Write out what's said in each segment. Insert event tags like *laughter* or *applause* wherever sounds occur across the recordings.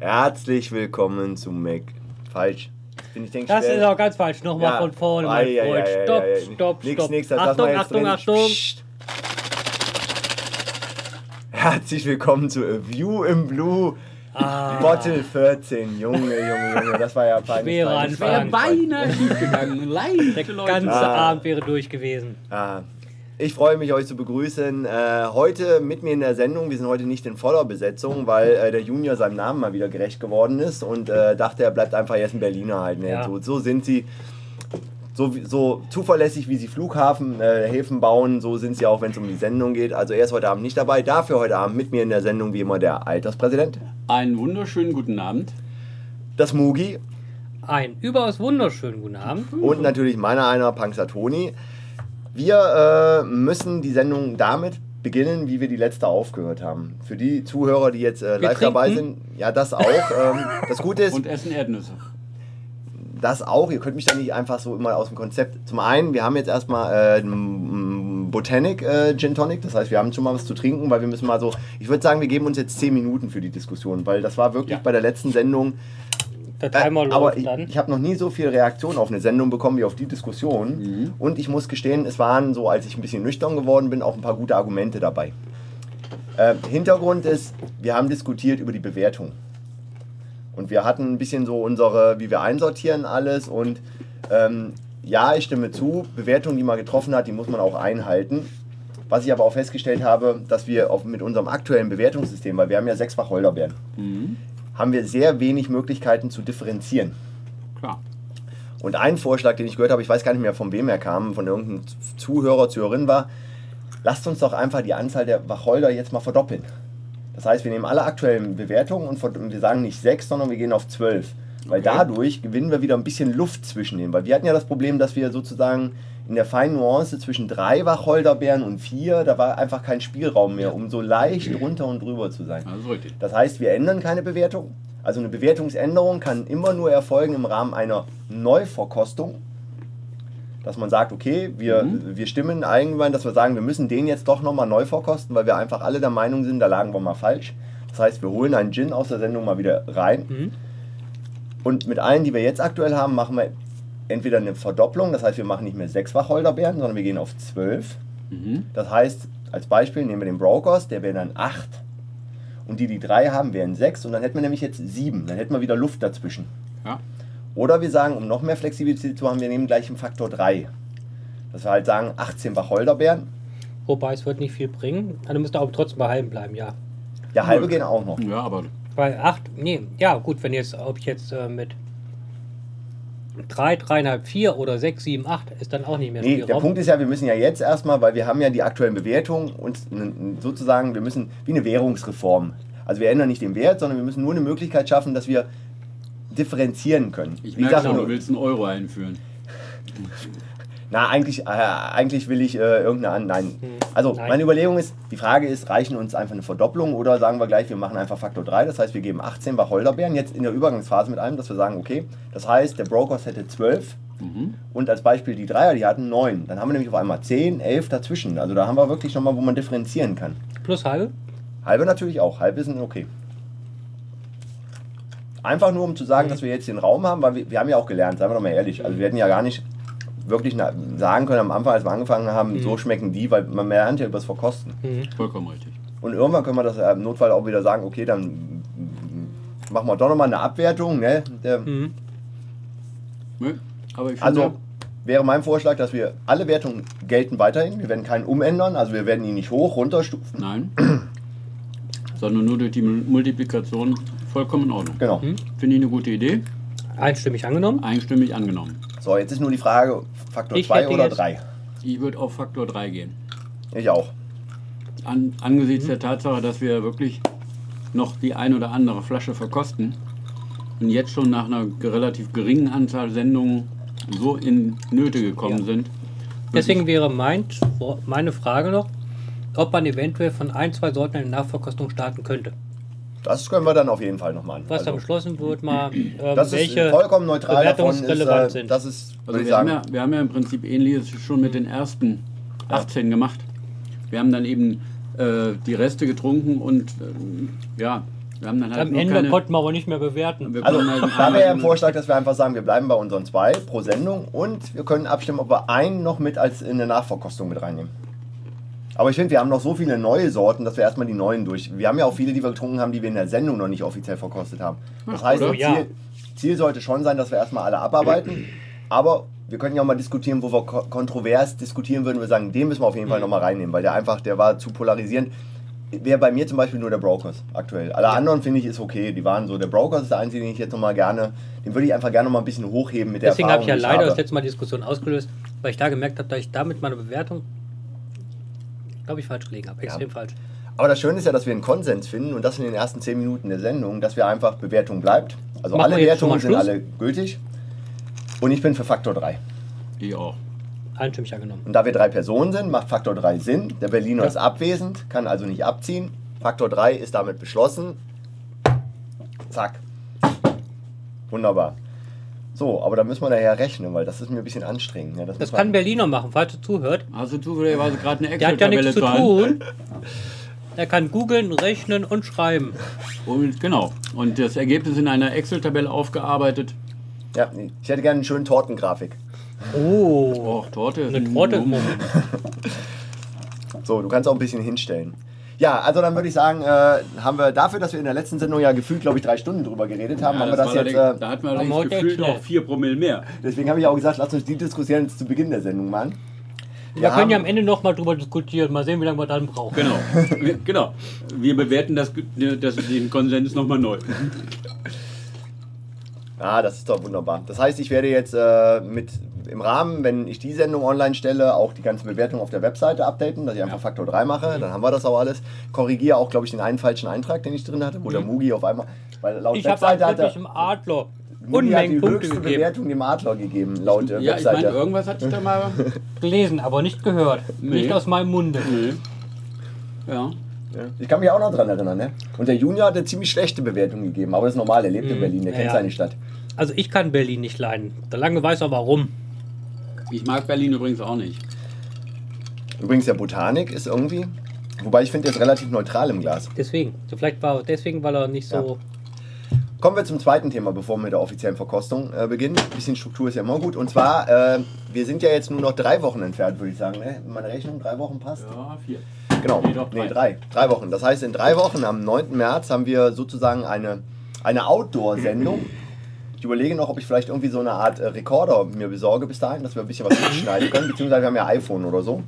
Herzlich willkommen zu Mac. Falsch. Bin ich denk, Das ist auch ganz falsch. Nochmal Ja. von vorne, Ei, mein ei, Freund. ei, ei, Stopp, ei. stopp, Nix, stopp. nix, das lassen Achtung, wir jetzt Achtung, drin. Achtung. Psst. Herzlich willkommen zu A View in Blue. Ah, Bottle 14. Junge, Junge, Junge. Das war ja peinlich. Schwerer peinlich, Anfang. Wäre peinlich, beinahe schief gegangen. der Leichte Leute. ganze Ah. Abend wäre durch gewesen. Ah, Ich freue mich, euch zu begrüßen. Äh, heute mit mir in der Sendung. Wir sind heute nicht in voller Besetzung, weil äh, der Junior seinem Namen mal wieder gerecht geworden ist und äh, dachte, er bleibt einfach erst ein Berliner halt. Ne? Ja. So, so sind sie. So, so zuverlässig wie sie Flughafen, äh, Häfen bauen, so sind sie auch, wenn es um die Sendung geht. Also er ist heute Abend nicht dabei. Dafür heute Abend mit mir in der Sendung wie immer der Alterspräsident, Einen wunderschönen guten Abend. das Mugi Ein überaus wunderschönen guten Abend. und natürlich meiner einer, Panxatoni. Wir äh, müssen die Sendung damit beginnen, wie wir die letzte aufgehört haben. Für die Zuhörer, die jetzt äh, live dabei sind, ja, das auch. ähm, das Gute ist, Und essen Erdnüsse. das auch. Ihr könnt mich da nicht einfach so immer aus dem Konzept. Zum einen, wir haben jetzt erstmal äh, Botanic äh, Gin Tonic, das heißt, wir haben schon mal was zu trinken, weil wir müssen mal so. Ich würde sagen, wir geben uns jetzt 10 Minuten für die Diskussion, weil das war wirklich Ja. bei der letzten Sendung. Der Äh, Timer aber läuft ich, dann. ich habe noch nie so viel Reaktion auf eine Sendung bekommen wie auf die Diskussion. Mhm. Und ich muss gestehen, es waren so, als ich ein bisschen nüchtern geworden bin, auch ein paar gute Argumente dabei. Äh, Hintergrund ist, wir haben diskutiert über die Bewertung. Und wir hatten ein bisschen so unsere, wie wir einsortieren alles. Und ähm, ja, ich stimme zu, Bewertung, die man getroffen hat, die muss man auch einhalten. Was ich aber auch festgestellt habe, dass wir auf, mit unserem aktuellen Bewertungssystem, weil wir haben ja sechs Wacholderbeeren, Mhm. Haben wir sehr wenig Möglichkeiten zu differenzieren. Klar. Und ein Vorschlag, den ich gehört habe, ich weiß gar nicht mehr von wem er kam, von irgendeinem Zuhörer, Zuhörerin war, lasst uns doch einfach die Anzahl der Wacholder jetzt mal verdoppeln. Das heißt, wir nehmen alle aktuellen Bewertungen und wir sagen nicht sechs, sondern wir gehen auf zwölf. Weil Okay. dadurch gewinnen wir wieder ein bisschen Luft zwischen denen. Weil wir hatten ja das Problem, dass wir sozusagen in der feinen Nuance zwischen drei Wacholderbeeren und vier, da war einfach kein Spielraum mehr, um so leicht runter und drüber zu sein. Also richtig. Das heißt, wir ändern keine Bewertung. Also eine Bewertungsänderung kann immer nur erfolgen im Rahmen einer Neuverkostung. Dass man sagt, okay, wir, Mhm. wir stimmen irgendwann, dass wir sagen, wir müssen den jetzt doch nochmal neu verkosten, weil wir einfach alle der Meinung sind, da lagen wir mal falsch. Das heißt, wir holen einen Gin aus der Sendung mal wieder rein. Mhm. Und mit allen, die wir jetzt aktuell haben, machen wir entweder eine Verdopplung, das heißt, wir machen nicht mehr sechs Wacholderbeeren, sondern wir gehen auf zwölf. Mhm. Das heißt, als Beispiel nehmen wir den Brokers, der wäre dann 8. Und die, die 3 haben, wären 6. Und dann hätten wir nämlich jetzt 7. Dann hätten wir wieder Luft dazwischen. Ja. Oder wir sagen, um noch mehr Flexibilität zu haben, wir nehmen gleich einen Faktor 3. Dass wir halt sagen, 18 Wacholderbeeren. Wobei es wird nicht viel bringen. Also müsste aber trotzdem bei halben bleiben, ja. Ja, halbe Nö. gehen auch noch. Ja, aber Bei 8, nee, ja gut, wenn jetzt, ob ich jetzt äh, mit 3, 3,5, 4 oder 6, 7, 8 ist dann auch nicht mehr Nee, Spielraum. der Punkt ist ja, wir müssen ja jetzt erstmal, weil wir haben ja die aktuellen Bewertungen und sozusagen, wir müssen wie eine Währungsreform. Also wir ändern nicht den Wert, sondern wir müssen nur eine Möglichkeit schaffen, dass wir differenzieren können. ich Wie merke gesagt, schon, du willst einen Euro einführen. *laughs* Na, eigentlich, äh, eigentlich will ich äh, irgendeine an. Nein. Also, Nein. meine Überlegung ist: die Frage ist, reichen uns einfach eine Verdopplung oder sagen wir gleich, wir machen einfach Faktor 3, das heißt, wir geben 18 Wacholderbeeren jetzt in der Übergangsphase mit einem, dass wir sagen, okay, das heißt, der Brokers hätte 12 Mhm. und als Beispiel die Dreier, die hatten 9. Dann haben wir nämlich auf einmal 10, 11 dazwischen. Also, da haben wir wirklich nochmal, wo man differenzieren kann. Plus halbe? Halbe natürlich auch, halbe sind okay. Einfach nur, um zu sagen, dass wir jetzt den Raum haben, weil wir, wir haben ja auch gelernt, seien wir doch mal ehrlich. Also wir hätten ja gar nicht wirklich sagen können am Anfang, als wir angefangen haben, so schmecken die, weil man lernt ja übers Verkosten. Mhm. Vollkommen richtig. Und irgendwann können wir das im Notfall auch wieder sagen, okay, dann machen wir doch nochmal eine Abwertung. Ne? Der, Mhm. Nö, Aber ich also wäre mein Vorschlag, dass wir alle Wertungen gelten weiterhin. Wir werden keinen umändern, also wir werden ihn nicht hoch, runterstufen. nein. *clears throat* Sondern nur durch die Mul- Multiplikation vollkommen in Ordnung. Genau. Finde ich eine gute Idee. Einstimmig angenommen. Einstimmig angenommen. So, jetzt ist nur die Frage, Faktor Ich 2 hätte oder jetzt- 3. Ich würde auf Faktor 3 gehen. Ich auch. An, angesichts der Tatsache, dass wir wirklich noch die ein oder andere Flasche verkosten und jetzt schon nach einer relativ geringen Anzahl Sendungen so in Nöte gekommen Ja. sind. Deswegen wäre mein, meine Frage noch, ob man eventuell von ein, zwei Sorten eine Nachverkostung starten könnte. Das können wir dann auf jeden Fall nochmal an. Was da beschlossen wird, mal *clears throat* ähm, das ist welche vollkommen neutral davon ist, bewertungsrelevant äh, sind. Das ist, Also würde ich wir haben, sagen, ja, wir haben ja im Prinzip ähnliches schon mit den ersten 18 gemacht. Wir haben dann eben äh, die Reste getrunken und ähm, ja, wir haben dann halt Am nur Ende keine, konnten wir aber nicht mehr bewerten. wir Also, halt da wäre ja ein Vorschlag, dass wir einfach sagen, wir bleiben bei unseren zwei pro Sendung und wir können abstimmen, ob wir einen noch mit als in eine Nachverkostung mit reinnehmen. Aber ich finde, wir haben noch so viele neue Sorten, dass wir erstmal die neuen durch. Wir haben ja auch viele, die wir getrunken haben, die wir in der Sendung noch nicht offiziell verkostet haben. Das heißt? Ziel, Ja. Ziel sollte schon sein, dass wir erstmal alle abarbeiten. Aber wir können ja auch mal diskutieren, wo wir ko- kontrovers diskutieren würden. Wir sagen, den müssen wir auf jeden Fall nochmal reinnehmen, weil der einfach, der war zu polarisierend. Wäre bei mir zum Beispiel nur der Brokers aktuell. Alle anderen finde ich ist okay. Die waren so. Der Brokers ist der einzige, den ich jetzt nochmal gerne, den würde ich einfach gerne noch mal ein bisschen hochheben mit der Deswegen habe ich ja leider das letzte Mal Diskussion ausgelöst, weil ich da gemerkt habe, dass ich damit meine Bewertung, glaube ich, falsch gelegen habe. Extrem falsch. Aber das Schöne ist ja, dass wir einen Konsens finden und das in den ersten 10 Minuten der Sendung, dass wir einfach Bewertung bleibt. Also Machen alle Wertungen sind alle gültig. Und ich bin für Faktor 3. Ich auch. Einstimmig angenommen. Und da wir drei Personen sind, macht Faktor 3 Sinn. Der Berliner Ja. ist abwesend, kann also nicht abziehen. Faktor 3 ist damit beschlossen. Zack. Wunderbar. So, aber da müssen wir nachher rechnen, weil das ist mir ein bisschen anstrengend. ne? Das muss kann Berliner machen, falls du zuhört. Hast du zufälligerweise gerade eine Der hat ja Excel-Tabelle nichts zu tun. *laughs* Er kann googeln, rechnen und schreiben. Und genau. Und das Ergebnis in einer Excel-Tabelle aufgearbeitet. Ja, ich hätte gerne eine schöne Tortengrafik. Oh, Oh, Torte. eine ein Torte. *laughs* So, du kannst auch ein bisschen hinstellen. Ja, also dann würde ich sagen, äh, haben wir dafür, dass wir in der letzten Sendung ja gefühlt, glaube ich, drei Stunden drüber geredet haben, haben wir das war jetzt. Äh, da hatten wir wir allerdings heute gefühlt noch 4 Promille mehr. deswegen habe ich auch gesagt, lasst uns die Diskussion jetzt zu Beginn der Sendung machen. Wir können ja am Ende nochmal drüber diskutieren. Mal sehen, wie lange wir dann brauchen. Genau. Wir- genau. Wir bewerten das, das, den Konsens nochmal neu. Ah, das ist doch wunderbar. Das heißt, ich werde jetzt äh, mit im Rahmen, wenn ich die Sendung online stelle, auch die ganze Bewertung auf der Webseite updaten, dass ich einfach Ja. Faktor 3 mache. Dann haben wir das auch alles. Korrigiere auch, glaube ich, den einen falschen Eintrag, den ich drin hatte, wo der Mugi auf einmal. Weil laut Ich habe Webseite hat er. im Adler Mugi hat die Punkte höchste gegeben. Bewertung dem Adler gegeben, laut äh, Ja, ich meine, Webseite. irgendwas hatte ich da mal. *laughs* Gelesen, aber nicht gehört. Nee. Nicht aus meinem Munde. Nee. Ja. Ja. Ich kann mich auch noch dran erinnern, ne? Und der Junior hat eine ziemlich schlechte Bewertung gegeben, aber das ist normal, er lebt in Berlin, der ja, kennt ja. seine Stadt. Also ich kann Berlin nicht leiden. Der Lange weiß auch warum. Ich mag Berlin übrigens auch nicht. Übrigens, der Botanik ist irgendwie. Wobei ich finde, der ist relativ neutral im Glas. Deswegen. So vielleicht war deswegen, weil er nicht so. Kommen wir zum zweiten Thema, bevor wir mit der offiziellen Verkostung äh, beginnen. Ein bisschen Struktur ist ja immer gut. Und zwar, äh, wir sind ja jetzt nur noch drei Wochen entfernt, würde ich sagen. Ne? Meine Rechnung drei Wochen passt. Ja, vier. Genau, Nee, doch, nee, drei. drei. Drei Wochen. Das heißt, in drei Wochen, am 9. März, haben wir sozusagen eine, eine Outdoor-Sendung. Ich überlege noch, ob ich vielleicht irgendwie so eine Art äh, Rekorder mir besorge bis dahin, dass wir ein bisschen was mitschneiden können. Beziehungsweise wir haben ja iPhone oder so.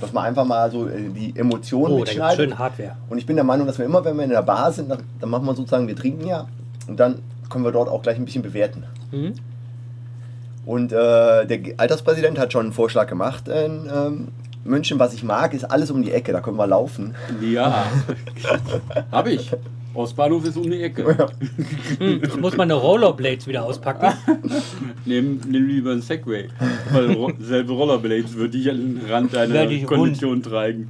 Dass man einfach mal so äh, die Emotionen Oh, mitschneidet. schön Hardware. Und ich bin der Meinung, dass wir immer, wenn wir in der Bar sind, dann dann machen wir sozusagen, wir trinken ja. Und dann können wir dort auch gleich ein bisschen bewerten. Mhm. Und äh, der Alterspräsident hat schon einen Vorschlag gemacht in ähm, München. Was ich mag, ist alles um die Ecke. Da können wir laufen. Ja. *laughs* Hab ich. Ostbahnhof ist um die Ecke. Hm, ich muss meine Rollerblades wieder auspacken. *laughs* Nimm, nimm lieber einen Segway. Weil ro selbe Rollerblades würde ich an den Rand deiner Kondition treiben.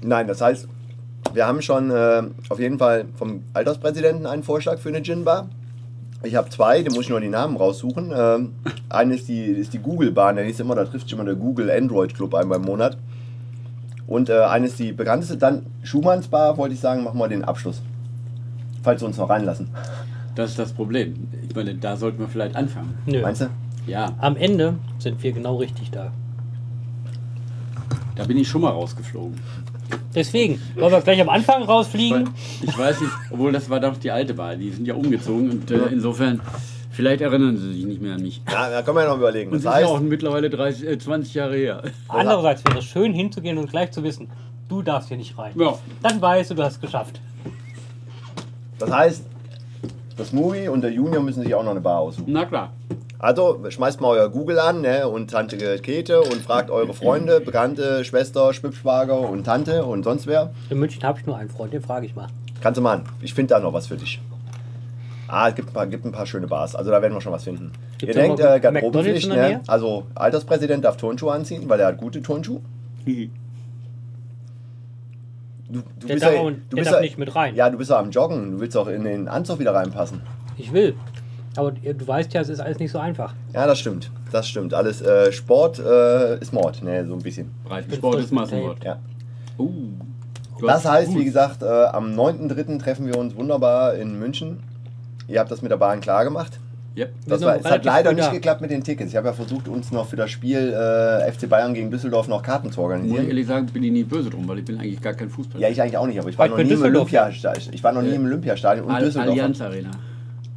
Nein, das heißt, wir haben schon äh, auf jeden Fall vom Alterspräsidenten einen Vorschlag für eine Gin-Bar. Ich habe zwei, da muss ich nur die Namen raussuchen. Ähm, eine ist die, ist die Google-Bar, der ist immer, da trifft sich immer der Google Android Club einmal im Monat. Und äh, eine ist die bekannteste, dann Schumanns Bar, wollte ich sagen, machen wir den Abschluss. Falls sie uns noch reinlassen. Das ist das Problem. Ich meine, da sollten wir vielleicht anfangen. Nö. Meinst du? Ja, Am Ende sind wir genau richtig da. da bin ich schon mal rausgeflogen. Deswegen, wollen wir gleich am Anfang rausfliegen? ich weiß nicht, obwohl das war doch die alte Wahl. Die sind ja umgezogen und äh, insofern, vielleicht erinnern sie sich nicht mehr an mich. Ja, da können wir ja noch überlegen. Und Das das ist ja auch heißt, mittlerweile 30, äh, 20 Jahre her. Andererseits wäre es schön hinzugehen und gleich zu wissen, du darfst hier nicht rein. Ja. Dann weißt du, du hast es geschafft. Das heißt, das Movie und der Junior müssen sich auch noch eine Bar aussuchen. Na klar. Also schmeißt mal euer Google an ne, und Tante Käthe und fragt eure Freunde, Bekannte, Schwester, Schwibschwager und Tante und sonst wer. In München habe ich nur einen Freund, den frage ich mal. Kannst du mal an. Ich finde da noch was für dich. Ah, es gibt ein, paar, gibt ein paar schöne Bars. Also da werden wir schon was finden. Gibt's Ihr denkt, äh, Garderobenpflicht, ne? Also Alterspräsident darf Turnschuhe anziehen, weil er hat gute Turnschuhe. *laughs* Du, du Der bist darf ja, auch- du der bist darf ja, nicht mit rein. Ja, du bist ja am Joggen. Du willst auch in den Anzug wieder reinpassen. Ich will. Aber du weißt ja, es ist alles nicht so einfach. Ja, das stimmt. Das stimmt. Alles äh, Sport äh, ist Mord. Ne, so ein bisschen. Breitensport ist Massenwort. Ja. Uh, Das heißt, wie gesagt, äh, am 9.3. treffen wir uns wunderbar in München. Ihr habt das mit der Bahn klar gemacht. Yep. Das war, es hat leider nicht da. geklappt mit den Tickets. Ich habe ja versucht, uns noch für das Spiel äh, FC Bayern gegen Düsseldorf noch Karten zu Muss ich organisieren. ehrlich sagen, bin ich nicht böse drum, weil ich bin eigentlich gar kein Fußballer. Ja, ich eigentlich auch nicht, aber ich war Ich noch nie im. Olympiastadion. Ich war noch nie im Olympiastadion und Al Düsseldorf. Allianz Arena.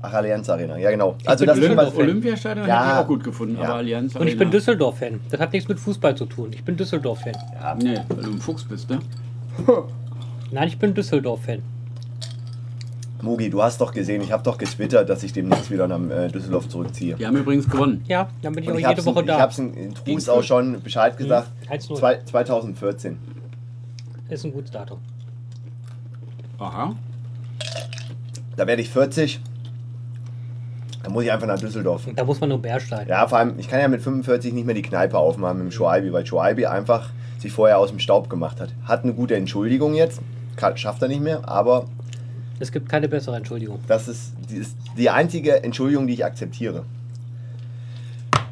Ach, Allianz Arena, ja genau. bin Also das Olymp Olympiastadion Ja. hätte ich auch gut gefunden, Ja. aber Allianz Arena. Und ich bin Düsseldorf-Fan. Das hat nichts mit Fußball zu tun. Ich bin Düsseldorf-Fan. ja, Nee, weil du ein Fuchs bist, ne? Nein, ich bin Düsseldorf-Fan. Mugi, du hast doch gesehen, ich habe doch getwittert, dass ich demnächst wieder nach äh, Düsseldorf zurückziehe. Die haben übrigens gewonnen. Ja, dann bin ich Und auch ich jede habe Woche ich da. hab's in, in Trus auch schon Bescheid gesagt. 1-0. Zwei, 2014. Ist ein gutes Datum. Aha. Da werde ich 40. Da muss ich einfach nach Düsseldorf. Da muss man nur Bärstein. Ja, vor allem, ich kann ja mit 45 nicht mehr die Kneipe aufmachen mit dem Schuaibi, weil Schuaibi einfach sich vorher aus dem Staub gemacht hat. Hat eine gute Entschuldigung jetzt, schafft er nicht mehr, aber Es gibt keine bessere Entschuldigung. das ist die, ist die einzige Entschuldigung, die ich akzeptiere.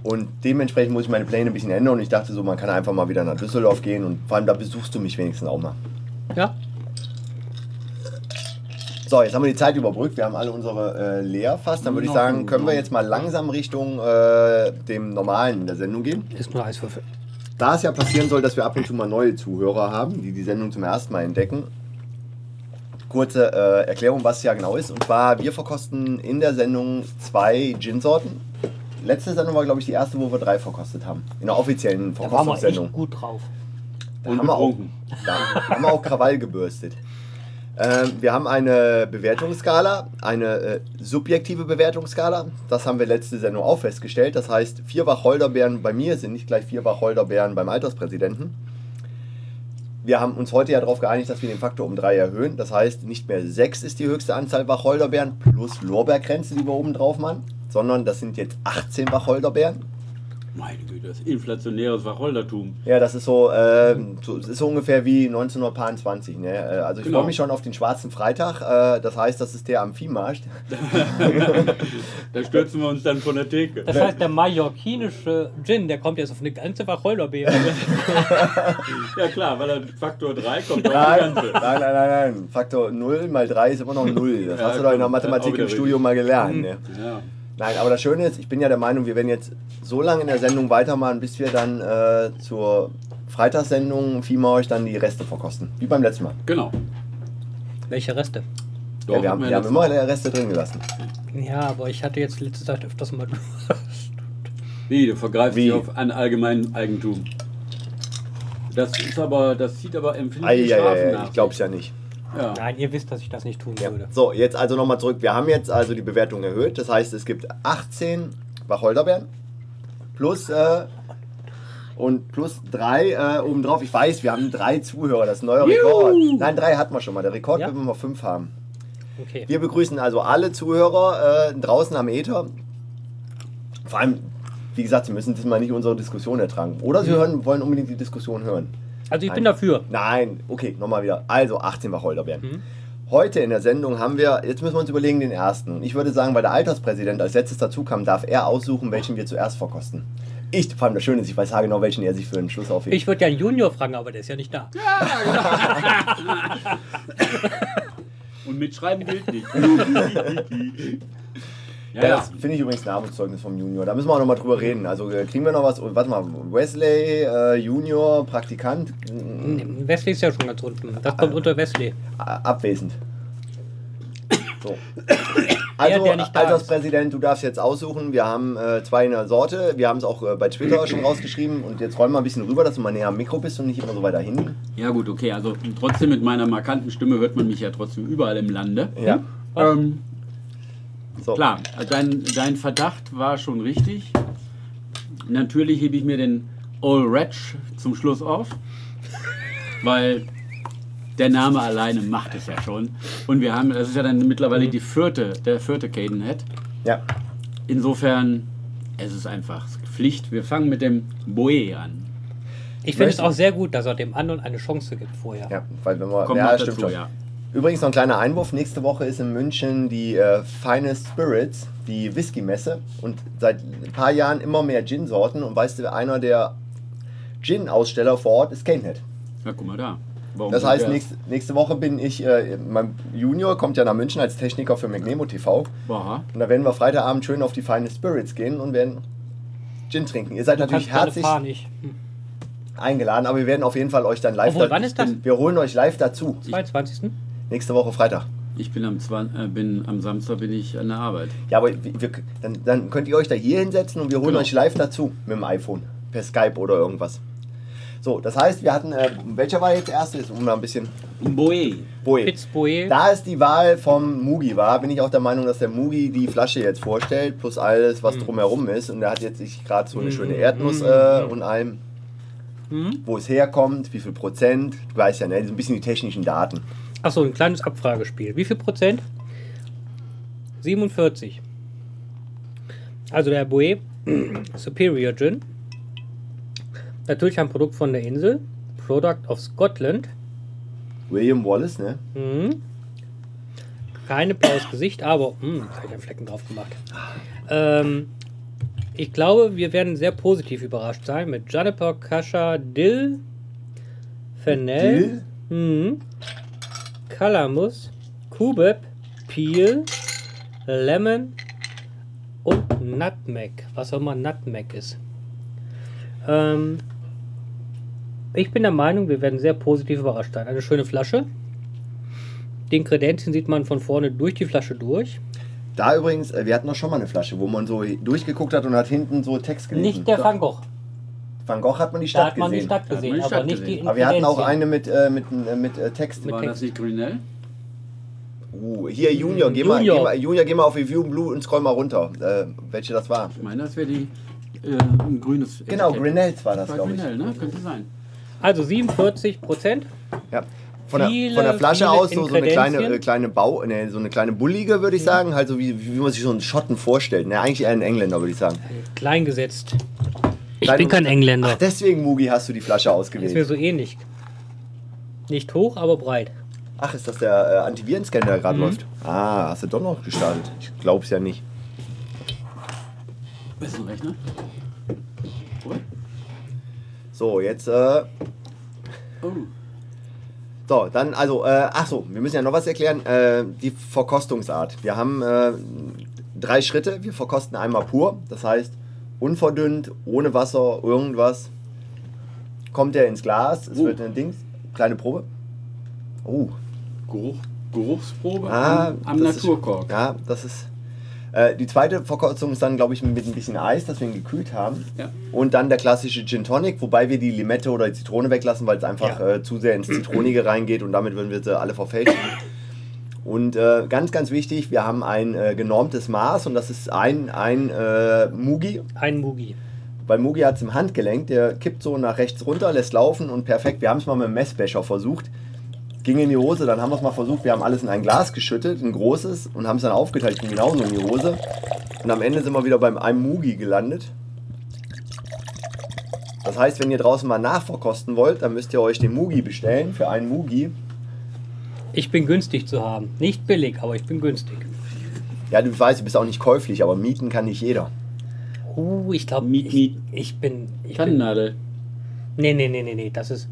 Und dementsprechend muss ich meine Pläne ein bisschen ändern und ich dachte so, man kann einfach mal wieder nach Düsseldorf gehen und vor allem da besuchst du mich wenigstens auch mal. Ja? So, jetzt haben wir die Zeit überbrückt, wir haben alle unsere äh, leer fast. Dann würde ich sagen, können wir jetzt mal langsam Richtung äh, dem Normalen in der Sendung gehen. Ist nur Eiswürfel. Da es ja passieren soll, dass wir ab und zu mal neue Zuhörer haben, die die Sendung zum ersten Mal entdecken, kurze äh, Erklärung, was es ja genau ist. Und zwar, wir verkosten in der Sendung zwei Gin-Sorten. Letzte Sendung war, glaube ich, die erste, wo wir drei verkostet haben. In der offiziellen Da waren wir echt Verkostungssendung. gut drauf. Da Und haben wir auch, da haben wir auch Krawall gebürstet. Ähm, wir haben eine Bewertungsskala, eine äh, subjektive Bewertungsskala. Das haben wir letzte Sendung auch festgestellt. Das heißt, vier Wacholderbeeren bei mir sind nicht gleich vier Wacholderbeeren beim Alterspräsidenten. Wir haben uns heute ja darauf geeinigt, dass wir den Faktor um drei erhöhen. Das heißt, nicht mehr sechs ist die höchste Anzahl Wacholderbeeren plus Lorbeerkränze, die wir oben drauf machen, sondern das sind jetzt 18 Wacholderbeeren. Meine Güte, das inflationäres Wacholdertum. Ja, das ist so, äh, so, ist so ungefähr wie 1920. Ne? Äh, Also ich Genau. freue mich schon auf den schwarzen Freitag. Äh, das heißt, das ist der am Viehmarkt. *laughs* Da stürzen wir uns dann von der Theke. Das heißt, der mallorquinische Gin, der kommt jetzt auf eine ganze Wacholderbeere. *laughs* Ja klar, weil er Faktor 3 kommt auf die Nein, ganze. nein, nein, nein, nein. Faktor 0 mal 3 ist immer noch 0. Das Ja, hast du doch in der Mathematik im Studium mal gelernt. Ne? Ja. Nein, aber das Schöne ist, ich bin ja der Meinung, wir werden jetzt so lange in der Sendung weitermachen, bis wir dann äh, zur Freitagssendung Viehmarkt dann die Reste verkosten. Wie beim letzten Mal. Genau. Welche Reste? Doch, ja, wir haben, wir haben immer. Reste drin gelassen. Ja, aber ich hatte jetzt letzte Zeit öfters mal. *laughs* Wie, du vergreifst Wie? dich auf ein allgemeines Eigentum. Das ist aber, das zieht aber empfindliche Strafen Eieiei, nach. ich glaub's ja nicht. Ja. Nein, ihr wisst, dass ich das nicht tun Ja. würde. So, jetzt also nochmal zurück. Wir haben jetzt also die Bewertung erhöht. Das heißt, es gibt 18 Wacholderbeeren plus äh, und plus drei äh, obendrauf. Ich weiß, wir haben drei Zuhörer. Das ist ein neuer Rekord. Nein, drei hatten wir schon mal. Der Rekord Ja? wird wir mal fünf haben. Okay. Wir begrüßen also alle Zuhörer äh, draußen am Ether. Vor allem, wie gesagt, Sie müssen diesmal nicht unsere Diskussion ertragen. Oder Sie hören, wollen unbedingt die Diskussion hören. Also ich bin Nein. dafür. Nein, okay, nochmal wieder. Also 18 Wacholderbeeren. Mhm. Heute in der Sendung haben wir, jetzt müssen wir uns überlegen, den ersten. Und ich würde sagen, weil der Alterspräsident als letztes dazu kam, darf er aussuchen, welchen wir zuerst verkosten. Ich, vor allem das Schöne ist, ich weiß genau, welchen er sich für den Schluss aufhebt. Ich würde ja einen Junior fragen, aber der ist ja nicht da. *laughs* Und mitschreiben gilt nicht. *laughs* ja, ja, ja. das finde ich übrigens ein Armutszeugnis vom Junior. Da müssen wir auch nochmal drüber reden. Also äh, kriegen wir noch was? Warte mal, Wesley, äh, Junior, Praktikant, Wesley ist ja schon ganz unten. Das kommt unter Wesley. a- abwesend. So. *coughs* Also, der nicht da Alterspräsident, du darfst jetzt aussuchen. Wir haben äh, zwei in der Sorte. Wir haben es auch äh, bei Twitter schon rausgeschrieben. Und jetzt räum mal ein bisschen rüber, dass du mal näher am Mikro bist und nicht immer so weiter hinten. ja gut, okay. Also trotzdem mit meiner markanten Stimme hört man mich ja trotzdem überall im Lande. Ja. Ähm, So. klar, dein, dein Verdacht war schon richtig. Natürlich hebe ich mir den Old Ratch zum Schluss auf, weil der Name alleine macht es ja schon. Und wir haben, das ist ja dann mittlerweile die vierte, der vierte Cadenhead. Ja. Insofern, es ist einfach Pflicht. Wir fangen mit dem Boe an. Ich finde es auch sehr gut, dass er dem anderen eine Chance gibt vorher. Ja, weil wenn. Kommt ja, stimmt dazu, schon. ja. Übrigens noch ein kleiner Einwurf. Nächste Woche ist in München die äh, Finest Spirits, die Whisky-Messe. Und seit ein paar Jahren immer mehr Gin-Sorten. Und weißt du, einer der Gin-Aussteller vor Ort ist Canehead. Ja, guck mal da. Warum Das heißt, nächste, nächste Woche bin ich, äh, mein Junior kommt ja nach München als Techniker für Magnemo TV. Aha. Und da werden wir Freitagabend schön auf die Feine Spirits gehen und werden Gin trinken. Ihr seid Du natürlich herzlich. Hm. eingeladen, aber wir werden auf jeden Fall euch dann live Obwohl, da- wann ist das? Wir holen euch live dazu. 22. Nächste Woche Freitag. Ich bin am, Zwan äh, bin, am Samstag bin ich an der Arbeit. Ja, aber wir, dann, dann könnt ihr euch da hier hinsetzen und wir holen Genau. euch live dazu mit dem iPhone. Per Skype oder irgendwas. So, das heißt, wir hatten, äh, welcher war jetzt der erste? Ist, um da ein bisschen. Boe. Boe. Pitzboe. Da es die Wahl vom Mugi war, bin ich auch der Meinung, dass der Mugi die Flasche jetzt vorstellt, plus alles, was drumherum ist. Und der hat jetzt sich gerade so eine schöne Erdnuss äh, und allem, wo es herkommt, wie viel Prozent. Du weißt ja, ne? so ein bisschen die technischen Daten. Achso, ein kleines Abfragespiel. Wie viel Prozent? 47. Also der Boe *clears throat* Superior Gin. Natürlich ein Produkt von der Insel. Product of Scotland. William Wallace, ne? Mhm. Keine blaues Gesicht, aber mh, da habe ich einen Flecken drauf gemacht. Ähm, ich glaube, wir werden sehr positiv überrascht sein mit Juniper, Kasha, Dill, Fennel, Mhm. Kalamus, Kubeb, Peel, Lemon und Nutmeg. Was auch immer Nutmeg ist. Ähm, ich bin der Meinung, wir werden sehr positiv überrascht sein. Eine schöne Flasche. Den Kredenzien sieht man von vorne durch die Flasche durch. Da übrigens, äh, wir hatten doch schon mal eine Flasche, wo man so durchgeguckt hat und hat hinten so Text gelesen. Nicht der Van Gogh. Van Gogh hat man die Da Stadt hat man die gesehen. Stadt Da hat man gesehen, die aber Stadt nicht gesehen. die Aber wir hatten auch eine mit, äh, mit, äh, mit äh, Text. Mit War Text. das nicht Grünell? Uh, hier Junior, geh mal, Junior. geh mal, Junior, geh mal auf Review Blue und scroll mal runter, äh, welche das war. Ich meine, das wäre die äh, ein grünes. Genau, Etikett. Grenells war das, glaube ich. Grünell, ne? Könnte sein. Also 47 Prozent. Ja. Von der, Viele, von der Flasche aus so, so eine kleine, äh, kleine Bau, ne, so eine kleine bullige, würde ich sagen, halt so wie, wie man sich so einen Schotten vorstellt. Ne, eigentlich eher ein Engländer, würde ich sagen. Klein gesetzt. Ich bin kein Engländer. Ach, deswegen, Mugi, hast du die Flasche ist mir ausgewählt. so ähnlich. Nicht hoch, aber breit. Ach, ist das der äh, Antivirenscanner, der gerade läuft? Ah, hast du doch noch gestartet. Ich glaub's ja nicht. Bist du Rechner? Oder? So, jetzt, äh, Oh. So, dann also, äh, ach so, wir müssen ja noch was erklären. Äh, die Verkostungsart. Wir haben äh, drei Schritte. Wir verkosten einmal pur, das heißt unverdünnt, ohne Wasser, irgendwas. Kommt er ins Glas, es Oh. wird ein Dings, kleine Probe. Oh, Geruch, Geruchsprobe ah, am, am das ist- Naturkork. Ja, das ist. Äh, die zweite Verkostung ist dann, glaube ich, mit ein bisschen Eis, das wir ihn gekühlt haben. Ja. Und dann der klassische Gin Tonic, wobei wir die Limette oder die Zitrone weglassen, weil es einfach Ja. äh, zu sehr ins Zitronige reingeht und damit würden wir sie alle verfälschen. *coughs* Und äh, ganz, ganz wichtig, wir haben ein äh, genormtes Maß und das ist ein, ein äh, Mugi. Ein Mugi. Weil Mugi hat es im Handgelenk, der kippt so nach rechts runter, lässt laufen und perfekt. Wir haben es mal mit dem Messbecher versucht. Ging in die Hose, dann haben wir es mal versucht. Wir haben alles in ein Glas geschüttet, ein großes, und haben es dann aufgeteilt, ging genauso in die Hose. Und am Ende sind wir wieder beim einem Mugi gelandet. Das heißt, wenn ihr draußen mal nachverkosten wollt, dann müsst ihr euch den Mugi bestellen für einen Mugi. Ich bin günstig zu haben. Nicht billig, aber ich bin günstig. Ja, du weißt, du bist auch nicht käuflich, aber mieten kann nicht jeder. Uh, ich glaube, Miet, ich, miet. ich bin. Ich bin Tannennadel. nee, nee, nee, nee, nee. Das ist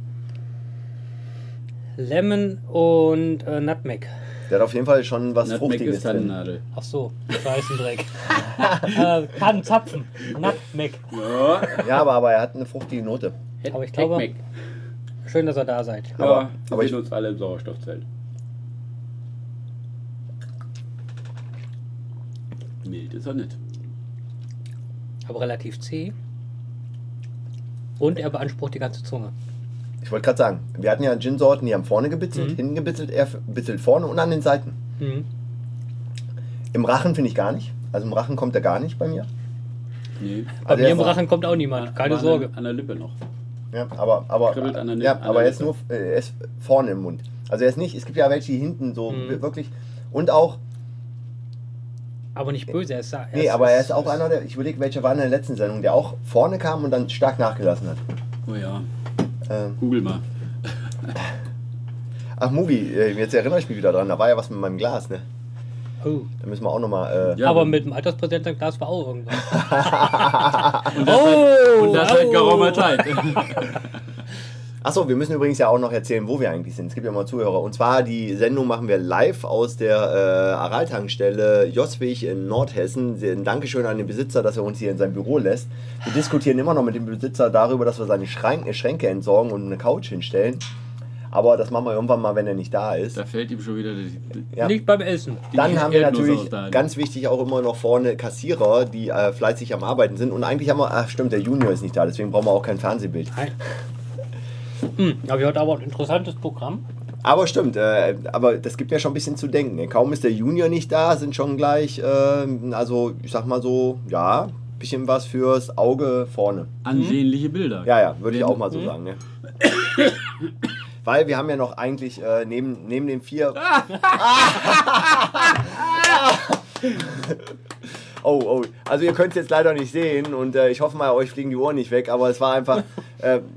Lemon und äh, Nutmeg. Der hat auf jeden Fall schon was Nutmeg Fruchtiges ist drin. Tannennadel. Ach so, Scheißendreck. *laughs* äh, kann zapfen. Nutmeg. Ja, Ja, aber, aber er hat eine fruchtige Note. Aber ich glaube-. Schön, dass ihr da seid. Aber- Aber, aber ich- uns alle im Sauerstoffzelt. Ist er nicht. Aber relativ zäh. Und er beansprucht die ganze Zunge. Ich wollte gerade sagen, wir hatten ja Gin-Sorten, die haben vorne gebitzelt, Mhm. hinten gebitzelt, er bitzelt vorne und an den Seiten. Mhm. Im Rachen finde ich gar nicht. Also im Rachen kommt er gar nicht bei mir. Nee. Bei Also mir im Rachen kommt auch niemand. Keine Aber Sorge. An, der- an Lippe noch. Ja, aber, aber, an der- ja, an aber er ist nur Lippe. äh, er ist vorne im Mund. Also er ist nicht, es gibt ja welche, die hinten so Mhm. wirklich. Und auch, Aber nicht böse. Er ist, er nee, aber er ist auch einer der, ich überlege, welcher war in der letzten Sendung, der auch vorne kam und dann stark nachgelassen hat. Oh ja, Ähm, google mal. *laughs* ach, Mugi, äh, jetzt erinnere ich mich wieder dran, da war ja was mit meinem Glas, ne? Oh. Da müssen wir auch nochmal. Äh, Ja, aber mit dem Alterspräsidentenglas war auch irgendwas. *laughs* Und das, seit, das seit au. geraumer Zeit. Achso, wir müssen übrigens ja auch noch erzählen, wo wir eigentlich sind. Es gibt ja mal Zuhörer. Und zwar die Sendung machen wir live aus der äh, Araltankstelle Joswig in Nordhessen. Ein Dankeschön an den Besitzer, dass er uns hier in sein Büro lässt. Wir diskutieren immer noch mit dem Besitzer darüber, dass wir seine Schränke, Schränke entsorgen und eine Couch hinstellen. Aber das machen wir irgendwann mal, wenn er nicht da ist. Da fällt ihm schon wieder die, Ja. Nicht beim Essen. die Dann haben wir natürlich da. ganz wichtig auch immer noch vorne Kassierer, die äh, fleißig am Arbeiten sind. Und eigentlich haben wir, ach stimmt, der Junior ist nicht da, deswegen brauchen wir auch kein Fernsehbild. Nein. Hm, aber wir heute aber ein interessantes Programm. Aber stimmt, äh, aber das gibt mir schon ein bisschen zu denken. ne? Kaum ist der Junior nicht da, sind schon gleich, äh, also ich sag mal so, ja, ein bisschen was fürs Auge vorne. Ansehnliche Bilder. Ja, ja, würde ich auch mal so sagen. Ne? Weil wir haben ja noch eigentlich äh, neben, neben den vier. *laughs* *laughs* oh, oh. Also ihr könnt es jetzt leider nicht sehen und äh, ich hoffe mal, euch fliegen die Ohren nicht weg, aber es war einfach. Äh, *laughs*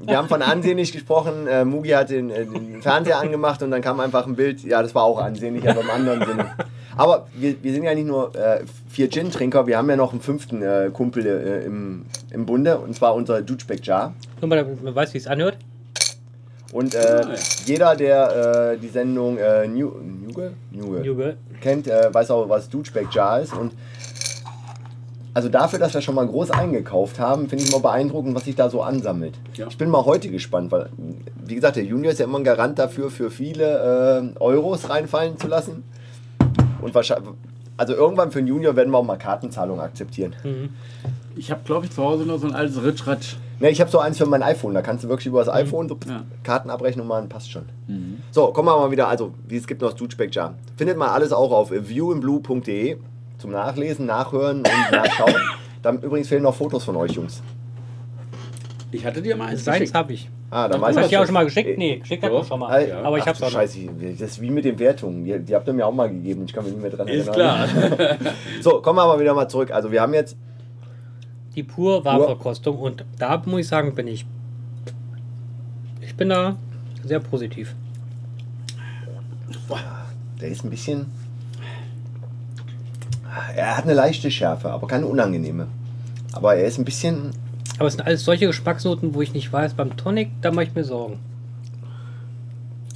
wir haben von ansehnlich gesprochen. Äh, Mugi hat den, äh, den Fernseher angemacht und dann kam einfach ein Bild. Ja, das war auch ansehnlich, aber im anderen Sinne. Aber wir, wir sind ja nicht nur äh, vier Gin-Trinker, wir haben ja noch einen fünften äh, Kumpel äh, im, im Bunde und zwar unser Dutschbeck Jar. Nur mal, damit man weiß, wie es anhört. Und äh, jeder, der äh, die Sendung äh, New, Nuge? Nuge Juge. kennt, äh, weiß auch, was Dutschbeck Jar ist. Und also dafür, dass wir schon mal groß eingekauft haben, finde ich mal beeindruckend, was sich da so ansammelt. Ja. Ich bin mal heute gespannt, weil, wie gesagt, der Junior ist ja immer ein Garant dafür, für viele äh, Euros reinfallen zu lassen. Und wahrscheinlich, also irgendwann für einen Junior werden wir auch mal Kartenzahlungen akzeptieren. Ich habe, glaube ich, zu Hause noch so ein altes Ritschratsch. Ne, ich habe so eins für mein iPhone, da kannst du wirklich über das iPhone so Ja. Kartenabrechnung machen, passt schon. So, kommen wir mal wieder, also, wie es gibt noch das Dutschbeck Jar. Findet man alles auch auf viewinblue.de zum Nachlesen, Nachhören und Nachschauen. *laughs* Dann übrigens fehlen noch Fotos von euch, Jungs. Ich hatte dir mal eins Seins habe ich. Ah, dann weiß hast ich du ja auch schon mal geschickt? Nee, geschickt hat man schon mal. Ey, Aber ich hab's auch noch. Scheiße, das ist wie mit den Wertungen. Die, die habt ihr mir auch mal gegeben. Ich kann mich nicht mehr dran Ist erinnern. klar. *laughs* So, kommen wir aber wieder mal zurück. Also, wir haben jetzt Die pur Warverkostung und da muss ich sagen, bin ich. Ich bin da sehr positiv. Der ist ein bisschen. Er hat eine leichte Schärfe, aber keine unangenehme. Aber er ist ein bisschen. Aber es sind alles solche Geschmacksnoten, wo ich nicht weiß, beim Tonic, da mache ich mir Sorgen.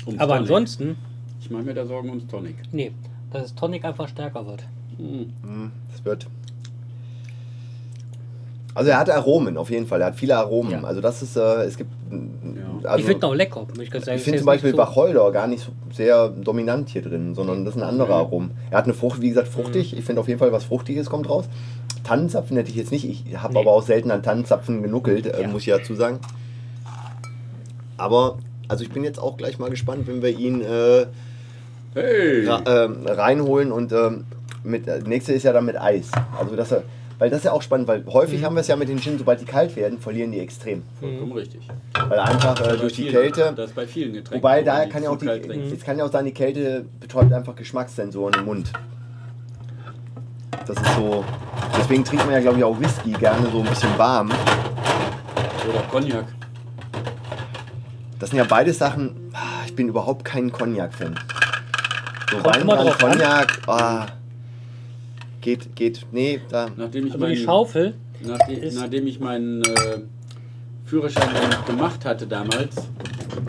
Ums Aber Tonic. ansonsten, Ich mache mir da Sorgen ums Tonic. nee, dass das Tonic einfach stärker wird. Das wird. Also er hat Aromen auf jeden Fall. Er hat viele Aromen. Ja. Also das ist. Äh, es gibt. Ja. Also, ich finde ihn auch lecker. muss Ich, ganz ehrlich ich finde sagen. zum Beispiel Ist jetzt Wacholder gar nicht so sehr dominant hier drin, sondern das sind andere Aromen. Er hat eine Frucht, wie gesagt, fruchtig. Ich finde auf jeden Fall was Fruchtiges kommt raus. Tannenzapfen hätte ich jetzt nicht. Ich habe Nee. aber auch selten an Tannenzapfen genuckelt, äh, Ja. muss ich dazu sagen. Aber, also ich bin jetzt auch gleich mal gespannt, wenn wir ihn äh, Hey! ähm, reinholen und ähm, mit, äh, nächste ist ja dann mit Eis. Also das, äh, weil das ist ja auch spannend, weil häufig Mhm. haben wir es ja mit den Gin, sobald die kalt werden, verlieren die extrem. Vollkommen richtig. Weil einfach äh, durch die vielen- Kälte. Das ist bei vielen Getränken. Wobei da kann ja auch die, es kann ja auch sein, die Kälte betäubt einfach Geschmackssensoren im Mund. Das ist so. Deswegen trinkt man ja, glaube ich, auch Whisky gerne so ein bisschen warm. Oder Cognac. Das sind ja beide Sachen. ah, Ich bin überhaupt kein Cognac-Fan. So Weinbrand, drauf an. Cognac, ah, geht, geht, nee, da. Nachdem ich Also die meinen- Schaufel, Nachdem, ist- nachdem ich meinen äh, Führerschein gemacht hatte damals,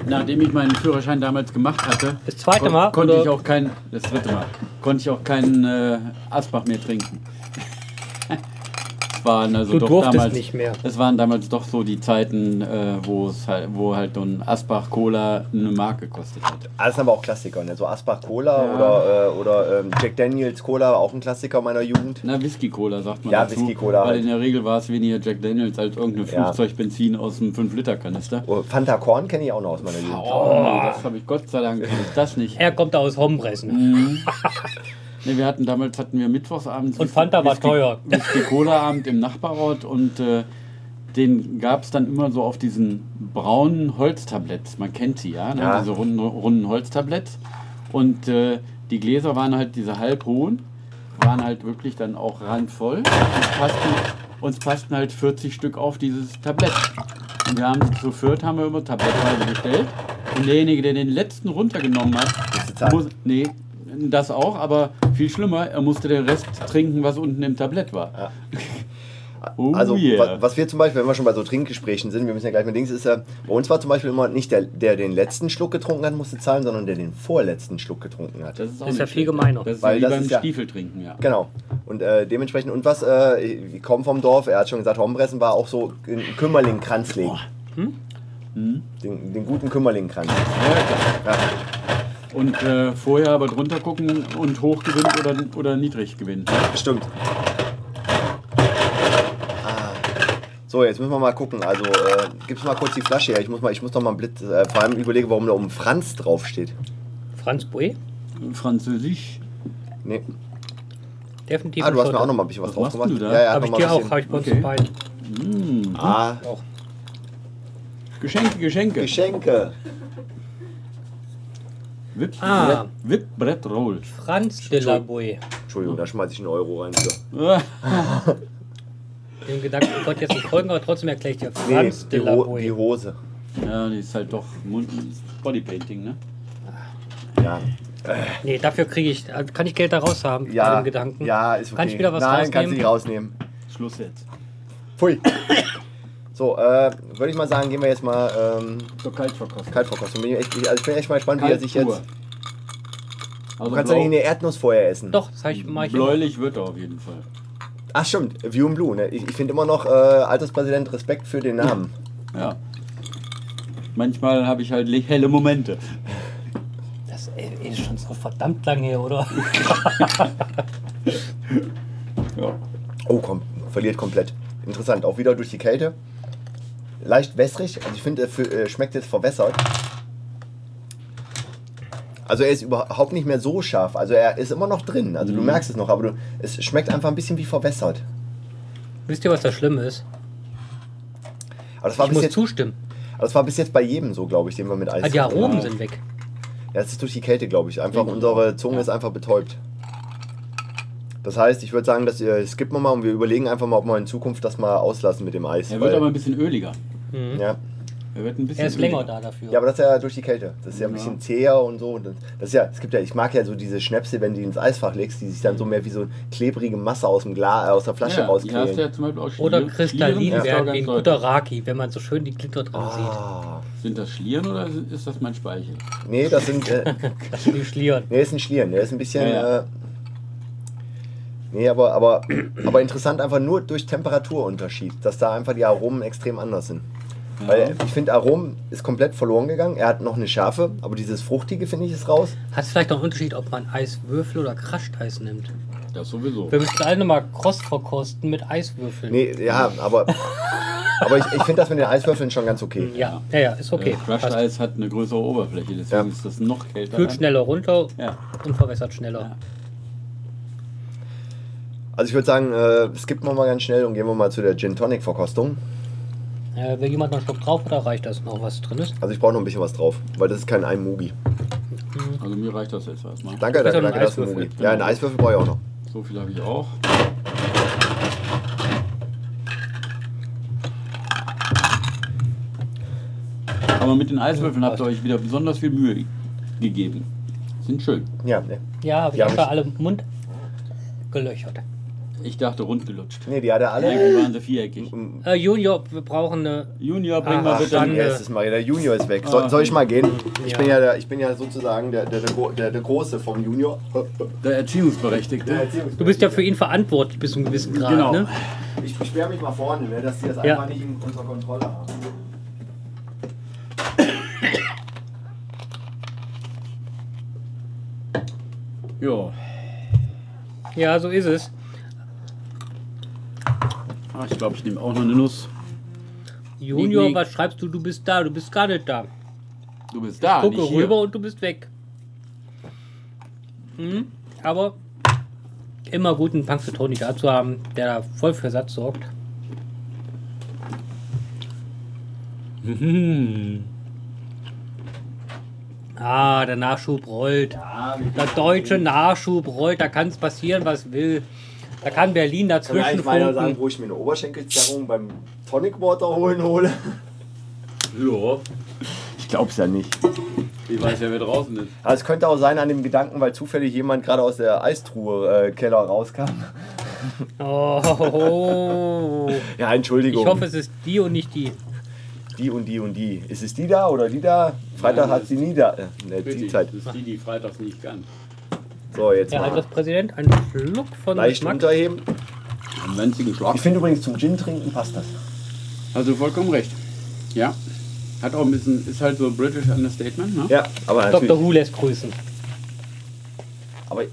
nachdem ich meinen Führerschein damals gemacht hatte, Das zweite kon- Mal, konnte oder? ich auch kein, das dritte Mal, konnte ich auch keinen äh, Asbach mehr trinken. Es waren also Du doch durftest damals, nicht mehr. Es waren damals doch so die Zeiten, äh, wo es halt, wo halt so ein Asbach Cola eine Mark gekostet hat. Alles aber auch Klassiker, ne? So Asbach Cola Ja. oder, äh, oder ähm, Jack Daniels Cola, auch ein Klassiker meiner Jugend. Na, Whisky Cola sagt man Ja, dazu. Whisky Cola Weil halt. in der Regel war es weniger Jack Daniels als irgendeine Ja. Flugzeugbenzin aus einem 5-Liter-Kanister. Oh, Fanta Korn kenne ich auch noch aus meiner Jugend. Oh, das habe ich Gott sei Dank das nicht. er kommt aus Hombressen. Mhm. *laughs* Nee, wir hatten damals hatten wir mittwochsabends Und Fanta war teuer. *laughs* Whisky Cola Abend im Nachbarort und äh, den gab es dann immer so auf diesen braunen Holztabletts. Man kennt sie, ja, ne? Ja. diese runden, runden Holztabletts. Und äh, die Gläser waren halt diese halbhohen, waren halt wirklich dann auch randvoll. Und passten, uns passten halt 40 Stück auf dieses Tablett. Und wir haben zu viert haben wir immer tablettweise bestellt. Und derjenige, der den letzten runtergenommen hat, muss, nee, das auch, aber viel schlimmer, er musste den Rest trinken, was unten im Tablett war. *laughs* Oh also, yeah. wa- was wir zum Beispiel, wenn wir schon bei so Trinkgesprächen sind, wir müssen ja gleich mit Dings, ist ja, bei uns war zum Beispiel immer nicht der, der den letzten Schluck getrunken hat, musste zahlen, sondern der den vorletzten Schluck getrunken hat. Das ist, auch Ist nicht ja viel gemeiner. Das ist Weil wie das beim ist ja- Stiefeltrinken, ja. Genau. Und äh, dementsprechend, und was, äh, ich komme vom Dorf, er hat schon gesagt, Hombressen war auch so ein Kümmerlingkranz legen. Den, den guten Kümmerlingkranz. Ja. Und äh, vorher aber drunter gucken und hoch gewinnt oder, oder niedrig gewinnt. Bestimmt. Ah. So, jetzt müssen wir mal gucken. Also, äh, gib's mal kurz die Flasche her. Ich muss, mal, ich muss doch mal einen Blitz, äh, vor allem überlegen, warum da oben Franz draufsteht. Franz Bouet? Französisch. Nee. Definitiv. Ah, du hast mir auch noch mal ein bisschen was Was drauf gemacht. du da? Ja, ja, Hab noch ich dir auch, habe ich bei uns Okay. beiden. Ah, Geschenke, Geschenke. Geschenke. Whip, Ah. Whip Brett Roll. Franz de la Bouet. Entschuldigung, da schmeiß ich einen Euro rein. Für. *laughs* Den Gedanken konnte ich jetzt nicht folgen, aber trotzdem erkläre ich dir. Nee, Franz die, de la Ho die. Hose. Ja, die ist halt doch Bodypainting, ne? Ja. Nee, dafür kriege ich, also kann ich Geld da raus haben bei Ja, dem Gedanken. ja, ist okay. Kann ich wieder was Nein, kannst du rausnehmen? nicht rausnehmen. Schluss jetzt. Pfui. So, äh, würde ich mal sagen, gehen wir jetzt mal ähm, Zur Kaltverkostung. Kaltverkostung. Bin ich, echt, also ich bin echt mal gespannt, wie er sich jetzt. Also Du kannst ja nicht eine Erdnuss vorher essen. Doch, das ich, mach ich immer. bläulich wird er auf jeden Fall. Ach stimmt, View and Blue. Ne? Ich, ich finde immer noch, äh, Alterspräsident, Respekt für den Namen. Ja. Manchmal habe ich halt le- helle Momente. Das ey, ist schon so verdammt lang her, oder? *laughs* Ja. Oh, komm, verliert komplett. Interessant, auch wieder durch die Kälte. Leicht wässrig, also ich finde, er für- äh, schmeckt jetzt verwässert. Also er ist überhaupt nicht mehr so scharf. Also er ist immer noch drin. Also du Mhm. merkst es noch, aber du, es schmeckt einfach ein bisschen wie verwässert. Wisst ihr, was das Schlimme ist? Aber das war, Ich bis muss jetzt, zustimmen. aber das war bis jetzt bei jedem so, glaube ich, den wir mit Eis Ah, die Aromen Ja. sind weg. Ja, das ist durch die Kälte, glaube ich. Einfach ich unsere. Zunge Ja. ist einfach betäubt. Das heißt, ich würde sagen, dass ihr skippen wir mal und wir überlegen einfach mal, ob wir in Zukunft das mal auslassen mit dem Eis. Er wird aber ein bisschen öliger. Mhm. ja. Er wird ein bisschen Er ist länger da dafür. ja, aber das ist ja durch die Kälte. Das ist ja ein Ja. bisschen zäher und so. Und Das das ist ja, es gibt ja, ich mag ja so diese Schnäpse, wenn du die ins Eisfach legst, die sich dann so mehr wie so klebrige Masse aus dem Glas, äh, aus der Flasche Ja, rausquälen. du ja zum Beispiel auch Schlieren. Oder kristallin werden ganz wie ein guter Raki, wenn man so schön die Glitter drin Ah, Sind das Schlieren oder ist das mein Speichel? nee, das sind, äh, *laughs* sieht. Die Schlieren. nee, ist ein Schlieren. Der ist ein bisschen, Ja, ja. Äh, nee, aber, aber, aber interessant einfach nur durch Temperaturunterschied, dass da einfach die Aromen extrem anders sind. Weil ich finde, Aromen ist komplett verloren gegangen. Er hat noch eine Schärfe, aber dieses Fruchtige finde ich ist raus. Hat es vielleicht noch einen Unterschied, ob man Eiswürfel oder Crushed-Eis nimmt? Das sowieso. Wir müssen alle nochmal Cross verkosten mit Eiswürfeln. Nee, ja, aber, aber ich, ich finde das mit den Eiswürfeln schon ganz okay. Ja, ja, ja, ist okay. Äh, Crushed. Eis hat eine größere Oberfläche, deswegen Ja. ist das noch kälter. Kühlt schneller runter Ja. und verwässert schneller. Ja. Also ich würde sagen, äh, skippen wir mal ganz schnell und gehen wir mal zu der Gin Tonic Verkostung. Äh, will jemand noch einen Schluck drauf oder reicht das noch, was drin ist? Also ich brauche noch ein bisschen was drauf, weil das ist kein Einmugi. Also mir reicht das jetzt erstmal. Danke, danke, danke, einen das ist ein Eiswürfel. Mugi. Ja, einen Eiswürfel brauche ich auch noch. So viel habe ich auch. Aber mit den Eiswürfeln habt ihr euch wieder besonders viel Mühe gegeben. Sind schön. Ja, ne. Ja, habe ich Ja, alle Mund gelöchert. Ich dachte rund gelutscht. Nee, die hat er alle. Eigentlich waren sie viereckig. Äh, Junior, wir brauchen eine. Junior, bring Ah, mal Ach, bitte. dann- dann erstes Mal. Der Junior ist weg. Soll, Ah, soll ich mal gehen? Ich Ja. bin ja, der, ich bin ja sozusagen der, der, der, der, der Große vom Junior. Der Erziehungsberechtigte. Du bist ja für ihn verantwortlich bis zu einem gewissen Grad, Genau. ne? Ich beschwere mich mal vorne, ne, dass die das Ja. einfach nicht in unserer Kontrolle haben. Ja. Ja, so ist es. Ah, ich glaube, ich nehme auch noch eine Nuss. Junior, Nick, Nick. was schreibst du? Du bist da, du bist gar nicht da. Du bist da, Gucke nicht hier. rüber und du bist weg. Mhm. Aber immer gut einen Punxsutawney da zu haben, der da voll für Satz sorgt. Mhm. *laughs* Ah, der Nachschub rollt. Der deutsche Nachschub rollt, da kann es passieren, was will. Da kann Berlin Kann dazwischen eigentlich mal einer sagen, wo ich mir eine Oberschenkelzerrung beim Tonic Water holen hole? Ja. Ich glaub's ja nicht. Ich weiß ja, wer draußen ist. Aber es könnte auch sein an dem Gedanken, weil zufällig jemand gerade aus der Eistruhe äh, Keller rauskam. Oh. *laughs* Ja, Entschuldigung. Ich hoffe, es ist die und nicht die. Die und die und die. Ist es die da oder die da? Freitag Nein, hat sie nie da. Äh, ne, die Richtig, Zeit. das ist die, die freitags nicht kann. So, jetzt Herr mal Alterspräsident, ein Schluck von leicht Geschmack. unterheben. Einen winzigen Schlag. Ich finde übrigens zum Gin trinken passt das. Hast du vollkommen recht. Ja. Hat auch ein bisschen, ist halt so British Understatement, ne? Ja, aber Dr. natürlich. Who lässt grüßen. Aber,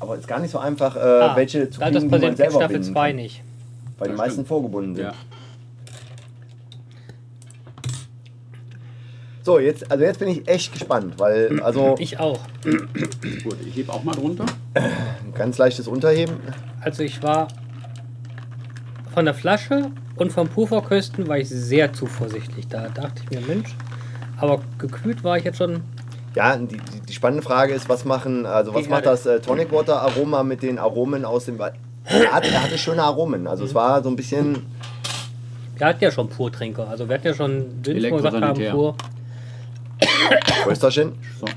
aber ist gar nicht so einfach, äh, Ah, welche zu kriegen, die man selber Staffel binden 2 kann, nicht. Weil die meisten vorgebunden sind. Ja. So, jetzt, also jetzt bin ich echt gespannt, weil also *clears throat* Ich auch. *clears throat* Gut, ich hebe auch mal drunter. ein ganz leichtes Unterheben. Also ich war von der Flasche und vom Pufferkösten war ich sehr zuversichtlich. Da dachte ich mir, Mensch, aber gekühlt war ich jetzt schon. Ja, die, die, die spannende Frage ist, was machen, also was Die macht Erde. das äh, Tonic Water Aroma mit den Aromen aus dem Wald? Er hatte, er hatte schöne Aromen, also Mhm. es war so ein bisschen, Wir hatten ja schon Purtrinker. Also wir hatten ja schon Gin, wo wir gesagt haben, Elektrosanitär. pur.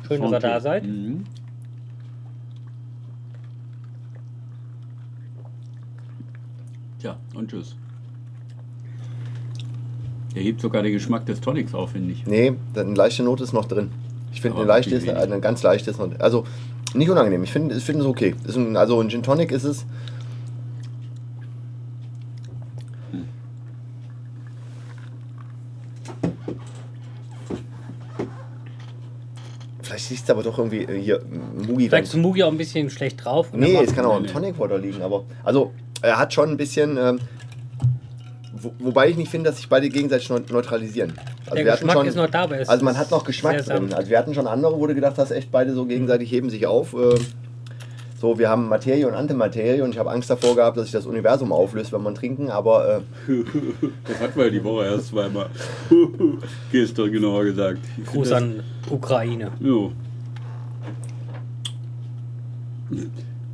Schön, dass ihr da seid. Mhm. Tja, und tschüss. Der hebt sogar den Geschmack des Tonics auf, finde ich. Nee, eine leichte Note ist noch drin. Ich finde eine leichte, ist, eine ganz leichte ist noch, also nicht unangenehm. Ich finde, ich finde es okay. Ist ein, also ein Gin Tonic ist es. Es aber doch irgendwie äh, hier Mugi. Vielleicht ist Mugi auch ein bisschen schlecht drauf. Nee, es kann auch am. Tonic Water liegen, aber also er hat schon ein bisschen, ähm, wo, wobei ich nicht finde, dass sich beide gegenseitig neu- neutralisieren. Also Der wir Geschmack ist noch da, aber also man hat noch Geschmack drin. Also wir hatten schon andere, wo du gedacht hast, echt beide so gegenseitig heben sich auf. äh, So, wir haben Materie und Antimaterie und ich habe Angst davor gehabt, dass sich das Universum auflöst, wenn man trinken, aber äh, *laughs* Das hatten wir die Woche erst zweimal. *laughs* Gestern genauer gesagt. Ich Gruß an Ukraine. Jo.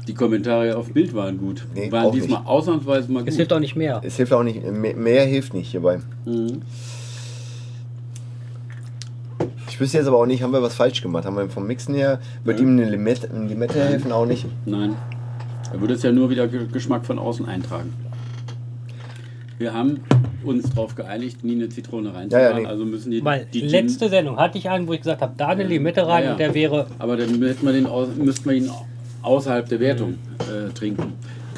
Die Kommentare auf Bild waren gut. Nee, waren diesmal ausnahmsweise mal gut. Es hilft auch nicht mehr. es hilft auch nicht, mehr, mehr hilft nicht hierbei. Mhm. Ich wüsste jetzt aber auch nicht, haben wir was falsch gemacht? Haben wir vom Mixen her, wird ihm eine Limette, eine Limette helfen auch nicht? Nein. Er würde es ja nur wieder Ge- Geschmack von außen eintragen. Wir haben uns darauf geeinigt, nie eine Zitrone reinzumachen. Ja, ja, nee. Also müssen die, Weil die Gin- letzte Sendung hatte ich einen, wo ich gesagt habe, da eine Limette rein Ja, ja. und der wäre. Aber dann hätten wir den aus, müssten wir ihn außerhalb der Wertung äh, trinken.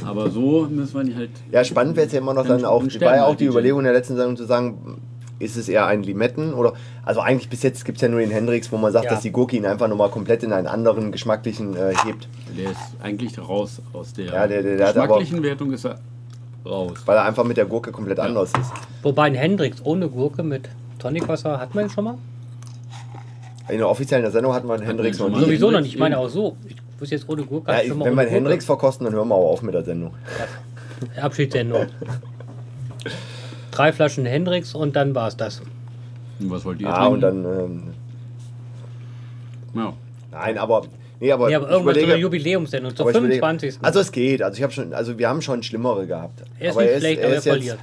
Aber so müssen wir ihn halt. Ja, spannend wäre es ja immer noch dann auch, ein war ja auch die Sternmal, Überlegung in der letzten Sendung zu sagen, ist es eher ein Limetten oder, also eigentlich bis jetzt gibt es ja nur den Hendrix, wo man sagt, Ja. dass die Gurke ihn einfach nochmal komplett in einen anderen geschmacklichen äh, hebt, Der ist eigentlich raus aus der Ja, der- der- der hat aber- geschmacklichen Wertung ist er raus. weil er einfach mit der Gurke komplett anders ist. Wobei ein Hendrix ohne Gurke mit Tonicwasser hatten wir den schon mal? In der offiziellen Sendung hatten wir einen Hendrix noch nie. mal. Sowieso noch nicht. Ich meine auch so. Ich wusste jetzt ohne Gurke. Ja, ich wenn wir einen Hendrix verkosten, dann hören wir auch auf mit der Sendung. Abschiedssendung. *laughs* Drei Flaschen Hendrix und dann war es das. Und was wollt ihr Ah, und trinken? dann, ähm, Ja. nein, aber, nee, aber, Ja, aber irgendwann so eine überlege, Jubiläumssendung zur aber ich überlege- 25. Also es geht, also ich habe schon, also wir haben schon schlimmere gehabt. er ist aber nicht schlecht, aber er jetzt- verliert.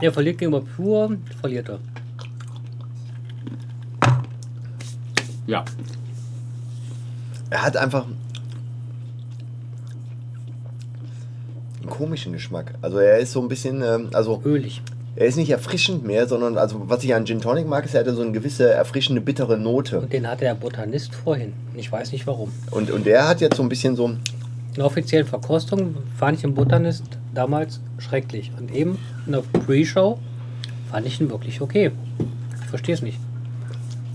Er verliert gegenüber pur, verliert er. ja. Er hat einfach einen komischen Geschmack. Also er ist so ein bisschen, ähm, also Ölig. er ist nicht erfrischend mehr, sondern also was ich an Gin Tonic mag, ist, er hat so eine gewisse erfrischende, bittere Note. Und den hatte der Botanist vorhin. Ich weiß nicht warum. Und, und der hat jetzt so ein bisschen so, In der offiziellen Verkostung fand ich den Botanist damals schrecklich. Und eben in der Pre-Show fand ich ihn wirklich okay. Ich verstehe es nicht.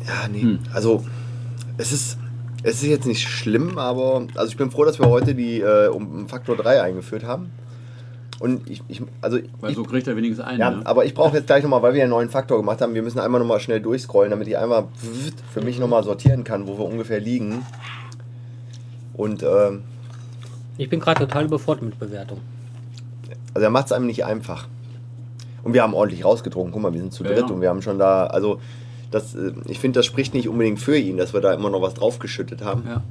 ja, nee, Hm. also es ist, es ist jetzt nicht schlimm, aber also ich bin froh, dass wir heute die äh, um Faktor 3 eingeführt haben. Und ich, ich also Weil ich, so kriegt er wenigstens einen. Ja, ne? aber ich brauche jetzt gleich nochmal, weil wir einen neuen Faktor gemacht haben, wir müssen einmal nochmal schnell durchscrollen, damit ich einmal für mich nochmal sortieren kann, wo wir ungefähr liegen. Und ähm, Ich bin gerade total überfordert mit Bewertung. also er macht es einem nicht einfach. Und wir haben ordentlich rausgetrunken. Guck mal, wir sind zu Ja, dritt ja. und wir haben schon da, also das, äh, ich finde, das spricht nicht unbedingt für ihn, dass wir da immer noch was draufgeschüttet haben. ja.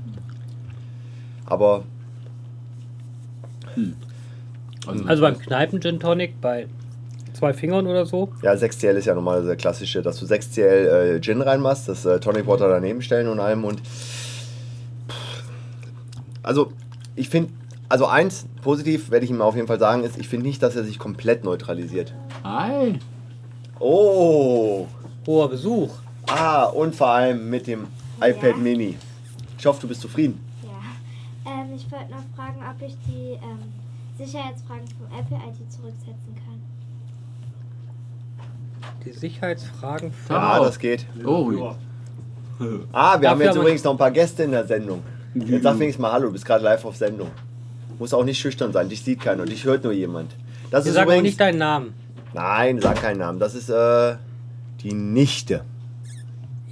Aber Also beim Kneipen Gin Tonic bei zwei Fingern oder so. ja, 6CL ist ja nochmal der klassische, dass du 6CL äh, Gin reinmachst, das äh, Tonic Water daneben stellen und allem und also ich finde also eins, positiv werde ich ihm auf jeden Fall sagen, ist, ich finde nicht, dass er sich komplett neutralisiert. Ei. Oh, Hoher Besuch. ah, und vor allem mit dem iPad Mini. Ich hoffe, du bist zufrieden. Ja. Ähm, ich wollte noch fragen, ob ich die ähm, Sicherheitsfragen vom Apple ID zurücksetzen kann. Die Sicherheitsfragen für. Ja, das geht. Oh, Ah, wir haben Dafür jetzt übrigens noch ein paar Gäste in der Sendung. Jetzt sag wenigstens mal Hallo, du bist gerade live auf Sendung. Muss auch nicht schüchtern sein, dich sieht keiner und dich hört nur jemand. Das Wir ist sagen auch übrigens. nicht deinen Namen. Nein, sag keinen Namen. Das ist äh, die Nichte.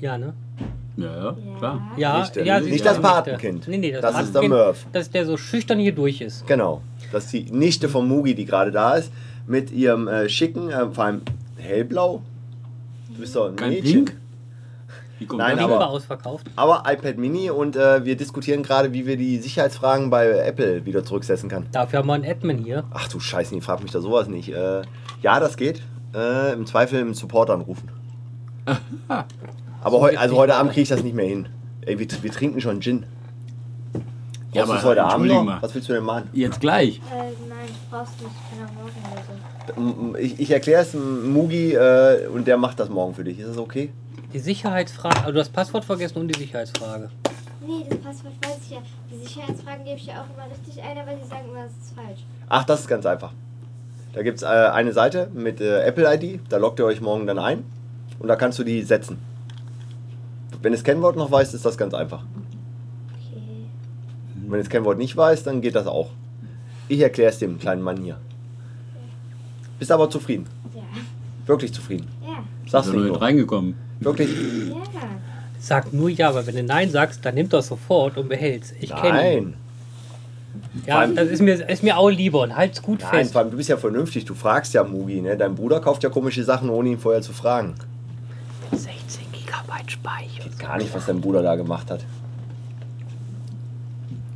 Ja, ne? ja, ja, klar. Ja, Nichte. ja, sie Nicht ist das eine Nichte. Patenkind. Nee, nee, das, Das ist der Patenkind, Murph. Das ist der so schüchtern hier durch ist. Genau. Das ist die Nichte von Mugi, die gerade da ist. Mit ihrem äh, schicken, äh, vor allem hellblau. Du bist doch ein Kein Mädchen. Pink? Wie kommt Nein, das? Pink aber- war ausverkauft. Aber iPad Mini und äh, wir diskutieren gerade, wie wir die Sicherheitsfragen bei Apple wieder zurücksetzen kann. Dafür haben wir einen Admin hier. Ach du Scheiße, ich frag mich da sowas nicht. Äh, ja, das geht. Äh, Im Zweifel im Support anrufen. *laughs* Aber heu, geht's also heute. Abend kriege ich das nicht mehr hin. Ey, wir, wir trinken schon Gin. Ja, aber heute Abend noch? mal. Was willst du denn machen? Jetzt gleich. Äh, nein, brauchst du nicht. Ich kann auch morgen oder so. Ich, ich erkläre es Mugi äh, und der macht das morgen für dich. Ist das okay? Die Sicherheitsfrage, also du hast Passwort vergessen und die Sicherheitsfrage. Nee, das Passwort weiß ich ja. Die Sicherheitsfragen gebe ich ja auch immer richtig ein, aber sie sagen immer, es ist falsch. Ach, das ist ganz einfach. Da gibt es äh, eine Seite mit äh, Apple ID, da loggt ihr euch morgen dann ein und da kannst du die setzen. Wenn du das Kennwort noch weißt, ist das ganz einfach. Okay. Wenn du das Kennwort nicht weißt, dann geht das auch. Ich erkläre es dem kleinen Mann hier. Bist aber zufrieden. Ja. Wirklich zufrieden. Ja. Sagst du nicht reingekommen. Wirklich? Ja. Sag nur ja, aber wenn du Nein sagst, dann nimm das sofort und behält's. Ich kenne ihn. Nein. Ja, allem- das ist mir, ist mir auch lieber und halt's gut Nein, fest. vor allem, du bist ja vernünftig. Du fragst ja Mugi, ne? Dein Bruder kauft ja komische Sachen, ohne ihn vorher zu fragen. 16 Gigabyte Speicher. Gar nicht, was dein Bruder da gemacht hat.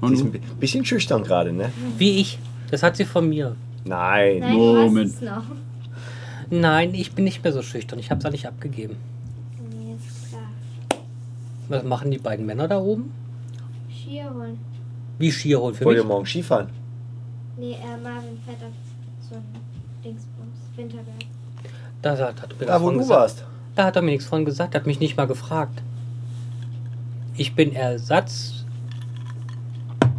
Und ist ein bi- bisschen schüchtern gerade, ne? Wie ich. Das hat sie von mir. Nein. Nein, Moment. Nein, ich bin nicht mehr so schüchtern. Ich hab's auch nicht abgegeben. Nee, ist klar. Was machen die beiden Männer da oben? Skier holen. Wie Skier holen für Wollt ihr mich? morgen Skifahren? Nee, äh, Marvin fährt auf so ein Dingsbums. Winterberg. Da, hat er mir Da, wo du gesagt. warst. Da hat er mir nichts von gesagt, hat mich nicht mal gefragt. Ich bin Ersatz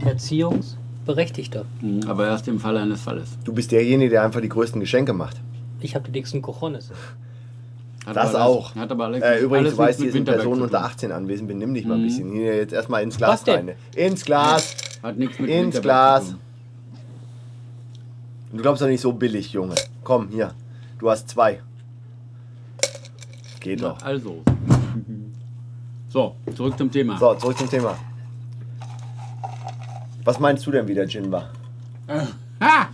Erziehungsberechtigter. Mhm, Aber erst im Fall eines Falles. Du bist derjenige, der einfach die größten Geschenke macht. Ich habe die dicksten Cojones. Hat Das aber auch. Hat aber alles, Äh, übrigens, alles du weißt, mit hier sind Winterberg Personen zu unter tun. 18 anwesend. Benimm dich mal ein Mhm. bisschen. Hier jetzt erstmal ins Glas Was denn? rein. Ins Glas. Hat nichts mit Ins Winterberg Glas. zu tun. Du glaubst doch nicht so billig, Junge. Komm, hier. Du hast zwei. Geht doch. Also. *laughs* So, zurück zum Thema. So, zurück zum Thema. Was meinst du denn, wie der Gin war? *laughs* Ah!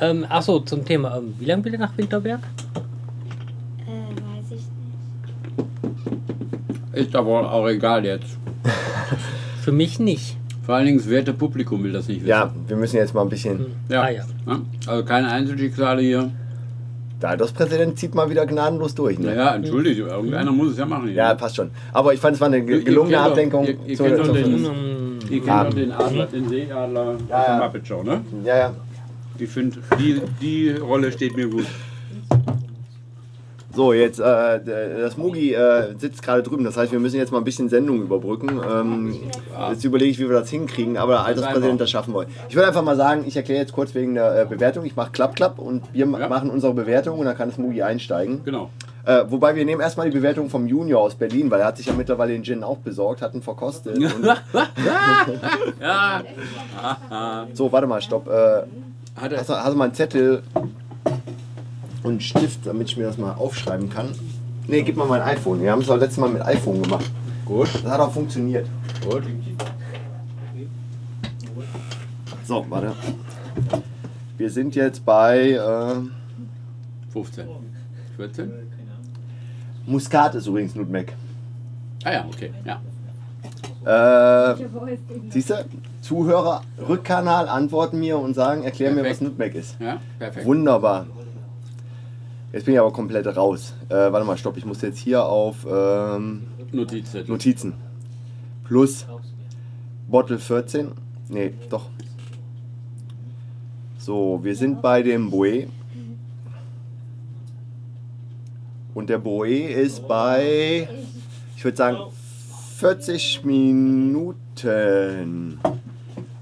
Ähm, Achso, zum Thema. Ähm, wie lange will ihr nach Winterberg? Äh, weiß ich nicht. Ist aber auch egal jetzt. Für mich nicht. Vor allen Dingen das werte Publikum will das nicht wissen. Ja, wir müssen jetzt mal ein bisschen. Ja. Ah, ja. Ja, Also keine Einzelschicksale hier. Der Alterspräsident zieht mal wieder gnadenlos durch. Ne? Naja, entschuldigt, irgendeiner muss es ja machen. hier. Ja, passt schon. Aber ich fand, es war eine gelungene Ablenkung. ihr- ihr kennt doch den- Mm, Ihr kennt doch den Adler, den Seeadler Ja, ja. Muppet Show, ne? Ja, ja. Ich finde, die, die Rolle steht mir gut. So, jetzt, äh, das Mugi äh, sitzt gerade drüben. Das heißt, wir müssen jetzt mal ein bisschen Sendung überbrücken. Ähm, jetzt überlege ich, wie wir das hinkriegen. Aber der Alterspräsident, das schaffen wir. Ich würde einfach mal sagen, ich erkläre jetzt kurz wegen der äh, Bewertung. Ich mache Klapp, Klapp und wir Ja. machen unsere Bewertung und dann kann das Mugi einsteigen. Genau. Äh, wobei wir nehmen erstmal die Bewertung vom Junior aus Berlin, weil er hat sich ja mittlerweile den Gin auch besorgt, hat ihn verkostet. *laughs* Ja. *laughs* so, warte mal, stopp. Äh, hast, du, hast du mal einen Zettel und einen Stift, damit ich mir das mal aufschreiben kann? Ne, gib mal mein iPhone. Wir haben es auch letztes Mal mit iPhone gemacht. gut, Das hat auch funktioniert. gut. So, warte. Wir sind jetzt bei äh, 15. 14? Muskat ist übrigens Nutmeg. Ah ja, okay. Ja. Äh, siehst du? Zuhörer, Rückkanal antworten mir und sagen, erklär mir, was Perfekt. Nutmeg ist. Ja, perfekt. Wunderbar. Jetzt bin ich aber komplett raus. Äh, warte mal, stopp, ich muss jetzt hier auf ähm, Notizzettel. Notizen. Plus Bottle 14. Nee, doch. So, wir sind bei dem Boe. Und der Boe ist bei, ich würde sagen, 40 Minuten.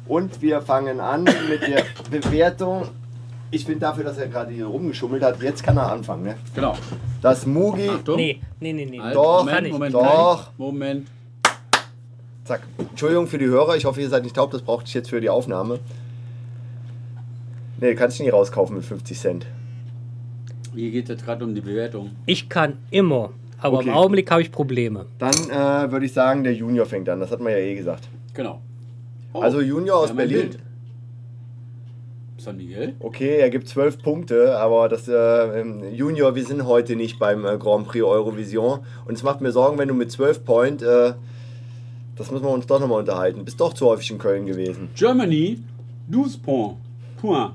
Und wir fangen an mit der Bewertung. Ich finde dafür, dass er gerade hier rumgeschummelt hat, jetzt kann er anfangen. Ne? Genau. Das Mugi, Achtung. Nee, nee, nee, nee. Halt, Doch, Moment. Moment, Doch. Moment. zack. Entschuldigung für die Hörer, ich hoffe, ihr seid nicht taub, das brauchte ich jetzt für die Aufnahme. Nee, kannst du nicht rauskaufen mit 50 Cent. Hier geht es jetzt gerade um die Bewertung. Ich kann immer, aber Okay. im Augenblick habe ich Probleme. Dann äh, würde ich sagen, der Junior fängt an. Das hat man ja eh gesagt. Genau. Oh, Also Junior aus Berlin. San Miguel? Okay, er gibt 12 Punkte, aber das äh, ähm, Junior, wir sind heute nicht beim äh, Grand Prix Eurovision. Und es macht mir Sorgen, wenn du mit 12 Point, äh, das müssen wir uns doch nochmal unterhalten. Bist doch zu häufig in Köln gewesen. Germany, 12 points. Point.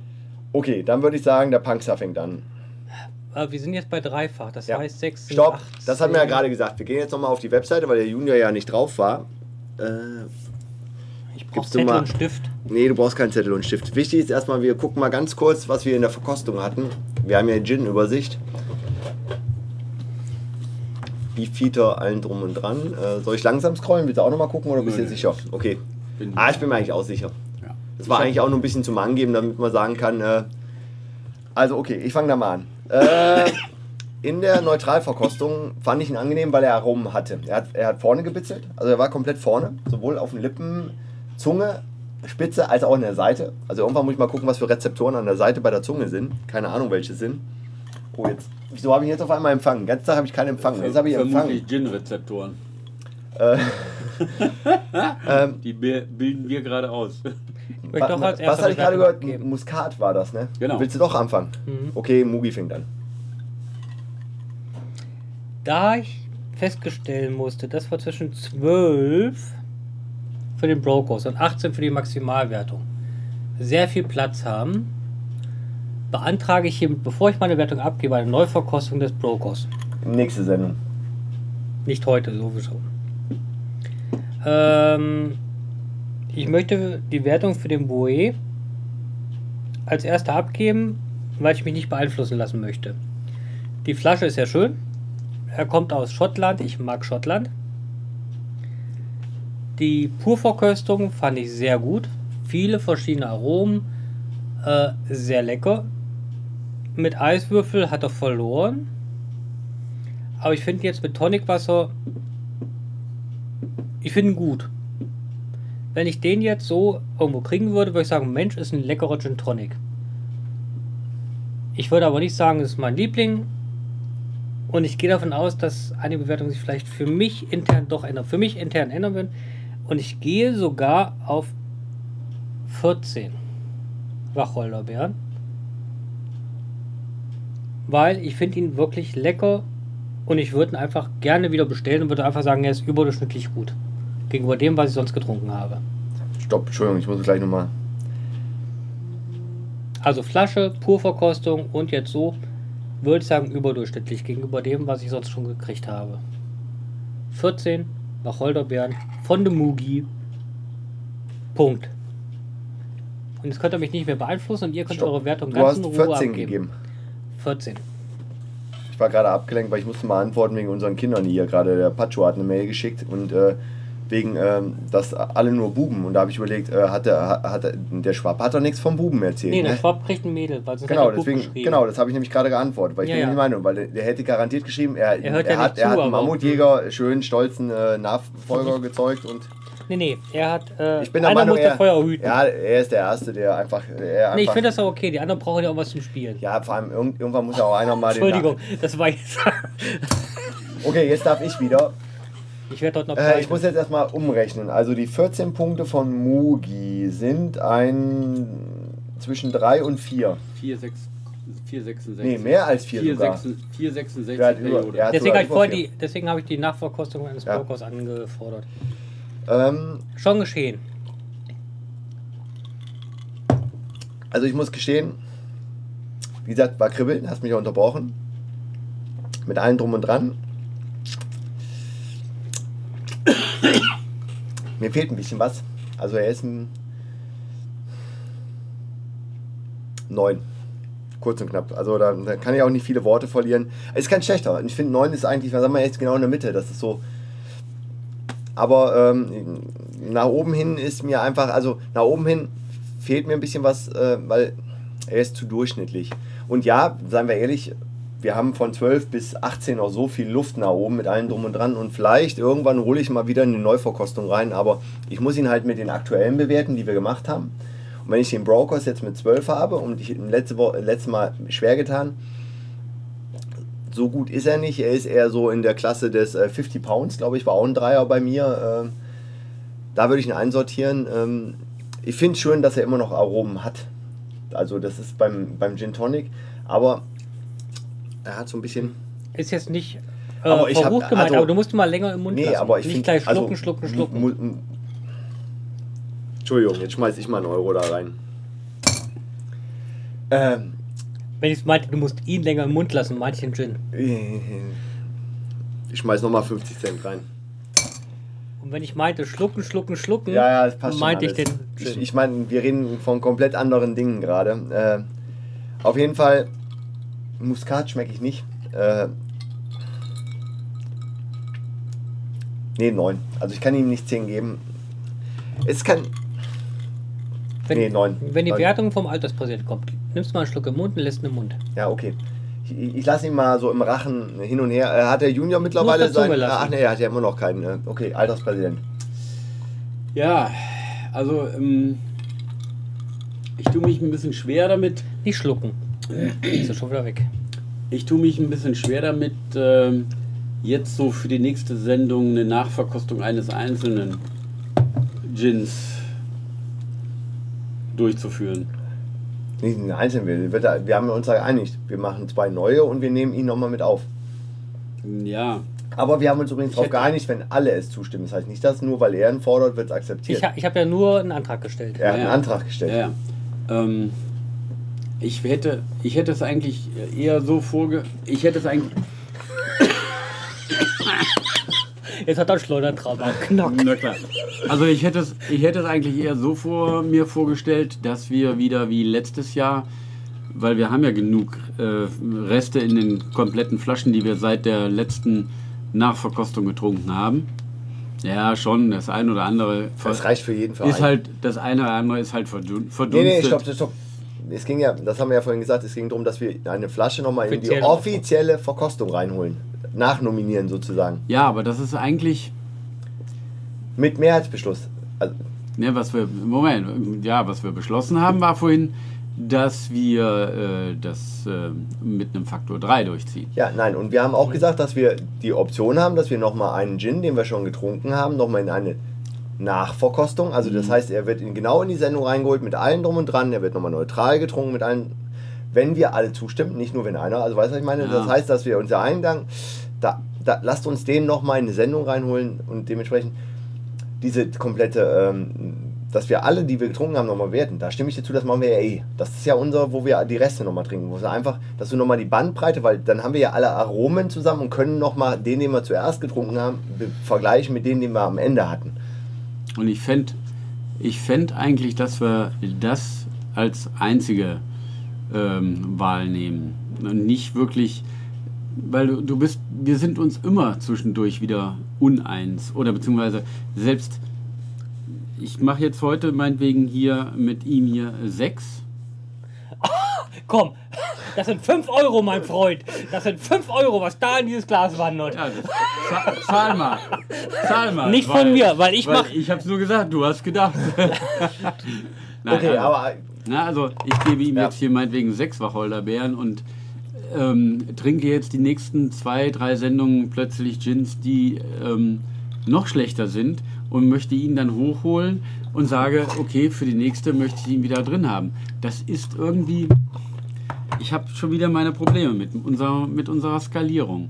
Okay, dann würde ich sagen, der Punkster fängt an. Aber wir sind jetzt bei dreifach, das Ja. heißt 6 Stopp, das hatten wir ja gerade gesagt. Wir gehen jetzt nochmal auf die Webseite, weil der Junior ja nicht drauf war. Äh, Ich brauche Zettel mal- und Stift. Nee, du brauchst keinen Zettel und Stift. Wichtig ist erstmal, wir gucken mal ganz kurz, was wir in der Verkostung hatten. Wir haben ja Gin-Übersicht. Beefeater, allen drum und dran. Äh, soll ich langsam scrollen? Willst du auch nochmal gucken oder bist du nö. sicher? Okay. Ah, ich bin mir eigentlich auch sicher. Ja. Das war eigentlich auch nur ein bisschen zum Angeben, damit man sagen kann, äh, also okay, ich fange da mal an. Äh, *laughs* in der Neutralverkostung fand ich ihn angenehm, weil er Aromen hatte. Er hat, er hat vorne gebitzelt, also er war komplett vorne, sowohl auf den Lippen, Zunge, Spitze, als auch an der Seite. Also irgendwann muss ich mal gucken, was für Rezeptoren an der Seite bei der Zunge sind. Keine Ahnung, welche sind. Oh, jetzt. Wieso habe ich jetzt auf einmal empfangen? Den ganzen Tag habe ich keinen empfangen. Jetzt habe ich empfangen. Vermutlich Gin-Rezeptoren. Äh, *laughs* ähm, Die bi- bilden wir gerade aus. Doch als was erstes hatte ich gerade gehört? Abgeben. Muskat war das, ne? Genau. Willst du doch anfangen? Mhm. Okay, Mugi fängt an. Da ich feststellen musste, dass wir zwischen 12 für den Brokers und 18 für die Maximalwertung sehr viel Platz haben, beantrage ich hiermit, bevor ich meine Wertung abgebe, eine Neuverkostung des Brokers. Nächste Sendung. Nicht heute, sowieso. Ähm, ich möchte die Wertung für den Boe als erster abgeben, weil ich mich nicht beeinflussen lassen möchte. Die Flasche ist ja schön. Er kommt aus Schottland. Ich mag Schottland. Die Purverköstung fand ich sehr gut. Viele verschiedene Aromen. Äh, sehr lecker. Mit Eiswürfel hat er verloren. Aber ich finde jetzt mit Tonicwasser, ich finde ihn gut. Wenn ich den jetzt so irgendwo kriegen würde, würde ich sagen, Mensch, ist ein leckerer Gin Tonic. Ich würde aber nicht sagen, es ist mein Liebling. Und ich gehe davon aus, dass eine Bewertung sich vielleicht für mich intern doch ändert. Für mich intern ändern wird. Und ich gehe sogar auf 14 Wacholderbeeren. Weil ich finde ihn wirklich lecker und ich würde ihn einfach gerne wieder bestellen und würde einfach sagen, er ist überdurchschnittlich gut. Gegenüber dem, was ich sonst getrunken habe. Stopp, Entschuldigung, ich muss gleich nochmal. Also Flasche, Purverkostung und jetzt so, würde ich sagen, überdurchschnittlich gegenüber dem, was ich sonst schon gekriegt habe. 14 Wacholderbeeren von dem Mugi. Punkt. Und jetzt könnt ihr mich nicht mehr beeinflussen und ihr könnt Stopp. eure Wertung Du ganz in Ruhe 14 abgeben. gegeben. 14. Ich war gerade abgelenkt, weil ich musste mal antworten wegen unseren Kindern hier gerade. Der Pacho hat eine Mail geschickt und äh, wegen, ähm, dass alle nur Buben. Und da habe ich überlegt, äh, hat, der, hat, der- der Schwab hat doch nichts vom Buben erzählt. Nee, der ne? Schwab kriegt ein Mädel, weil sonst Genau, er deswegen, genau, das habe ich nämlich gerade geantwortet, weil ich Ja, bin ja. der Meinung, weil der, der hätte garantiert geschrieben, er, Er hört ja hat, nicht er zu, hat einen Mammutjäger, schön stolzen äh, Nachfolger gezeugt und Nee, nee, er hat. Äh, ich bin der Meinung, muss er, Feuer hüten. ja, er ist der Erste, der einfach, er nee, ich finde das auch okay. Die anderen brauchen ja auch was zum Spielen. ja, vor allem irgend, irgendwann muss ja auch einer mal den Entschuldigung, das war jetzt. Okay, jetzt darf ich wieder. Ich werde dort noch. Äh, ich muss jetzt erstmal umrechnen. Also die 14 Punkte von Mugi sind ein zwischen 3 und 4. 4, 6, 4, 66. Nee, mehr als 4 4, sogar. 6, 4 66 Ja, Periode. ja. deswegen habe ich, die, deswegen habe ich die Nachverkostung eines Ja. Brokers angefordert. Ähm, Schon geschehen. also ich muss gestehen, wie gesagt, war Kribbeln, hast mich ja unterbrochen. Mit allem drum und dran. Mir fehlt ein bisschen was. Also er ist ein 9. Kurz und knapp. Also da, da kann ich auch nicht viele Worte verlieren. Ist kein schlechter. Ich finde 9 ist eigentlich, sagen wir jetzt genau in der Mitte. Das ist so. Aber ähm, nach oben hin ist mir einfach, also nach oben hin fehlt mir ein bisschen was, äh, weil er ist zu durchschnittlich. Und ja, seien wir ehrlich, wir haben von 12 bis 18 noch so viel Luft nach oben mit allem drum und dran und vielleicht irgendwann hole ich mal wieder eine Neuverkostung rein, aber ich muss ihn halt mit den aktuellen bewerten, die wir gemacht haben. Und wenn ich den Brokers jetzt mit 12 habe und ich letzte Woche, letztes Mal schwer getan, so gut ist er nicht. Er ist eher so in der Klasse des äh, 50 Pounds, glaube ich, war auch ein Dreier bei mir. Ähm, da würde ich ihn einsortieren. Ähm, ich finde schön, dass er immer noch Aromen hat. Also das ist beim, beim Gin Tonic, aber er hat so ein bisschen... Ist jetzt nicht äh, Aber ich hab- verrucht gemeint, also- aber du musst mal länger im Mund Nee, lassen. aber ich Nicht finde... gleich schlucken, also, schlucken, schlucken. Entschuldigung, jetzt schmeiß ich mal einen Euro da rein. Ähm, Wenn ich meinte, du musst ihn länger im Mund lassen, meinte ich den Gin. ich schmeiß nochmal 50 Cent rein. Und wenn ich meinte, schlucken, schlucken, schlucken, Ja, ja, das passt meinte ich den Ich, ich meine, wir reden von komplett anderen Dingen gerade. Äh, auf jeden Fall, Muskat schmecke ich nicht. Äh, nee, 9. Also ich kann ihm nicht 10 geben. Es kann. wenn, nee, 9. wenn die Neun. Wertung vom Alterspräsident kommt, nimmst du mal einen Schluck im Mund und lässt ihn im Mund. Ja, okay. Ich, ich lasse ihn mal so im Rachen hin und her. Äh, hat der Junior mittlerweile sein. Ach nee, er hat ja immer noch keinen. äh, Okay, Alterspräsident. Ja, also ähm, ich tue mich ein bisschen schwer damit. Nicht schlucken. Ist ja schon wieder weg. Ich tue mich ein bisschen schwer damit, ähm, jetzt so für die nächste Sendung eine Nachverkostung eines einzelnen Gins durchzuführen. Nicht den einzelnen. Wir, wird er- wir haben uns da geeinigt. Wir machen zwei neue und wir nehmen ihn nochmal mit auf. Ja, Aber wir haben uns übrigens darauf geeinigt, wenn alle es zustimmen. Das heißt nicht, dass nur weil er ihn fordert, wird es akzeptiert. Ich, ha- ich habe ja nur einen Antrag gestellt. er hat Ja, einen ja. Antrag gestellt. ja, ja. Ähm, ich hätte, ich hätte es eigentlich eher so vorge... Ich hätte es eigentlich... Jetzt hat er Schleudertrauma. Knack. Na klar. Also ich hätte es, ich hätte es eigentlich eher so vor mir vorgestellt, dass wir wieder wie letztes Jahr, weil wir haben ja genug äh, Reste in den kompletten Flaschen, die wir seit der letzten Nachverkostung getrunken haben. Ja, schon, das ein oder andere Das reicht für jeden Verein. ist halt, das eine oder andere ist halt verdun- nee, verdunstet. nee, stopp, stopp, stopp. Es ging ja, das haben wir ja vorhin gesagt, es ging darum, dass wir eine Flasche nochmal in die Offizielle Verkostung reinholen. Nachnominieren sozusagen. Ja, aber das ist eigentlich, Mit Mehrheitsbeschluss. Also, ne, was wir, Moment, ja, was wir beschlossen haben, war vorhin, dass wir äh, das äh, mit einem Faktor 3 durchziehen. ja, nein. Und wir haben auch gesagt, dass wir die Option haben, dass wir nochmal einen Gin, den wir schon getrunken haben, nochmal in eine Nachverkostung. Also das heißt, er wird genau in die Sendung reingeholt mit allem drum und dran. Er wird nochmal neutral getrunken mit allen, wenn wir alle zustimmen, nicht nur wenn einer. Also weißt du, was ich meine? Ja. Das heißt, dass wir uns ja eindanken, da, da, lasst uns den nochmal in eine Sendung reinholen und dementsprechend diese komplette, ähm, dass wir alle, die wir getrunken haben, nochmal werten. Da stimme ich dir zu, das machen wir ja eh. Das ist ja unser, wo wir die Reste nochmal trinken. Wo wir einfach, dass du nochmal die Bandbreite, weil dann haben wir ja alle Aromen zusammen und können nochmal den, den wir zuerst getrunken haben, be- vergleichen mit dem, den wir am Ende hatten. Und ich fände ich fänd eigentlich, dass wir das als einzige ähm, Wahl nehmen. Und nicht wirklich, weil du, du bist, wir sind uns immer zwischendurch wieder uneins. Oder beziehungsweise selbst, ich mache jetzt heute meinetwegen hier mit ihm hier sechs. Komm, das sind 5 Euro, mein Freund. Das sind 5 Euro, was da in dieses Glas wandert. Ja, das, zahl, mal. Zahl mal. Nicht von mir, weil ich mach- Ich hab's nur gesagt, du hast gedacht. *laughs* Nein, Okay, also- aber Na, also ich gebe ihm Ja. jetzt hier meinetwegen sechs Wacholderbeeren und ähm, trinke jetzt die nächsten zwei, drei Sendungen plötzlich Gins, die ähm, noch schlechter sind und möchte ihn dann hochholen und sage, okay, für die nächste möchte ich ihn wieder drin haben. Das ist irgendwie, ich habe schon wieder meine Probleme mit unserer, mit unserer Skalierung.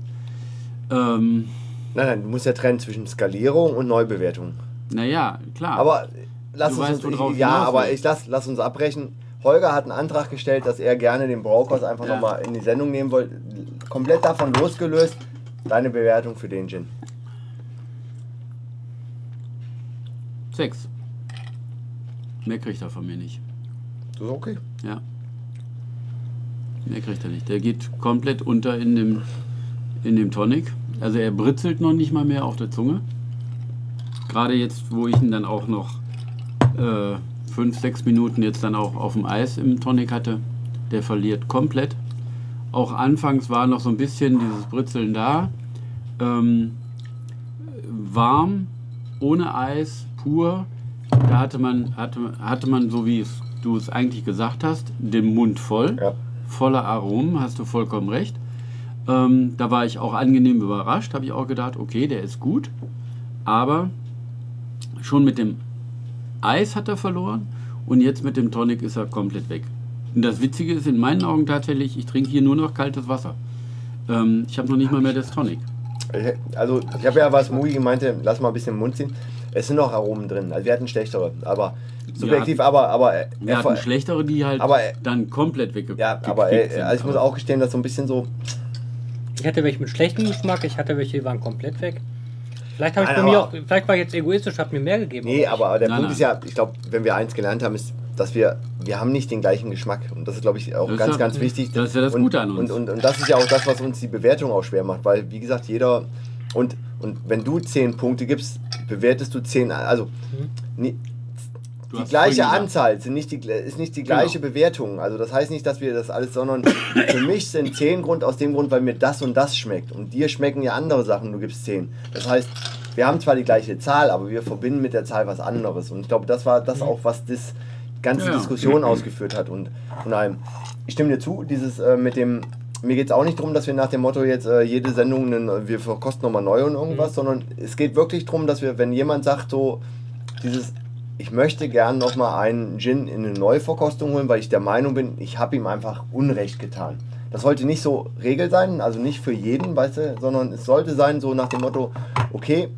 Ähm, nein, nein, du musst ja trennen zwischen Skalierung und Neubewertung. naja, klar. Aber lass Du uns, weißt, ich ja, aber ich lass, lass uns abbrechen. Holger hat einen Antrag gestellt, dass er gerne den Brokers einfach Ja. nochmal in die Sendung nehmen wollte. Komplett davon losgelöst. Deine Bewertung für den Gin. Sechs. Mehr kriegt er von mir nicht. Das ist okay. Ja. Mehr kriegt er nicht. Der geht komplett unter in dem, in dem Tonic. Also er britzelt noch nicht mal mehr auf der Zunge. Gerade jetzt, wo ich ihn dann auch noch äh, fünf, sechs Minuten jetzt dann auch auf dem Eis im Tonic hatte, der verliert komplett. Auch anfangs war noch so ein bisschen dieses Britzeln da. Ähm, warm, ohne Eis, pur. Da hatte man, hatte, hatte man, so wie es, du es eigentlich gesagt hast, den Mund voll. Ja. Voller Aromen, hast du vollkommen recht. Ähm, da war ich auch angenehm überrascht, habe ich auch gedacht, okay, der ist gut. Aber schon mit dem Eis hat er verloren und jetzt mit dem Tonic ist er komplett weg. Und das Witzige ist in meinen Augen tatsächlich, ich trinke hier nur noch kaltes Wasser. Ähm, ich habe noch nicht mal mehr das Tonic. Also, ich habe ja was Mugi meinte, lass mal ein bisschen im Mund ziehen. Es sind noch Aromen drin. Also, wir hatten schlechtere, aber subjektiv, aber. aber äh, Wir er- hatten schlechtere, die halt Aber, äh, dann komplett weggekippt Ja, aber äh, sind. also ich muss auch gestehen, dass so ein bisschen so. Ich hatte welche mit schlechtem Geschmack, ich hatte welche, die waren komplett weg. Vielleicht habe ich Nein, bei mir auch, vielleicht war ich jetzt egoistisch, habe mir mehr gegeben. Nee, aber der Nein, Punkt nein. ist ja, ich glaube, wenn wir eins gelernt haben, ist, dass wir, wir haben nicht den gleichen Geschmack. Und das ist, glaube ich, auch Das ganz, ja- ganz wichtig. das ist ja das und, Gute an uns. Und, und, und das ist ja auch das, was uns die Bewertung auch schwer macht. Weil, wie gesagt, jeder. Und, und wenn du 10 Punkte gibst, bewertest du 10. Also, nie, Du die gleiche Anzahl sind nicht die, ist nicht die gleiche Genau. Bewertung. Also das heißt nicht, dass wir das alles, sondern für mich sind 10 Grund aus dem Grund, weil mir das und das schmeckt. Und dir schmecken ja andere Sachen, du gibst 10. Das heißt, wir haben zwar die gleiche Zahl, aber wir verbinden mit der Zahl was anderes. Und ich glaube, das war das auch, was das ganze Ja. Diskussion ausgeführt hat. Und von allem, ich stimme dir zu, dieses äh, mit dem, mir geht es auch nicht darum, dass wir nach dem Motto jetzt äh, jede Sendung, einen, wir verkosten nochmal neu und irgendwas, sondern es geht wirklich darum, dass wir, wenn jemand sagt so, dieses, ich möchte gern nochmal einen Gin in eine Neuverkostung holen, weil ich der Meinung bin, ich habe ihm einfach Unrecht getan. Das sollte nicht so Regel sein, also nicht für jeden, weißt du, sondern es sollte sein so nach dem Motto, okay,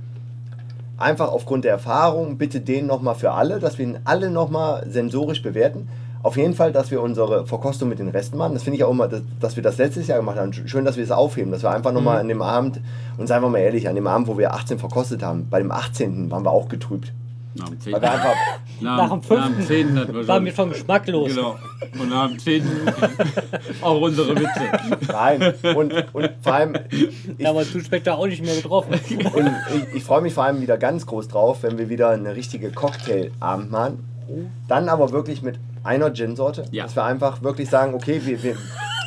einfach aufgrund der Erfahrung, bitte den nochmal für alle, dass wir ihn alle nochmal sensorisch bewerten. Auf jeden Fall, dass wir unsere Verkostung mit den Resten machen. Das finde ich auch immer, dass, dass wir das letztes Jahr gemacht haben. Schön, dass wir es aufheben. Dass wir einfach nochmal an dem Abend, und seien wir mal ehrlich, an dem Abend, wo wir 18 verkostet haben, bei dem 18. waren wir auch getrübt. Nach dem Weil 10. wir einfach, Nach, Nach dem fünften Nach dem 10. hatten wir war schon- mir schon geschmacklos. Genau. Und nach dem 10. *laughs* auch unsere Witze. nein. Und, und vor allem, ich, Da war Zuspector auch nicht mehr getroffen. *laughs* und ich, ich freue mich vor allem wieder ganz groß drauf, wenn wir wieder eine richtige Cocktailabend machen. Dann aber wirklich mit einer Gin-Sorte. Ja. Dass wir einfach wirklich sagen, okay, wir, wir,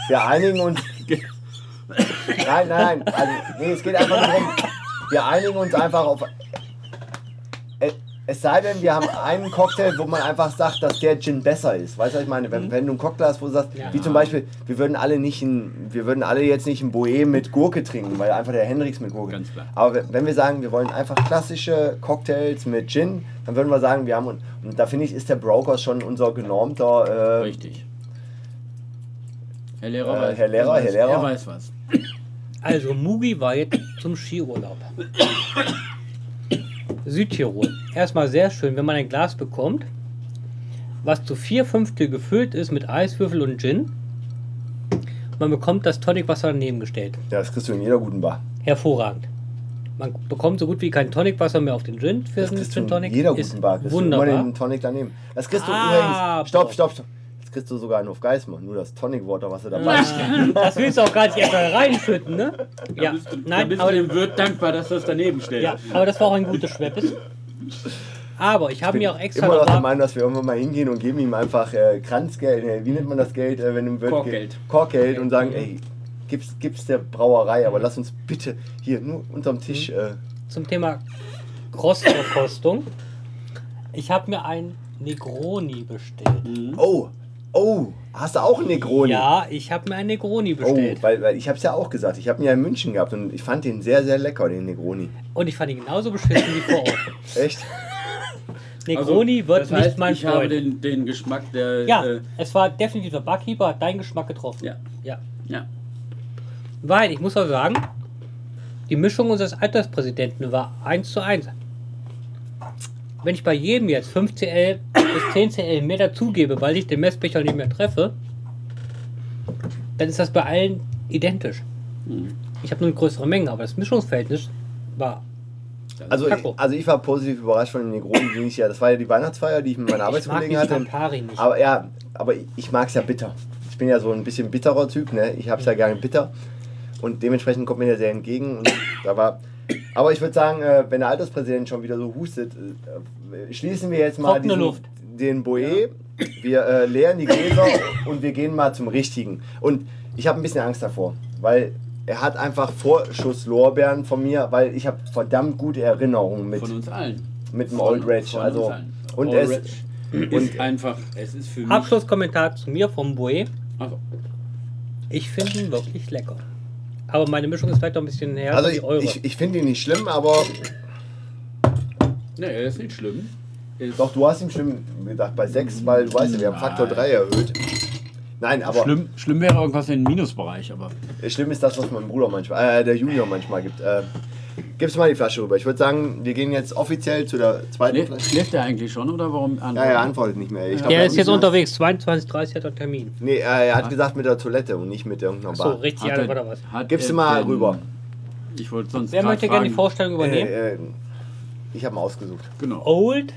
wir einigen uns. *laughs* Nein, nein, nein. Also, nee, es geht einfach darum, wir einigen uns einfach auf. Es- sei denn, wir haben einen Cocktail, wo man einfach sagt, dass der Gin besser ist. Weißt du, was ich meine? Wenn, wenn du einen Cocktail hast, wo du sagst, Ja. wie zum Beispiel, wir würden alle nicht ein, wir würden alle jetzt nicht ein Boe mit Gurke trinken, weil einfach der Hendrix mit Gurke. Ganz klar. Aber wenn- wir sagen, wir wollen einfach klassische Cocktails mit Gin, dann würden wir sagen, wir haben und, und da finde ich, ist der Brokers schon unser genormter. Äh, Richtig. Herr Lehrer, Äh, weiß, Herr Lehrer, er Herr Lehrer. Er weiß was. Also, Mugi war jetzt zum Skiurlaub. *coughs* Südtirol. Erstmal sehr schön, wenn man ein Glas bekommt, was zu vier Fünftel gefüllt ist mit Eiswürfel und Gin. Man bekommt das Tonicwasser daneben gestellt. ja, das kriegst du in jeder guten Bar. Hervorragend. Man bekommt so gut wie kein Tonicwasser mehr auf den Gin für Das den Gin in jeder guten Bar. Du wunderbar. immer den Tonic daneben. Das kriegst du Ah, übrigens. Stopp, stopp, stopp. Das kriegst du sogar nur auf Geismar. Nur das Tonic Water, was du dabei hast. *laughs* Das willst du auch gar nicht erst mal reinschütten, ne? Ja, Da bist du, da nein, bist aber, du dem Wirt dankbar, dass das daneben stellt. ja, aber das war auch ein gutes Schweppes. Aber ich habe mir auch extra immer noch der noch Meinung, dass wir irgendwann mal hingehen und geben ihm einfach äh, Kranzgeld, äh, wie nennt man das Geld, äh, wenn ihm wird Korkgeld. Korkgeld und sagen, ey, gib's, gib's der Brauerei, aber lass uns bitte hier nur unterm Tisch. Mhm. Äh, zum Thema Crossverkostung. Ich habe mir ein Negroni bestellt. oh, oh, hast du auch einen Negroni? Ja, ich habe mir ein Negroni Oh, bestellt. weil, weil ich habe es ja auch gesagt, ich habe ihn ja in München gehabt und ich fand den sehr, sehr lecker, den Negroni. Und ich fand ihn genauso beschissen wie vor Ort. *laughs* Echt? Negroni wird Also, das heißt, nicht mein ich habe Freund. den, den Geschmack der. ja, Äh, es war definitiv der Barkeeper, hat deinen Geschmack getroffen. ja. ja. ja. Weil, ich muss auch sagen, die Mischung unseres Alterspräsidenten war 1 zu 1. Wenn ich bei jedem jetzt 5 CL bis 10 CL mehr dazugebe, weil ich den Messbecher nicht mehr treffe, dann ist das bei allen identisch. Mhm. Ich habe nur eine größere Menge, aber das Mischungsverhältnis war Also, Kakao. also ich war positiv überrascht von den Negronen, die ich ja, das war ja die Weihnachtsfeier, die ich mit meinen Ich mag Arbeitskollegen hatte. Nicht. Aber ja, aber ich mag es ja bitter. Ich bin ja so ein bisschen bitterer Typ, ne? Ich habe es ja gerne bitter. Und dementsprechend kommt mir der sehr entgegen. Und da war, aber ich würde sagen, äh, wenn der Alterspräsident schon wieder so hustet, äh, schließen wir jetzt mal diesen, Luft. den Boe. Wir äh, leeren die Gläser *laughs* und wir gehen mal zum Richtigen. Und ich habe ein bisschen Angst davor, weil er hat einfach Vorschusslorbeeren von mir, weil ich habe verdammt gute Erinnerungen mit, Von uns allen. mit dem Von- Old Reg. Also, allen. und Old es, Reg und- ist einfach, es ist für mich. Abschlusskommentar zu mir vom Boe. Also, Ich finde ihn wirklich lecker. Aber meine Mischung ist vielleicht noch ein bisschen härter also ich, eure. ich, ich finde ihn nicht schlimm, aber ne, er ist nicht schlimm. Ist Doch, du hast ihm schlimm gedacht bei 6, weil du weißt ja, wir haben Faktor 3 erhöht. Nein, aber schlimm. schlimm, schlimm wäre irgendwas in den Minusbereich, aber. schlimm ist das, was mein Bruder manchmal, äh, der Junior manchmal gibt. Äh, gibst mal die Flasche rüber. Ich würde sagen, wir gehen jetzt offiziell zu der zweiten Schläft, Flasche. schläft er eigentlich schon oder warum? Ja, er antwortet nicht mehr. Ich glaub, Der er ist jetzt nicht- unterwegs. 22.30 hat er Termin. Nee, äh, er hat gesagt mit der Toilette und nicht mit irgendeiner So, Bar. richtig Hat er- oder was? hat Gibst du er mal denn- rüber. Ich wollte sonst. Wer möchte gerne die Vorstellung übernehmen? Äh, äh, ich habe ihn ausgesucht. Genau. Old?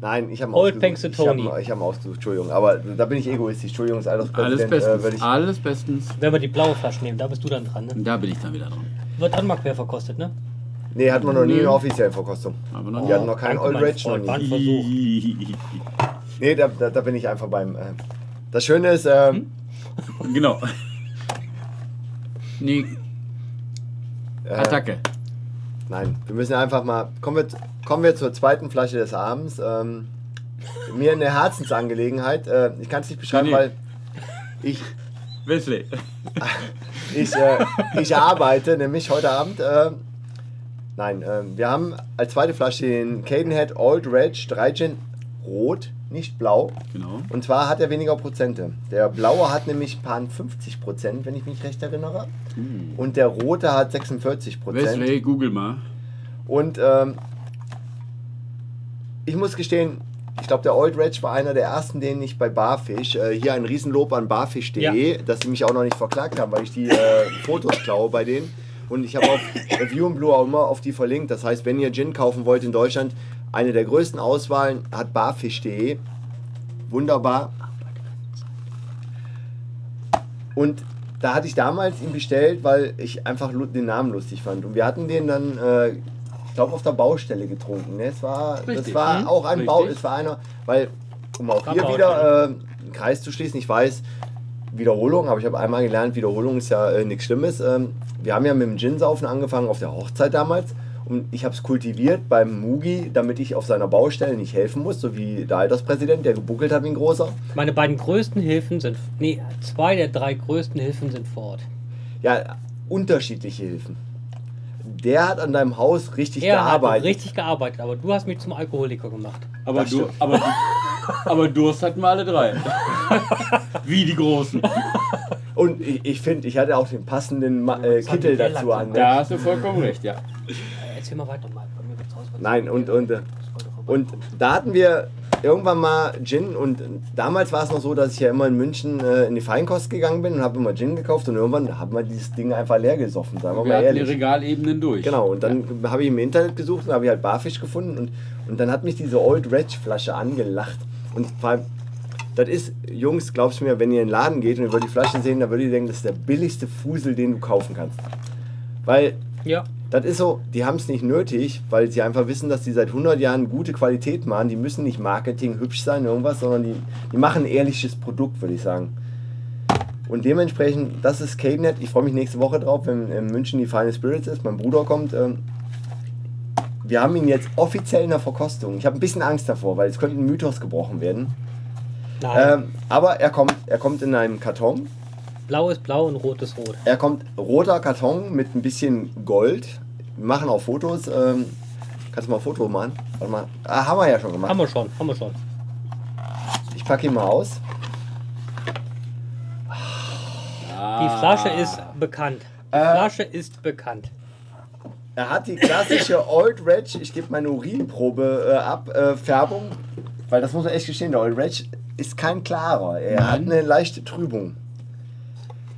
Nein, ich habe ihn Old ausgesucht. Thanks to Ich habe Tony. ihn, ich hab ihn ausgesucht, Entschuldigung. Aber da bin ich egoistisch. Entschuldigung, als Alles äh, bestens. würde ich. Alles bestens. Wenn wir die blaue Flasche nehmen, da bist du dann dran, ne? Da bin ich dann wieder dran. Wird Anmarkbär verkostet, ne? Nee, hat man noch nie eine offizielle Verkostung. Aber noch Wir hatten noch keinen Old Reg noch nie. *laughs* Nee, da, da, da bin ich einfach beim. Äh, das Schöne ist, ähm, genau. Nee, äh, Attacke. nein, wir müssen einfach mal. Kommen wir, kommen wir zur zweiten Flasche des Abends. Ähm, mir eine Herzensangelegenheit. Äh, ich kann es nicht beschreiben, Nee, nee. weil ich, Wesley. *laughs* ich, äh, ich arbeite, nämlich heute Abend. Äh, nein, äh, wir haben als zweite Flasche den Cadenhead Old Reg 3 Gin Rot, nicht blau. Genau. Und zwar hat er weniger Prozente. Der blaue hat nämlich paar 50 Prozent, wenn ich mich recht erinnere. Und der rote hat 46 Prozent. Wesley, google mal. Und ähm, ich muss gestehen, ich glaube, der Old Reg war einer der ersten, den ich bei Barfish, äh, hier ein Riesenlob an barfish.de, dass sie mich auch noch nicht verklagt haben, weil ich die äh, Fotos klaue bei denen. Und ich habe auf *laughs* View and Blue auch immer auf die verlinkt. Das heißt, wenn ihr Gin kaufen wollt in Deutschland, eine der größten Auswahlen hat barfish.de. Wunderbar. Und da hatte ich damals ihn bestellt, weil ich einfach den Namen lustig fand. Und wir hatten den dann, äh, ich glaube, auf der Baustelle getrunken. Ne? Es war, das Richtig. war Mhm. auch ein Richtig. Bau, es war einer, weil, um auch hier wieder äh, einen Kreis zu schließen, ich weiß, Wiederholung, aber ich habe einmal gelernt, Wiederholung ist ja äh, nichts Schlimmes. Ähm, wir haben ja mit dem Gin-Saufen angefangen auf der Hochzeit damals. Und ich habe es kultiviert beim Mugi, damit ich auf seiner Baustelle nicht helfen muss, so wie der Alterspräsident, der gebuckelt hat wie ein großer. Meine beiden größten Hilfen sind. Nee, zwei der drei größten Hilfen sind vor Ort. Ja, unterschiedliche Hilfen. Der hat an deinem Haus richtig Er hat gearbeitet. richtig gearbeitet, aber du hast mich zum Alkoholiker gemacht. Aber, du, aber, aber Durst hatten wir alle drei. *laughs* Wie die Großen. Und ich, ich finde, ich hatte auch den passenden Ma äh, Kittel dazu an. Ne? Da hast du vollkommen recht, ja. Äh, Erzähl mal weiter mal. Nein, und, und, und da hatten wir irgendwann mal Gin und damals war es noch so, dass ich ja immer in München äh, in die Feinkost gegangen bin und habe immer Gin gekauft und irgendwann haben wir dieses Ding einfach leer gesoffen, sagen wir Wir mal hatten die ehrlich. Regalebenen durch. Genau, und dann habe ich im Internet gesucht und habe ich halt Barfisch gefunden und, und dann hat mich diese Old Reg Flasche angelacht. Und vor allem, das ist, Jungs, glaubst du mir, wenn ihr in den Laden geht und ihr würdet die Flaschen sehen, dann würdet ihr denken, das ist der billigste Fusel, den du kaufen kannst. Weil Ja, das ist so, die haben es nicht nötig, weil sie einfach wissen, dass die seit 100 Jahren gute Qualität machen. Die müssen nicht Marketing hübsch sein, irgendwas, sondern die, die machen ein ehrliches Produkt, würde ich sagen. Und dementsprechend, das ist Cadenet. Ich freue mich nächste Woche drauf, wenn in München die Final Spirits ist. Mein Bruder kommt. Ähm, wir haben ihn jetzt offiziell in der Verkostung. Ich habe ein bisschen Angst davor, weil es könnte ein Mythos gebrochen werden. nein. Ähm, aber er kommt, er kommt in einem Karton. Blau ist blau und rot ist rot. Er kommt roter Karton mit ein bisschen Gold. Wir machen auch Fotos. Ähm, kannst du mal ein Foto machen? Warte mal. Ah, haben wir ja schon gemacht. Haben wir schon, haben wir schon. Ich packe ihn mal aus. Die Flasche ist bekannt. Die Äh. Flasche ist bekannt. Er hat die klassische *laughs* Old Reg, ich gebe meine Urinprobe äh, ab, äh, Färbung. Weil das muss man echt gestehen, der Old Reg ist kein klarer. Er hat Nein. eine leichte Trübung.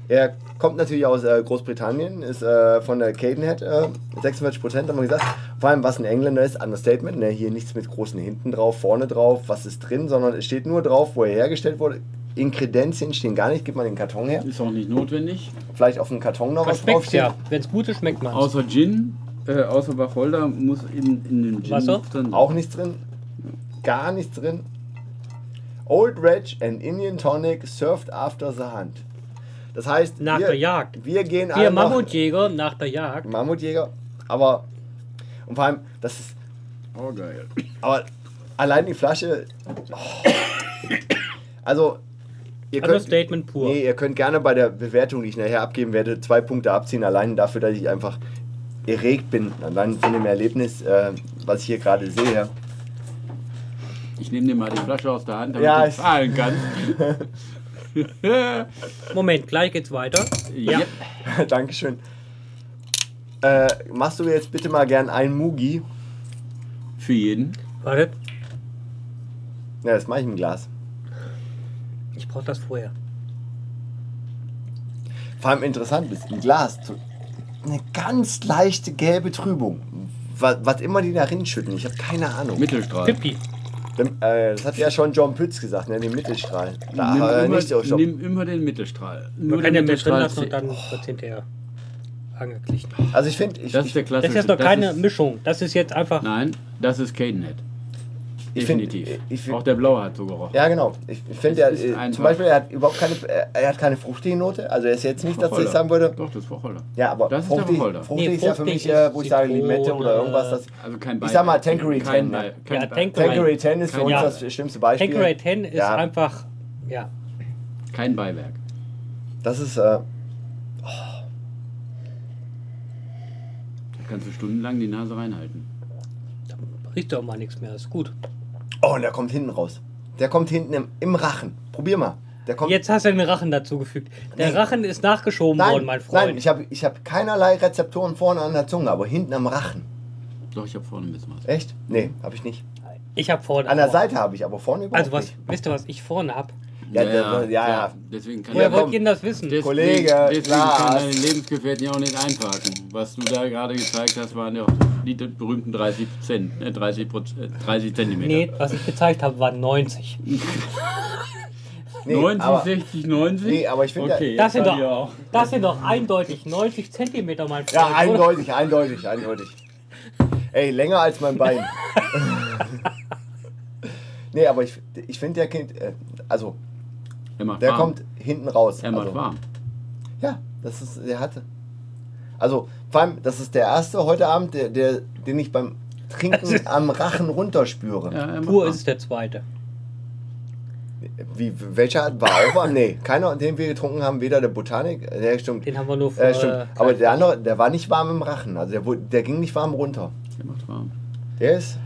Er kommt natürlich aus äh, Großbritannien, ist äh, von der Cadenhead, äh, 46% haben wir gesagt. Vor allem, was ein Engländer ist, Understatement. Ne? Hier nichts mit großen hinten drauf, vorne drauf, was ist drin, sondern es steht nur drauf, wo er hergestellt wurde. Inkredenzien stehen gar nicht, gib mal den Karton her. Ist auch nicht notwendig. Vielleicht auf dem Karton noch Das was schmeckt draufstehen. ja. Wenn es gut ist, schmeckt man Außer Gin, äh, außer Wacholder muss in, in dem Gin Wasser? drin. Auch nichts drin. Gar nichts drin. Old Reg and Indian Tonic served after the hunt. Das heißt, Nach wir, der Jagd. wir gehen Wir Mammutjäger nach der Jagd. Mammutjäger. Aber, und vor allem, das ist, Oh, geil. aber allein die Flasche, oh. also, ihr könnt, Understatement pur. nee, ihr könnt gerne bei der Bewertung, die ich nachher abgeben werde, zwei Punkte abziehen, allein dafür, dass ich einfach erregt bin, allein von dem Erlebnis, äh, was ich hier gerade sehe. Ich nehme dir mal die Flasche aus der Hand, damit Ja, du ich- zahlen kannst. *laughs* *laughs* Moment, gleich geht's weiter. Ja. *laughs* Dankeschön. Äh, machst du jetzt bitte mal gern einen Mugi? Für jeden. Wartet, Ja, das mache ich im Glas. ich brauche das vorher. Vor allem interessant ist, im Glas eine ganz leichte gelbe Trübung. Was, was immer die da reinschütten, ich habe keine Ahnung. Mittelstrahl. Pippi. Dem, äh, das hat ja schon John Pütz gesagt, ne, den Mittelstrahl. Da, nimm, äh, immer, nicht so, nimm immer den Mittelstrahl. Man Nur kann ja den drin Mittelstrahl lassen und dann wird hinterher angeglichen. Also ich finde, ich, Das ist der klassische. Das ist jetzt noch keine ist- Mischung. Das ist jetzt einfach. Nein, das ist Cadenhead. Ich find- Definitiv. ich find- Auch der blaue hat so gerochen. ja genau. Ich, ich finde, er, ist äh, zum Beispiel, er hat überhaupt keine, er, er hat keine fruchtige Note. Also er ist jetzt nicht, dass ich sagen würde, Doch, das ist Wacholder. ja, aber Das ist der fruchtig, fruchtig Nee, ist ja für fruchtig mich, äh, ist wo ich sage Limette oder irgendwas. Das, Also kein Ich sag mal Kein 10, Bei- ne? kein Ja. Tanqueray 10 ist für uns Ja. das schlimmste Beispiel. Tanqueray 10 ist Ja. einfach. Ja. Kein Beiwerk. Das ist, äh, Da kannst du stundenlang die Nase reinhalten. Da riecht doch mal nichts mehr. Ist gut. Oh, und der kommt hinten raus. Der kommt hinten im, im Rachen. Probier mal. Der kommt, Jetzt hast du den Rachen dazugefügt. Der Nee. Rachen ist nachgeschoben nein, worden, mein Freund. nein, ich habe ich hab keinerlei Rezeptoren vorne an der Zunge, aber hinten am Rachen. Doch, ich habe vorne ein bisschen was. Echt? Nee, habe ich nicht. Ich habe vorne. An der Seite habe ich, aber vorne überhaupt Also was, nicht. wisst ihr, was ich vorne habe? Ja, ja, ja, ja, klar. Deswegen kann Woher wollt ihr denn das wissen? deswegen, Kollege, deswegen Lars. kann deine Lebensgefährten ja auch nicht einparken. Was du da gerade gezeigt hast, waren ja auch die berühmten 30 Cent, äh, 30, Prozent, 30 Zentimeter. Nee, was ich gezeigt habe, waren 90. Nee, 90, aber, 60, 90? Nee, aber ich finde- Okay, Das sind, doch, das sind doch eindeutig 90 Zentimeter, mein Freund. ja, oder? eindeutig, eindeutig, eindeutig. Ey, länger als mein Bein. *laughs* nee, aber ich, ich finde der Kind, äh, also Er macht der warm. kommt hinten raus. Er macht also, warm. Ja, das ist, der hatte. Also, vor allem, das ist der erste heute Abend, der, der, den ich beim Trinken *laughs* am Rachen runterspüre. Ja, er macht Pur warm. ist der zweite. Wie, welcher hat- war auch warm? Nee, keiner, den wir getrunken haben, weder der Botanik, äh, der stimmt. Den haben wir nur für. Ja, stimmt. äh, Aber der andere, der war nicht warm im Rachen. Also der, der ging nicht warm runter. Er macht warm. Der ist.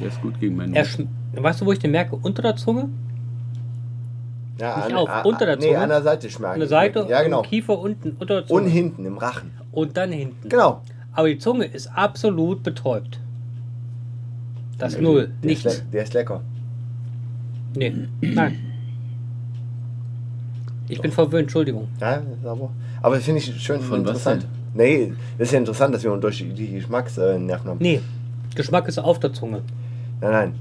Der ist gut gegen meinen er weißt du, wo ich den merke? Unter der Zunge? Ja, Nicht auf, unter der Nee, Zunge. an der Seite schmerzt. An der Seite, Ja, genau. Kiefer unten, unter der Zunge. Und hinten im Rachen. Und dann hinten. Genau. Aber die Zunge ist absolut betäubt. Das Nee, Null. Der ist, Nichts. le der ist lecker. Nee. Nein. Ich bin verwöhnt, Entschuldigung. Ja, ist aber. Aber das finde ich schön Von was interessant. Nee, das ist ja interessant, dass wir unterschiedliche Geschmacksnerven haben. Nee. Geschmack ist auf der Zunge. Nein, nein.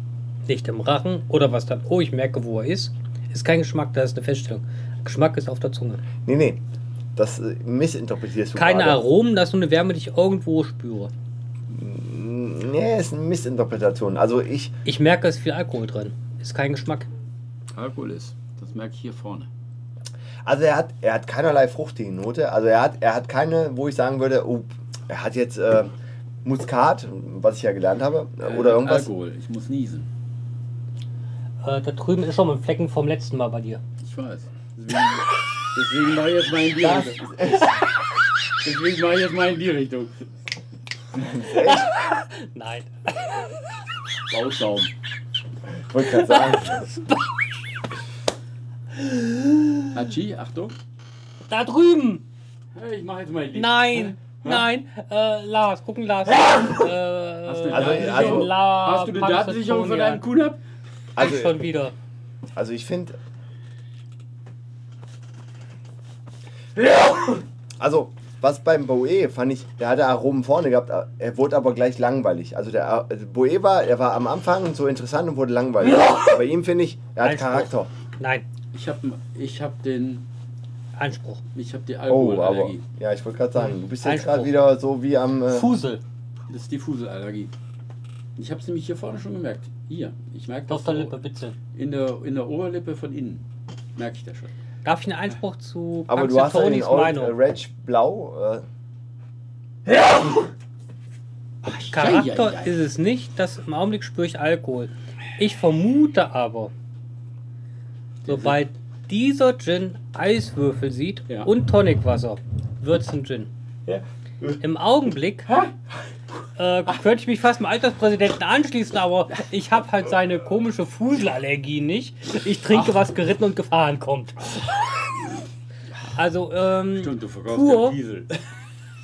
Nicht im Rachen oder was dann. Oh, ich merke, wo er ist. Ist kein Geschmack, das ist eine Feststellung. Geschmack ist auf der Zunge. Nee, nee. Das äh, missinterpretierst du Keine gerade. Aromen, das ist nur eine Wärme, die ich irgendwo spüre. Nee, ist eine Missinterpretation. Also ich. Ich merke, es ist viel Alkohol drin. Ist kein Geschmack. Alkohol ist. Das merke ich hier vorne. Also er hat, er hat keinerlei fruchtige Note. Also er hat, er hat keine, wo ich sagen würde, oh, er hat jetzt äh, Muskat, was ich ja gelernt habe, äh, oder irgendwas. Alkohol. Ich muss niesen. Äh, da drüben ist schon mal ein Flecken vom letzten Mal bei dir. Ich weiß. Deswegen, deswegen mache ich jetzt mal in die Das Richtung. Deswegen mache ich jetzt mal in die Richtung. Nein. Bauschaum. ich wollte gerade sagen. Hachi, Achtung. Da drüben! Hey, ich mache jetzt mal in die. Nein! Nein! Äh, Lars, gucken Lars. äh, hast du Also- Datensicherung? also- Hast du eine Datensicherung von deinem Kuhn ab? Also, Also, schon wieder. also ich finde, Also, was beim Boe fand ich, der hatte Aromen vorne gehabt, er wurde aber gleich langweilig. Also der also Boe war, er war am Anfang so interessant und wurde langweilig. Bei ihm finde ich, er hat Einspruch. Charakter. Nein, Ich habe ich hab den. Anspruch. Ich habe die Oh, aber Alkoholallergie. ja, ich wollte gerade sagen, du bist jetzt gerade wieder so wie am. Äh, Fusel. Das ist die Fuselallergie. Ich habe es nämlich hier vorne schon gemerkt. Hier. Ich merke das Auf der Lippe, bitte. in der, in der Oberlippe von innen. Merke ich das schon. Darf ich einen Einspruch zu aber du hast ja den Tonys Old Meinung? äh, Reg Blau. Äh, Charakter Eieiei. ist es nicht, das im Augenblick spüre ich Alkohol. Ich vermute aber, sobald dieser Gin Eiswürfel sieht Ja. und Tonicwasser, wird es ein Gin. Im Augenblick äh, könnte ich mich fast dem Alterspräsidenten anschließen, aber ich habe halt seine komische Fuselallergie nicht. Ich trinke, was geritten und gefahren kommt. Also, ähm, Stimmt, du verkaufst Pur. Diesel.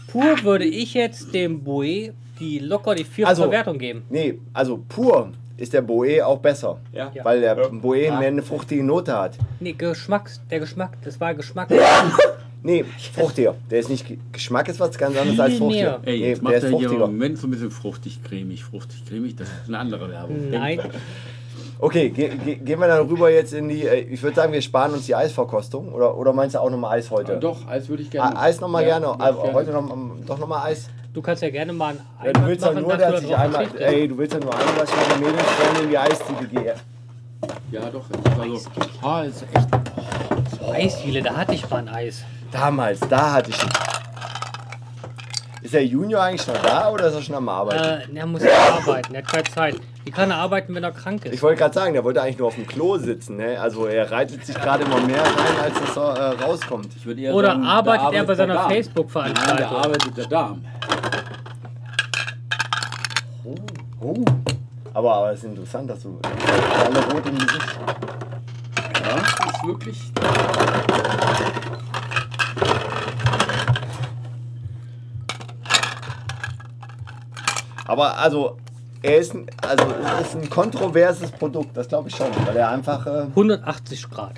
pur würde ich jetzt dem Boe die locker die vierte Also- Verwertung geben. nee, also pur ist der Boe auch besser. Ja. Ja. Weil der Ja. Boe mehr eine fruchtige Note hat. Nee, Geschmacks, der Geschmack, das war Geschmack. *laughs* Nee, fruchtiger. Der ist nicht. Ge- Geschmack ist was ganz anderes als fruchtiger. Ey, Nee, jetzt der macht ist er hier im fruchtiger. Moment so ein bisschen fruchtig, cremig, fruchtig, cremig. Das ist eine andere Werbung. Nein, Okay, ge ge gehen wir dann rüber jetzt in die. Äh, ich würde sagen, wir sparen uns die Eisverkostung. Oder, oder meinst du auch nochmal Eis heute? Ja, doch, Eis würde ich gerne. Ah, Eis nochmal Ja, gerne. Aber gerne. heute noch, ähm, doch nochmal Eis. du kannst ja gerne mal einen Ja, du willst ja nur, dass du dass ich einmal. verzichtest. Ey, du willst ja nur einmal, dass ich meine Mädelsfreundin in die Eisdiele gehe. Ja, doch. Ist also, ah, ist echt. Eisdiele, da hatte ich mal ein Eis. Damals, da hatte ich ihn. Ist der Junior eigentlich noch da oder ist er schon am Arbeiten? Äh, der muss ja arbeiten, der hat keine Zeit. Wie kann er arbeiten, wenn er krank ist? Ich wollte gerade sagen, der wollte eigentlich nur auf dem Klo sitzen. Ne? Also er reitet sich gerade immer mehr rein, als dass er äh, rauskommt. Ich würde eher Oder sagen, da arbeitet er bei seiner Darm. Nein, Facebook-Veranstaltung? der arbeitet der Darm. Oh. Aber, aber es ist interessant, dass du alle rot im Gesicht. Ja, das ist wirklich. Aber also, er ist ein, also es ist ein kontroverses Produkt, das glaube ich schon, weil er einfach, äh, 180 Grad.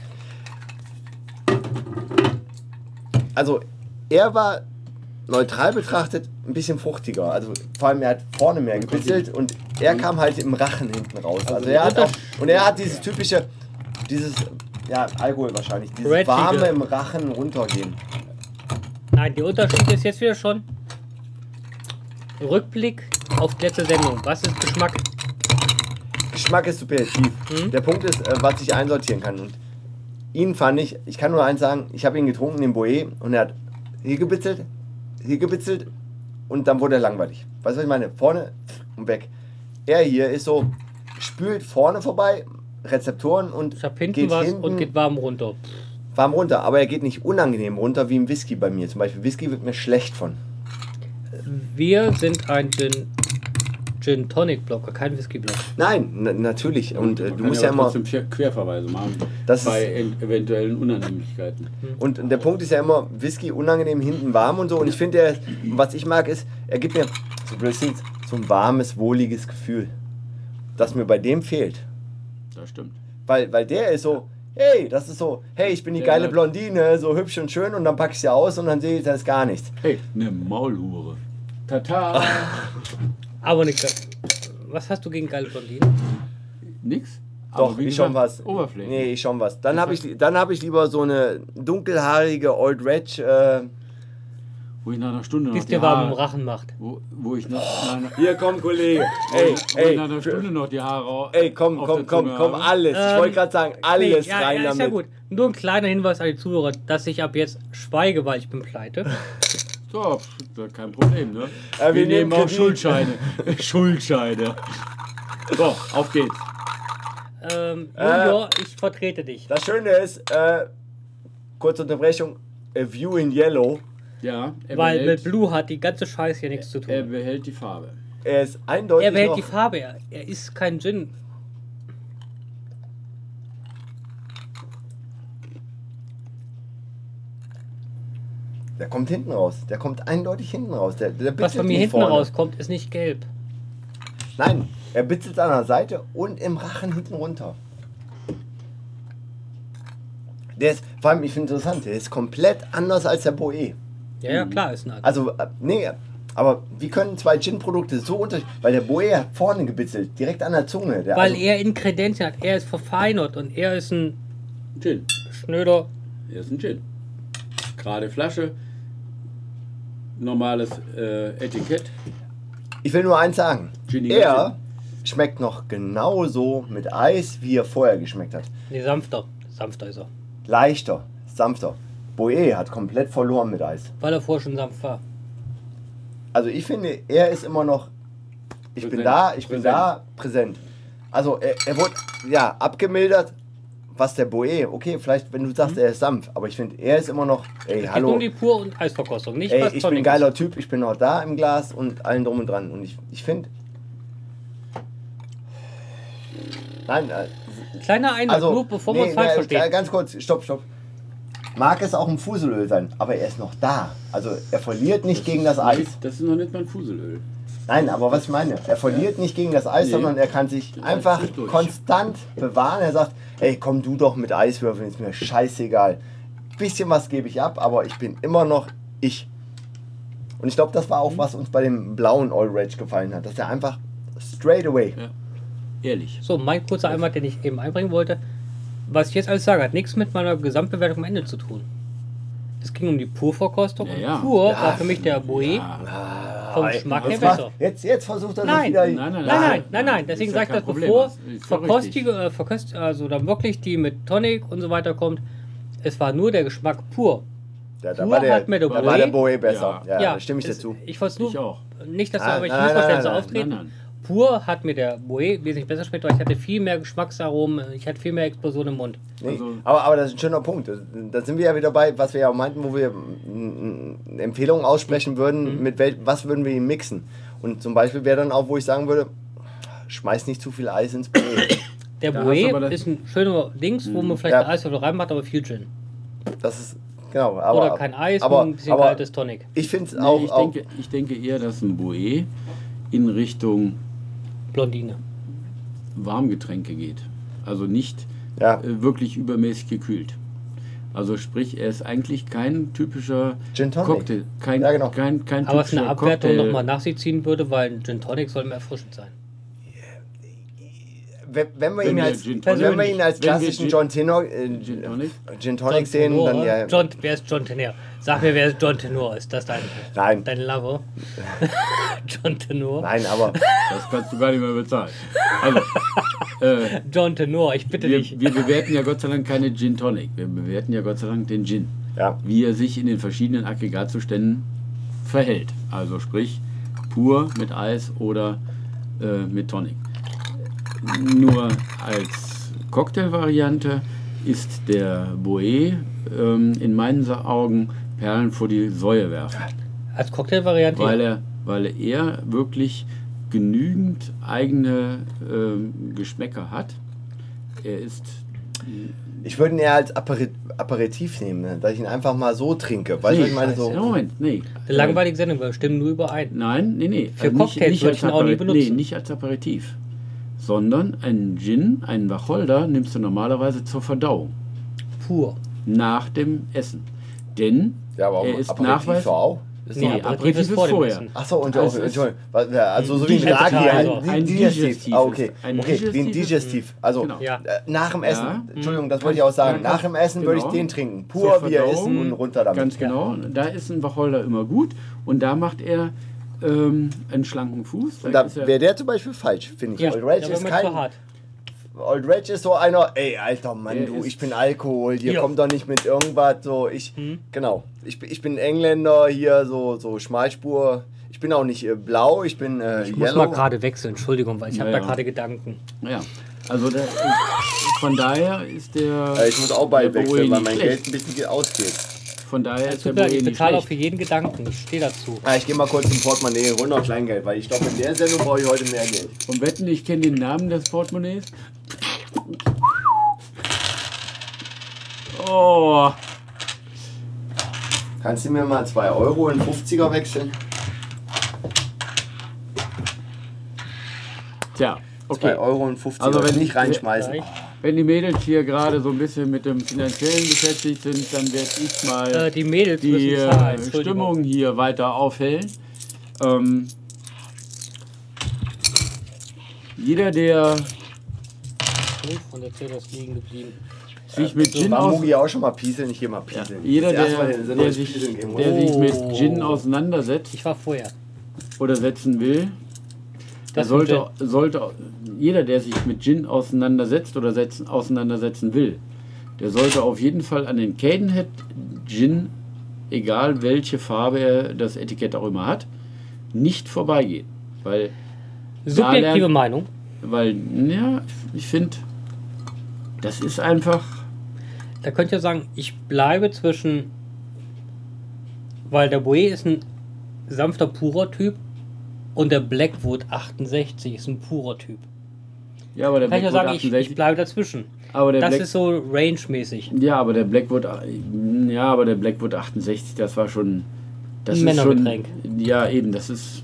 also er war neutral betrachtet ein bisschen fruchtiger. Also vor allem er hat vorne mehr gebitzelt und er kam halt im Rachen hinten raus. Also er hat auch, und er hat dieses typische, dieses, ja Alkohol wahrscheinlich, dieses Red warme Eagle. im Rachen runtergehen. Nein, der Unterschied ist jetzt wieder schon Rückblick auf letzte Sendung. Was ist Geschmack? Geschmack ist subjektiv. Mhm. Der Punkt ist, äh, was ich einsortieren kann. Und ihn fand ich, ich kann nur eins sagen, ich habe ihn getrunken, den Boe, und er hat hier gebitzelt, hier gebitzelt und dann wurde er langweilig. Weißt du, was ich meine? Vorne und weg. Er hier ist so, spült vorne vorbei, Rezeptoren und Ich hinten geht was hinten und geht warm runter. warm runter. Aber er geht nicht unangenehm runter wie im Whisky bei mir. Zum Beispiel Whisky wird mir schlecht von. Wir sind ein Gin, Gin Tonic Blocker, kein Whisky Blocker. Nein, na- natürlich. Und äh, du kann musst ja aber immer... Querverweise machen. Das bei eventuellen Unannehmlichkeiten. Und der Punkt ist ja immer, Whisky unangenehm hinten warm und so. Und ich finde, was ich mag, ist, er gibt mir so, ein warmes, wohliges Gefühl. Das mir bei dem fehlt. Das stimmt. Weil, weil der ist so, hey, das ist so, hey, ich bin die Der geile Blondine, so hübsch und schön und dann pack ich sie aus und dann sehe ich, das ist gar nichts. Hey, eine Maulhure. Tata. *laughs* Aber nicht. Was hast du gegen geile Blondinen? Nix. Doch, ich schon was. Oberfläche. Nee, ich schon was. Dann habe ich, dann hab ich lieber so eine dunkelhaarige Old Reg. Äh, Wo ich nach einer Stunde Die noch die dir warm im Haare... Rachen macht. Wo, wo ich nach, nach, einer- hier, komm, Kollege. wo Ey, ich- wo ich ey, nach einer Stunde noch die Haare ey, komm, auf komm, der komm, Zunge komm, habe. alles. Ich Ähm, wollte gerade sagen, alles Nee, ja, rein ja, ist ja damit. gut. Nur ein kleiner Hinweis an die Zuhörer, dass ich ab jetzt schweige, weil ich bin pleite. *laughs* So, kein Problem, ne? Ja, wir wir, nehmen nehmen auch. Schuldscheine. *laughs* Schuldscheine. So, auf geht's. Ähm, Äh. Junior, ich vertrete dich. Das Schöne ist, äh, kurze Unterbrechung, A View in Yellow. Ja, er Weil mit behält, Blue hat die ganze Scheiße hier nichts zu er tun. behält die Farbe. Er ist eindeutig Er behält noch, die Farbe, er, er ist kein Gin. Der kommt hinten raus. Der kommt eindeutig hinten raus. Der, der Was von mir nicht hinten vorne. rauskommt, ist nicht gelb. Nein, er bitzelt an der Seite und im Rachen hinten runter. Der ist, vor allem, ich finde interessant, der ist komplett anders als der Boe. Ja, ja, klar, ist ein Also, äh, nee, aber wie können zwei Gin-Produkte so unterschiedlich, weil der Boe hat vorne gebitzelt, direkt an der Zunge. Der, Weil also, er Inkredenzien hat. Er ist verfeinert und er ist ein Gin. schnöder. Er ist ein Gin. Gerade Flasche. Normales äh, Etikett. ich will nur eins sagen. Ginny er schmeckt noch genauso mit Eis, wie er vorher geschmeckt hat. Nee, sanfter. Sanfter ist er. Leichter, sanfter. Boe hat komplett verloren mit Eis. Weil er vorher schon sanft war. Also ich finde, er ist immer noch. Ich bin Präsent. da, ich bin Präsent. da, präsent. Also er, er wurde ja abgemildert, was der Boe, okay, vielleicht wenn du sagst, er ist sanft, aber ich finde, er ist immer noch, ey, Es geht hallo, um die Pur- und Eisverkostung, nicht ey, was ich bin ein geiler Typ, ich bin noch da im Glas und allen drum und dran. Und ich, ich finde. Nein, äh. Kleiner Einwand, also. nur bevor nee, man es falsch nee, versteht. Ganz kurz, stopp, stopp. Mag es auch ein Fuselöl sein, aber er ist noch da. Also er verliert nicht gegen das Eis. Das ist noch nicht mal ein Fuselöl. Nein, aber was ich meine, er verliert nicht gegen das Eis, Nee. sondern er kann sich Das einfach konstant bewahren. Er sagt, ey, komm du doch mit Eiswürfeln, ist mir scheißegal. Bisschen was gebe ich ab, aber ich bin immer noch ich. Und ich glaube, das war auch, was uns bei dem blauen All Rage gefallen hat, dass er einfach straight away. Ja. Ehrlich. So, mein kurzer Einwand, den ich eben einbringen wollte. Was ich jetzt alles sage, hat nichts mit meiner Gesamtbewertung am Ende zu tun. Es ging um die Purverkostung Ja, und ja. Pur Ja. war für mich der Boe Ja. Vom Geschmack her besser. jetzt, jetzt versucht er Nein. wieder. Nein, nein, Nein, nein, nein, nein. Deswegen ja sage ich das, bevor verkostige, äh, verkost, also dann wirklich die mit Tonic und so weiter kommt. Es war nur der Geschmack pur. Ja, da Pur war der, der da war der Boe- besser. Ja, Ja, da stimme ich dazu. Ich Ich auch. nicht, dass Nein, da irgendwelche nein, nein, nein, nein, auftreten. Pur hat mir der Boe wesentlich besser geschmeckt, weil ich hatte viel mehr Geschmacksaromen, ich hatte viel mehr Explosion im Mund. Nee, Also- aber, aber das ist ein schöner Punkt. Da- sind wir ja wieder bei, was wir ja auch meinten, wo wir mm, mm, Empfehlungen aussprechen würden, Mhm. mit wel, was würden wir ihm mixen. Und zum Beispiel wäre dann auch, wo ich sagen würde, schmeiß nicht zu viel Eis ins Brot. *coughs* Der Da Boe ist ein schöner Dings, wo man vielleicht Ja. ein Eiswürfel reinmacht, aber viel Gin. Das ist, genau. Aber, Oder kein Eis aber, und ein bisschen aber kaltes Tonic. Ich finde es Nee, auch, ich, auch denke, ich denke eher, dass ein Boe in Richtung Blondine. Warmgetränke geht. Also nicht ja, äh, wirklich übermäßig gekühlt. Also sprich, er ist eigentlich kein typischer Gin Tonic. Cocktail. Kein, Ja, genau. kein, kein Aber es eine typischer Abwertung nochmal nach sich ziehen würde, weil ein Gin Tonic soll mehr erfrischend sein. Wenn, wenn, wir Wenn ihn wir als, Gin wenn wir Tonic- ihn als klassischen Gin- John Tenor, äh, Gin Tonic? Gin Tonic sehen, Tenor, dann ja. John, wer ist John Tenor? Sag mir, wer ist John Tenor? Ist das dein, Nein. dein Lover? *laughs* John Tenor? Nein, aber Das kannst du gar nicht mehr bezahlen. Also, äh, John Tenor, ich bitte wir, dich. wir bewerten ja Gott sei Dank keine Gin Tonic. Wir bewerten ja Gott sei Dank den Gin. ja. Wie er sich in den verschiedenen Aggregatzuständen verhält. Also sprich, pur mit Eis oder äh, mit Tonic. Nur als Cocktailvariante ist der Boe ähm, in meinen Augen Perlen vor die Säue werfen. Als Cocktailvariante. Weil er, weil er wirklich genügend eigene ähm, Geschmäcker hat. Er ist Ich würde ihn eher als Aperi Aperitif nehmen, ne? dass ich ihn einfach mal so trinke. Du, was ich meine? So, Moment, nee. Eine langweilige Sendung, wir stimmen nur überein. Nein, nee, nee. Für Also Cocktails würde ich ihn auch nie benutzen. Nee, nicht als Aperitif. Sondern einen Gin, einen Wacholder nimmst du normalerweise zur Verdauung. Pur. Nach dem Essen. Denn ja, aber er ist doch auch. Ist Nee, Aperitif ist vor dem Essen. Achso, und Also ist- Entschuldigung, ja, also so wie ein Digestiv, Raki, also ein, ein Digestiv. Digestiv Ah, okay, ist- ein okay, wie ein Digestiv ist- Digestiv. Also Genau. Äh, nach dem Essen, Ja. Entschuldigung, das wollte ich auch sagen, Ja, nach dem Essen würde ich genau. den trinken. Pur, wie er ist und runter damit. Ganz genau. Da ist ein Wacholder immer gut. Und da macht er ähm, einen schlanken Fuß. Und da wäre der zum Beispiel falsch, finde ich. Ja, Old Rage ist kein. hart. Old Rage ist so einer, ey, alter Mann, Der du, ich bin Alkohol, hier Ja. kommt doch nicht mit irgendwas, so, ich, Mhm. genau, ich, bin- ich bin Engländer, hier so, so Schmalspur, ich bin auch nicht äh, blau, ich bin äh, Ich muss yellow. mal gerade wechseln, Entschuldigung, weil ich habe Ja, da gerade Gedanken. Ja, also der, von daher ist der. Äh, ich muss auch bald wechseln, weil mein schlecht. Geld ein bisschen ausgeht. Von daher ist der Boe ich bezahle auch für jeden Gedanken. Ich stehe dazu. Ah, ich gehe mal kurz im Portemonnaie, hol noch Kleingeld, weil ich glaube, in der Sendung brauche ich heute mehr Geld. Und wetten, ich kenne den Namen des Portemonnaies? Oh, Kannst du mir mal 2 Euro in 50er wechseln? tja, 2 okay. Euro in 50er, Also wenn- nicht reinschmeißen. Gleich. Wenn die Mädels hier gerade so ein bisschen mit dem Finanziellen beschäftigt sind, dann werde ich mal Äh, die Mädels die müssen äh, zahlen. Stimmung hier weiter aufhellen. Ähm, jeder, der Von der Zähler ist liegen geblieben. sich mit Gin War aus Mugi auch schon mal pieseln? Ich gehe mal pieseln. jeder, Das erste der, der, sich, der sich mit Oh. Gin auseinandersetzt Ich war vorher. oder setzen will, Das sollte, sollte, jeder, der sich mit Gin auseinandersetzt oder setzen, auseinandersetzen will, der sollte auf jeden Fall an den Cadenhead Gin, egal welche Farbe er das Etikett auch immer hat, nicht vorbeigehen. Weil, Subjektive lernt- Meinung. weil ja, ich finde, das ist einfach, Da könnt ihr sagen, ich bleibe zwischen. Weil der Boe ist ein sanfter, purer Typ und der Blackwood 68 ist ein purer Typ. ja, aber der Kann ich Blackwood sagen, ich, 68, ich bleibe dazwischen. aber der Das Black, ist so range-mäßig. ja, aber der Blackwood, ja, aber der Blackwood 68, das war schon, das Ein ist schon, ja, eben, das ist,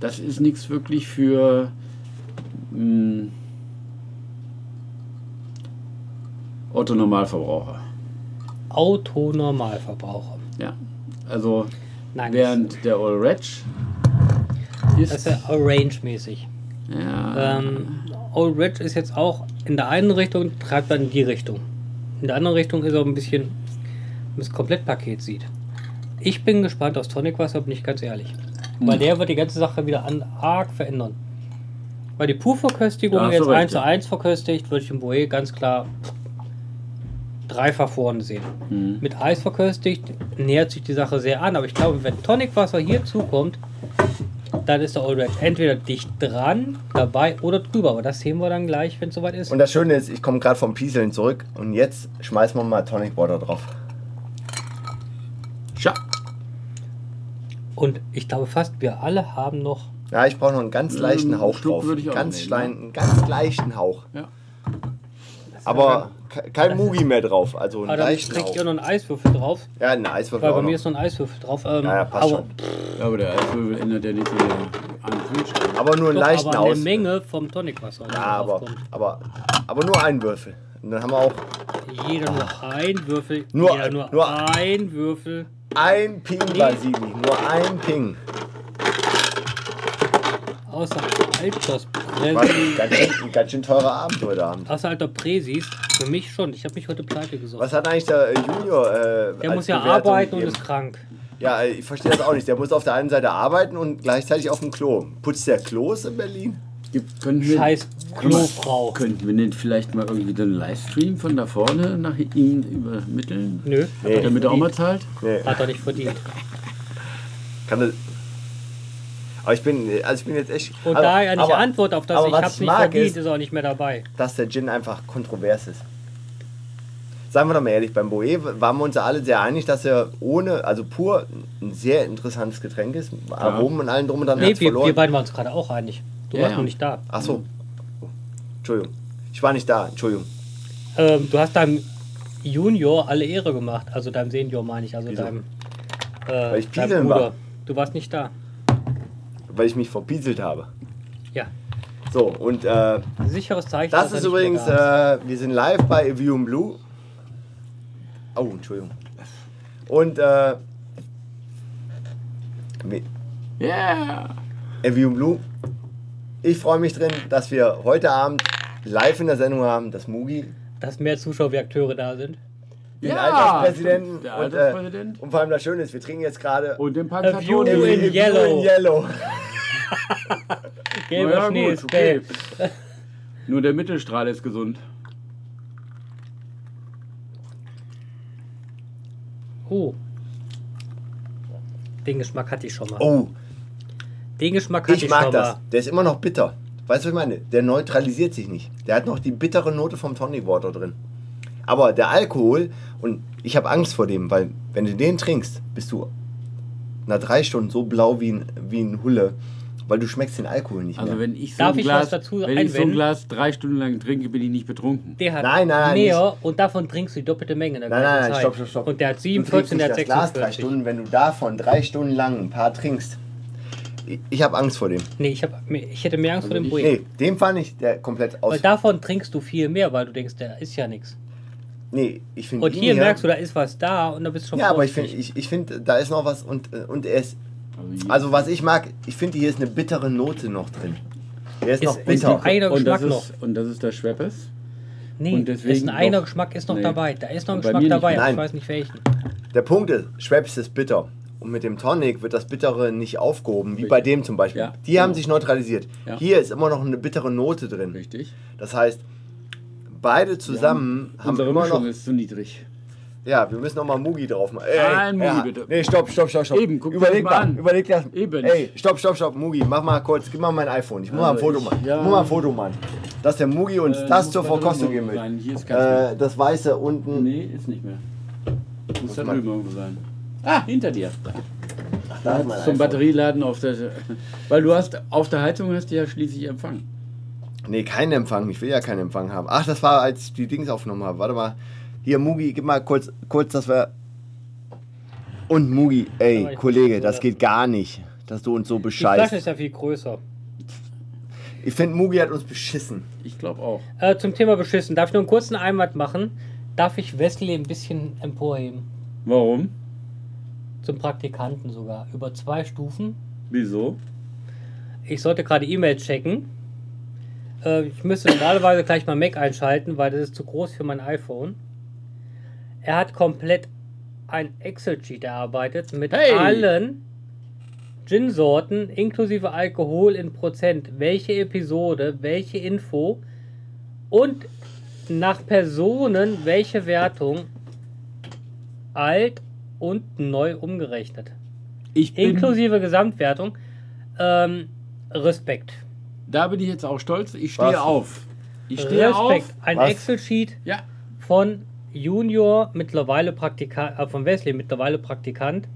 das ist nichts wirklich für, mh, Otto Normalverbraucher. Autonormalverbraucher. Ja, also Nein, während der All Reg ist, das ist ja range-mäßig. ja, Ähm, Old Red ist jetzt auch in der einen Richtung, treibt dann in die Richtung. In der anderen Richtung ist er ein bisschen, wenn man das Komplettpaket sieht. Ich bin gespannt aufs Tonicwasser, bin ich ganz ehrlich. Hm. Weil der wird die ganze Sache wieder an, arg verändern. Weil die Pur-Verköstigung jetzt recht, 1 zu ja. 1 verköstigt, würde ich im Boe ganz klar dreifach vorne sehen. Mhm. Mit Eis verköstigt nähert sich die Sache sehr an, aber ich glaube, wenn Tonicwasser hier zukommt, dann ist der Old Red entweder dicht dran, dabei oder drüber. Aber das sehen wir dann gleich, wenn es soweit ist. Und das Schöne ist, ich komme gerade vom Pieseln zurück und jetzt schmeißen wir mal Tonic Water drauf. Tja, Und ich glaube fast, wir alle haben noch. Ja, ich brauche noch einen ganz leichten Ähm, Hauch Schluck drauf. würde ich auch ganz nehmen, kleinen, einen ganz leichten Hauch. ja. Aber ke- kein Mugi mehr drauf, also einen Aber dann Hauch. ihr noch einen Eiswürfel drauf. Ja, ein Eiswürfel Weil auch bei mir noch. ist noch ein Eiswürfel drauf. Ähm, Ja, ja, passt aber, schon. Ja, aber der Eiswürfel ändert ja nicht so an. Aber nur einen doch, leichten aber eine Aus. Menge vom Tonicwasser. Ja, aber, aber, aber nur ein Würfel. Und dann haben wir auch Jeder nur ein Würfel. Nur- jeder nur, nur- ein Würfel. ein Ping, Basili. Nur ein Ping. Außer Alters War ein ganz, schön, ein ganz schön teurer Abend heute Abend. Außer alter Präsis. Für mich schon. Ich habe mich heute pleite gesucht. Was hat eigentlich der äh, Junior? Äh, Der als muss ja Bewertung arbeiten und gegeben? ist krank. Ja, äh, ich verstehe das auch nicht. Der muss auf der einen Seite arbeiten und gleichzeitig auf dem Klo. Putzt der Klos in Berlin? Gibt, könnten wir, Scheiß Klofrau. Könnten wir nicht vielleicht mal irgendwie den Livestream von da vorne nach ihm übermitteln? Nö, Nee. Damit er auch mal zahlt? Nee, hat er nicht verdient. kann das. Aber ich bin, also ich bin jetzt echt. Und aber, da er nicht aber- antwortet auf das, aber ich was hab's ich nicht mag, verdient, ist- ist, er auch nicht mehr dabei. dass der Gin einfach kontrovers ist. Seien wir doch mal ehrlich, beim Boe waren wir uns ja alle sehr einig, dass er ohne, also pur ein sehr interessantes Getränk ist. Aromen und allen drum und dran Nee, wir, verloren. wir beiden waren uns gerade auch einig. Du Ja, warst ja. noch nicht da. Ach so. Oh, Entschuldigung. Ich war nicht da, Entschuldigung. Ähm, du hast deinem Junior alle Ehre gemacht. Also deinem Senior meine ich, also Wieso? deinem, äh, Weil ich deinem Bruder. war. Du warst nicht da. Weil ich mich verpieselt habe. Ja. So, und äh, Ein sicheres Zeichen. das ist übrigens, da ist. äh, wir sind live bei Evium Blue. Oh, Entschuldigung. Und äh, wie- Yeah! Evium Blue. Ich freue mich drin, dass wir heute Abend live in der Sendung haben, dass Mugi Dass mehr Zuschauer wie Akteure da sind. Den Ja, Alterspräsidenten der und, Alterspräsident. Äh, und vor allem das Schöne ist, wir trinken jetzt gerade Und den A view in Evium yellow. in Yellow. *laughs* Gelber Ja, Schnee gut, ist okay. gelb. *laughs* Nur der Mittelstrahl ist gesund. Oh. Den Geschmack hatte ich schon mal. Oh, Den Geschmack hatte ich, ich mag schon das. mal. Der ist immer noch bitter. Weißt du, was ich meine? Der neutralisiert sich nicht. Der hat noch die bittere Note vom Tonic Water drin. Aber der Alkohol, und ich habe Angst vor dem, weil wenn du den trinkst, bist du nach drei Stunden so blau wie ein, wie ein Hulle, weil du schmeckst den Alkohol nicht Also mehr. wenn ich so Darf ein ich Glas, was dazu wenn ich so ein einwenden? Glas drei Stunden lang trinke, bin ich nicht betrunken. Der hat Nein, nein, nein, mehr und davon trinkst du die doppelte Menge in der Nein, gleichen nein, nein, Zeit. stopp, stopp, stopp. Und der hat Du 47 trinkst und der nicht hat das Glas drei 46. Stunden, wenn du davon drei Stunden lang ein paar trinkst. Ich, ich habe Angst vor dem. Nee, ich, hab, ich hätte mehr Angst vor dem ich- Brie. Nee, dem fand ich der komplett aus. Weil davon trinkst du viel mehr, weil du denkst, da ist ja nichts. Nee, ich finde Und ihn hier ja- merkst du, da ist was da und da bist du schon Ja, aber ich finde, ich, ich find, da ist noch was und, und er ist. Also, was ich mag, ich finde, hier ist eine bittere Note noch drin. Der ist, Ist- noch ist bitter. noch einer und das ist, Und das ist der Schweppes. Nee, und deswegen ist ein einer Geschmack ist noch Nee. dabei. Da ist noch ein Geschmack dabei, aber ich Nein. weiß nicht welchen. Der Punkt ist, Schweppes ist bitter. Und mit dem Tonic wird das Bittere nicht aufgehoben, wie Richtig. bei dem zum Beispiel. Ja, Die haben sich neutralisiert. Ja. Hier ist immer noch eine bittere Note drin. Richtig. Das heißt, beide zusammen haben Unsere immer Mischung noch. ist zu niedrig. Ja, wir müssen nochmal Mugi drauf machen. Nein, Mugi, ja. bitte. Nee, stopp, stopp, stopp, stopp. Eben, guck überleg mal mal, an. überleg das. Eben. Ey, stopp, stopp, stopp, Mugi, mach mal kurz, gib mal mein iPhone. Ich muss mal ein Also Foto ich- machen. ja. Ich muss mal ein Foto machen. Dass der Mugi uns Äh, das muss zur Verkostung geben will. Äh, das Weiße unten. Nee, ist nicht mehr. Muss da man- drüben irgendwo sein. Ah, hinter dir. Da. Da hat mein Zum iPhone. Batterieladen auf der. *laughs* Weil du hast auf der Heizung hast du ja schließlich Empfang. Nee, keinen Empfang. Ich will ja keinen Empfang haben. Ach, das war, als ich die Dings aufgenommen habe. Warte mal. Hier, Mugi, gib mal kurz, kurz dass wir. Und Mugi, ey, Kollege, das geht gar nicht, dass du uns so Die Flasche bescheißt. ist ja viel größer. Ich finde, Mugi hat uns beschissen. Ich glaube auch. Äh, zum Thema beschissen. Darf ich nur einen kurzen Einwand machen? Darf ich Wesley ein bisschen emporheben? Warum? Zum Praktikanten sogar. Über zwei Stufen. Wieso? Ich sollte gerade E-Mail checken. Äh, ich müsste normalerweise gleich mal Mac einschalten, weil das ist zu groß für mein iPhone. Er hat komplett ein Excel-Sheet erarbeitet mit Hey! allen Gin-Sorten inklusive Alkohol in Prozent. Welche Episode, welche Info und nach Personen welche Wertung alt und neu umgerechnet. Ich bin, Inklusive Gesamtwertung. Ähm, Respekt. Da bin ich jetzt auch stolz. Ich stehe Was? auf. Ich stehe Respekt. auf. Ein Was? Excel-Sheet Ja. von Junior, mittlerweile Praktikant, äh, von Wesley, mittlerweile Praktikant.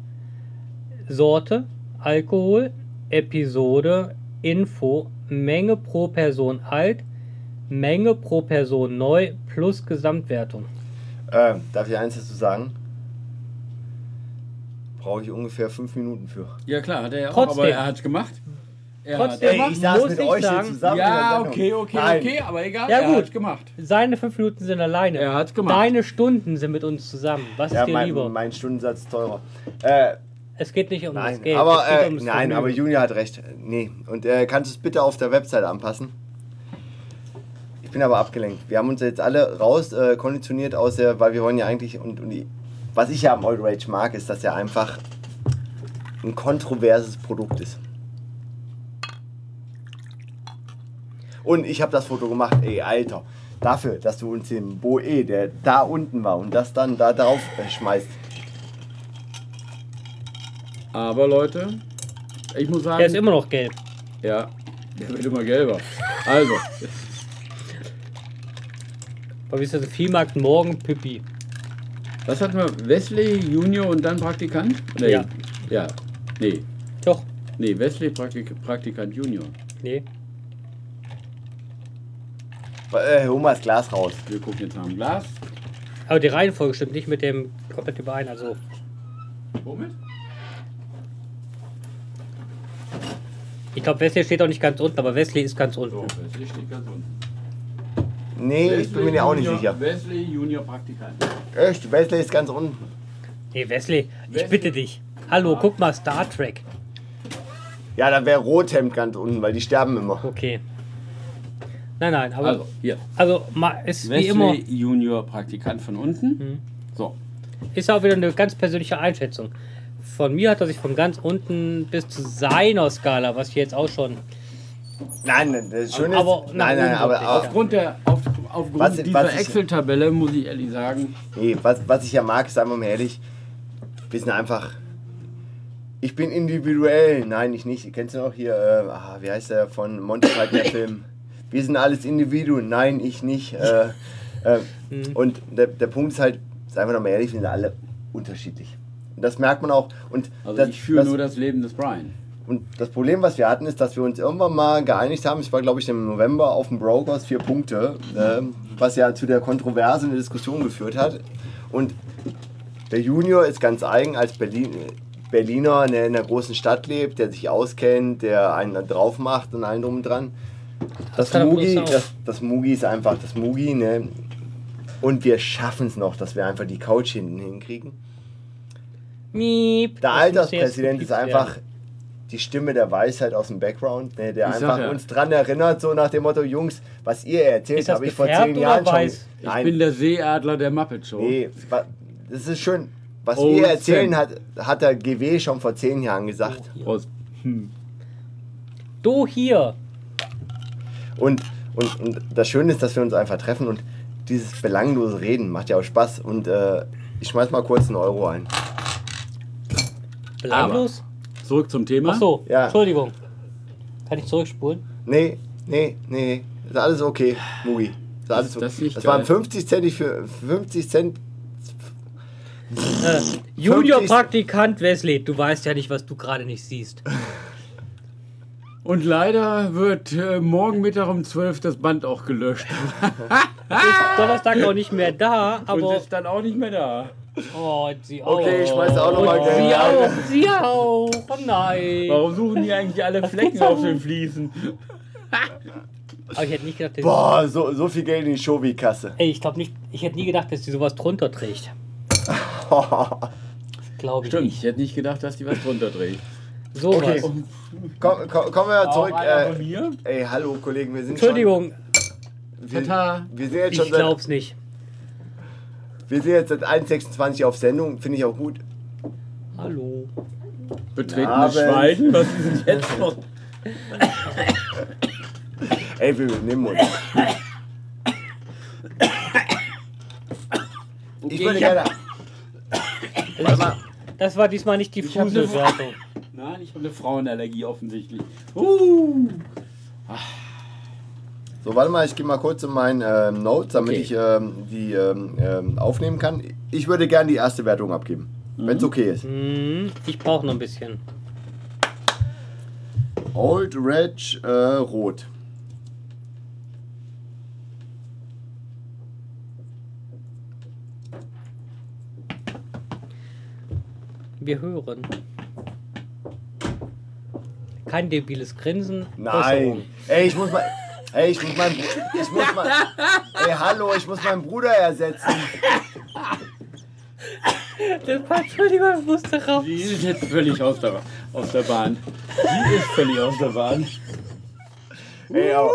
Sorte, Alkohol, Episode, Info, Menge pro Person alt, Menge pro Person neu plus Gesamtwertung. Äh, darf ich eins dazu sagen? Brauche ich ungefähr fünf Minuten für. Ja klar, hat er ja auch, Trotzdem. aber er hat es gemacht. Trotzdem. Ey, ich saß muss mit ich euch sagen- zusammen. ja, okay, okay, Nein. okay, aber egal. Ja, er gut. hat es gemacht. Seine fünf Minuten sind alleine. Er hat's gemacht. Deine Stunden sind mit uns zusammen. Was Ja, ist dir mein, lieber? mein Stundensatz ist teurer. Äh, es geht nicht um das nein, Geld. aber, äh, nein, Vergnügen. aber Julia hat recht. Nee. Und äh, kannst du es bitte auf der Website anpassen? Ich bin aber abgelenkt. Wir haben uns jetzt alle raus äh, konditioniert aus der, weil wir wollen ja eigentlich und, und die, was ich ja am Old Rage mag, ist, dass er einfach ein kontroverses Produkt ist. Und ich habe das Foto gemacht, ey, Alter. Dafür, dass du uns den Boe, der da unten war und das dann da drauf äh, schmeißt. Aber Leute, ich muss sagen, Der ist immer noch gelb. ja, der wird immer gelber. Also, Aber wie ist das? Viehmarkt morgen Pippi. was hatten wir? Wesley, Junior und dann Praktikant? Nee. Ja. Ja. Nee. Doch. Nee, Wesley, Praktik Praktikant, Junior. Nee. Äh, hol mal das Glas raus. Wir gucken jetzt nach dem Glas. Aber die Reihenfolge stimmt nicht mit dem komplett überein. Also Womit? ich glaube Wesley steht auch nicht ganz unten, aber Wesley ist ganz unten. So, Wesley steht ganz unten. Nee, ich bin mir ja auch nicht Junior, sicher. Wesley, Junior, Praktikant. Echt, Wesley ist ganz unten. Nee, Wesley, ich Wesley. bitte dich. Hallo, guck mal Star Trek. Ja, da wäre Rothemd ganz unten, weil die sterben immer. Okay. Nein, nein, aber Also, hier. also ist wie Wesley, immer Junior, Praktikant von unten. So. ist auch wieder eine ganz persönliche Einschätzung. Von mir hat er sich von ganz unten bis zu seiner Skala, was ich jetzt auch schon Nein, nein, das Schöne ist. Aber nach nein, nein, aber, Aufgrund, der, auf, aufgrund Was- dieser was Excel-Tabelle muss ich ehrlich sagen, nee, was, was ich ja mag, ist einfach mal ehrlich, wir sind einfach. Ich bin individuell. Nein, ich nicht. Kennst du noch hier, äh, ah, wie heißt der von Monty Python der *coughs* Film? Wir sind alles Individuen. Nein, ich nicht. Äh, äh, Mhm. Und der, der Punkt ist halt, seien wir doch mal ehrlich, wir sind alle unterschiedlich. Und das merkt man auch. Und also das, ich führe das, nur das Leben des Brian. Und das Problem, was wir hatten, ist, dass wir uns irgendwann mal geeinigt haben, es war glaube ich im November auf dem Brokers vier Punkte, ähm, was ja zu der Kontroverse in der Diskussion geführt hat. Und der Junior ist ganz eigen als Berlin, Berliner der in der großen Stadt lebt, der sich auskennt, der einen da drauf macht und allen drum und dran. Das er Mugi, das, das Mugi ist einfach das Mugi, ne? Und wir schaffen es noch, dass wir einfach die Couch hinten hinkriegen. Miep. Der Das Alterspräsident ist einfach werden. die Stimme der Weisheit aus dem Background, ne, der Ich sag einfach ja. uns dran erinnert, so nach dem Motto, Jungs, was ihr erzählt, das habe ich vor zehn Jahren schon. Ich Nein, bin der Seeadler der Muppet Show. nee, das ist schön. Was Old wir erzählen, hat, hat der GW schon vor zehn Jahren gesagt. Prost. Du hier. Und, und, und das Schöne ist, dass wir uns einfach treffen und dieses belanglose Reden macht ja auch Spaß. Und äh, ich schmeiß mal kurz einen Euro ein. Belanglos? Zurück zum Thema. Ach so, Ja. Entschuldigung. Kann ich zurückspulen? Nee, nee, nee, ist alles okay, Mugi. Ist alles Ist okay. das das waren geil? 50 Cent für 50 Cent. Äh, Junior 50 Praktikant Wesley, du weißt ja nicht, was du gerade nicht siehst. *laughs* Und leider wird äh, morgen Mittag um 12 das Band auch gelöscht. Ist Donnerstag auch nicht mehr da, *laughs* und aber. ist dann auch nicht mehr da. Oh, sie auch. Okay, ich schmeiß auch noch Und mal Geld sie auch, sie auch. Oh nein. Warum suchen die eigentlich alle *laughs* Flecken auf den Fliesen? Aber ich hätte nicht gedacht, dass Boah, so, so viel Geld in die Shovi-Kasse. Ey, ich glaube nicht, ich hätte nie gedacht, dass sie sowas drunter trägt. *laughs* Glaube ich Stimmt, nicht. ich hätte nicht gedacht, dass die was drunter dreht. Sowas. Okay. komm, komm, kommen wir zurück. Äh, ey, hallo Kollegen, wir sind Entschuldigung, schon. Wir, Tata. wir, sind jetzt ich schon seit, glaub's nicht. wir sind jetzt seit 1,26 auf Sendung, finde ich auch gut. Hallo. Betretenes. Schweigen. Was ist denn jetzt noch? *coughs* Ey, wir nehmen uns. Ich würde ja. gerne. Das war diesmal nicht die Ich Fuselwertung. Nein, ich habe eine Frauenallergie offensichtlich. Uh. So, warte mal, ich gehe mal kurz in meinen ähm, Notes, damit Okay. ich ähm, die ähm, ähm, aufnehmen kann. Ich würde gerne die erste Wertung abgeben, wenn es okay ist. Hm, ich brauche noch ein bisschen. Old Reg äh, Rot. Wir hören. Kein debiles Grinsen. Nein. Ey, ich muss mal. Ey, ich muss meinen. Ich muss mal. Ey, hallo, ich muss meinen Bruder ersetzen. Das Entschuldigung, ich musste raus. Die ist jetzt völlig aus der, aus der Bahn. Die ist völlig aus der Bahn. Ey, aber,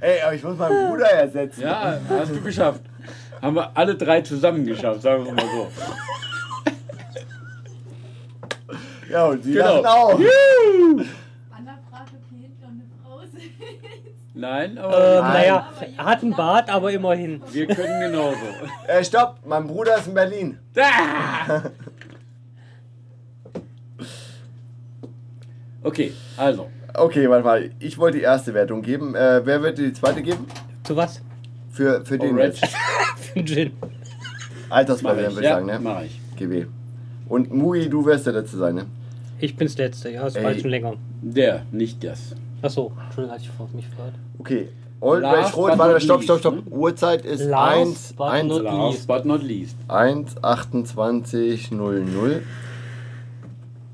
ey, aber ich muss meinen Bruder ersetzen. Ja, hast du geschafft. Haben wir alle drei zusammen geschafft, sagen wir mal so. Ja, und die Genau. lachen auch. Anna fragt, ob hier hinten noch eine Frau sitzt. Nein, Äh, aber naja, er hat einen Bart, aber immerhin. wir können genauso. *laughs* Äh, stopp, mein Bruder ist in Berlin. *laughs* Okay, also. Okay, warte mal. Ich wollte die erste Wertung geben. Äh, wer wird die zweite geben? Zu was? Für, für den Orange. jetzt. *laughs* Für einen Gin. Ich, würde ich ja, sagen, ne? mach ich. GW. Und Mui, du wirst der Letzte sein, ne? Ich bin's Letzte, ja, das war schon länger. Der, nicht das. Achso, Entschuldigung, hatte ich vor- mich gefragt. Okay. Old Last Rage Rot, warte, stopp, stopp, stopp. Uhrzeit ist Last 1, but 1, not Last but not least. 1, 28, 00.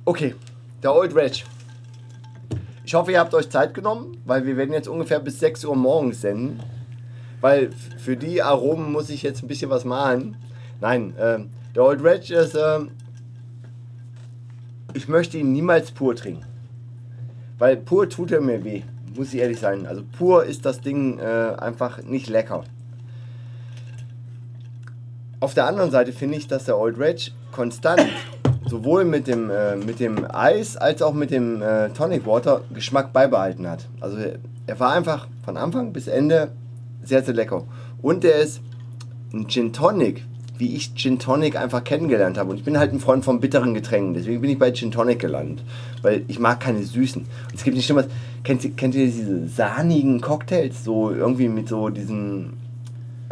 Okay, der Old Rage. Ich hoffe, ihr habt euch Zeit genommen, weil wir werden jetzt ungefähr bis 6 Uhr morgens senden. Weil für die Aromen muss ich jetzt ein bisschen was machen. Nein, ähm, der Old Rage ist. Ähm, ich möchte ihn niemals pur trinken. Weil pur tut er mir weh, muss ich ehrlich sein. Also pur ist das Ding äh, einfach nicht lecker. Auf der anderen Seite finde ich, dass der Old Rage konstant sowohl mit dem, äh, mit dem Eis als auch mit dem äh, Tonic Water Geschmack beibehalten hat. Also er war einfach von Anfang bis Ende sehr, sehr lecker. Und er ist ein Gin Tonic, wie ich Gin Tonic einfach kennengelernt habe. Und ich bin halt ein Freund von bitteren Getränken. Deswegen bin ich bei Gin Tonic gelandet. Weil ich mag keine süßen. Und es gibt nicht immer. Kennt, ihr- kennt ihr diese sahnigen Cocktails? So irgendwie mit so diesen.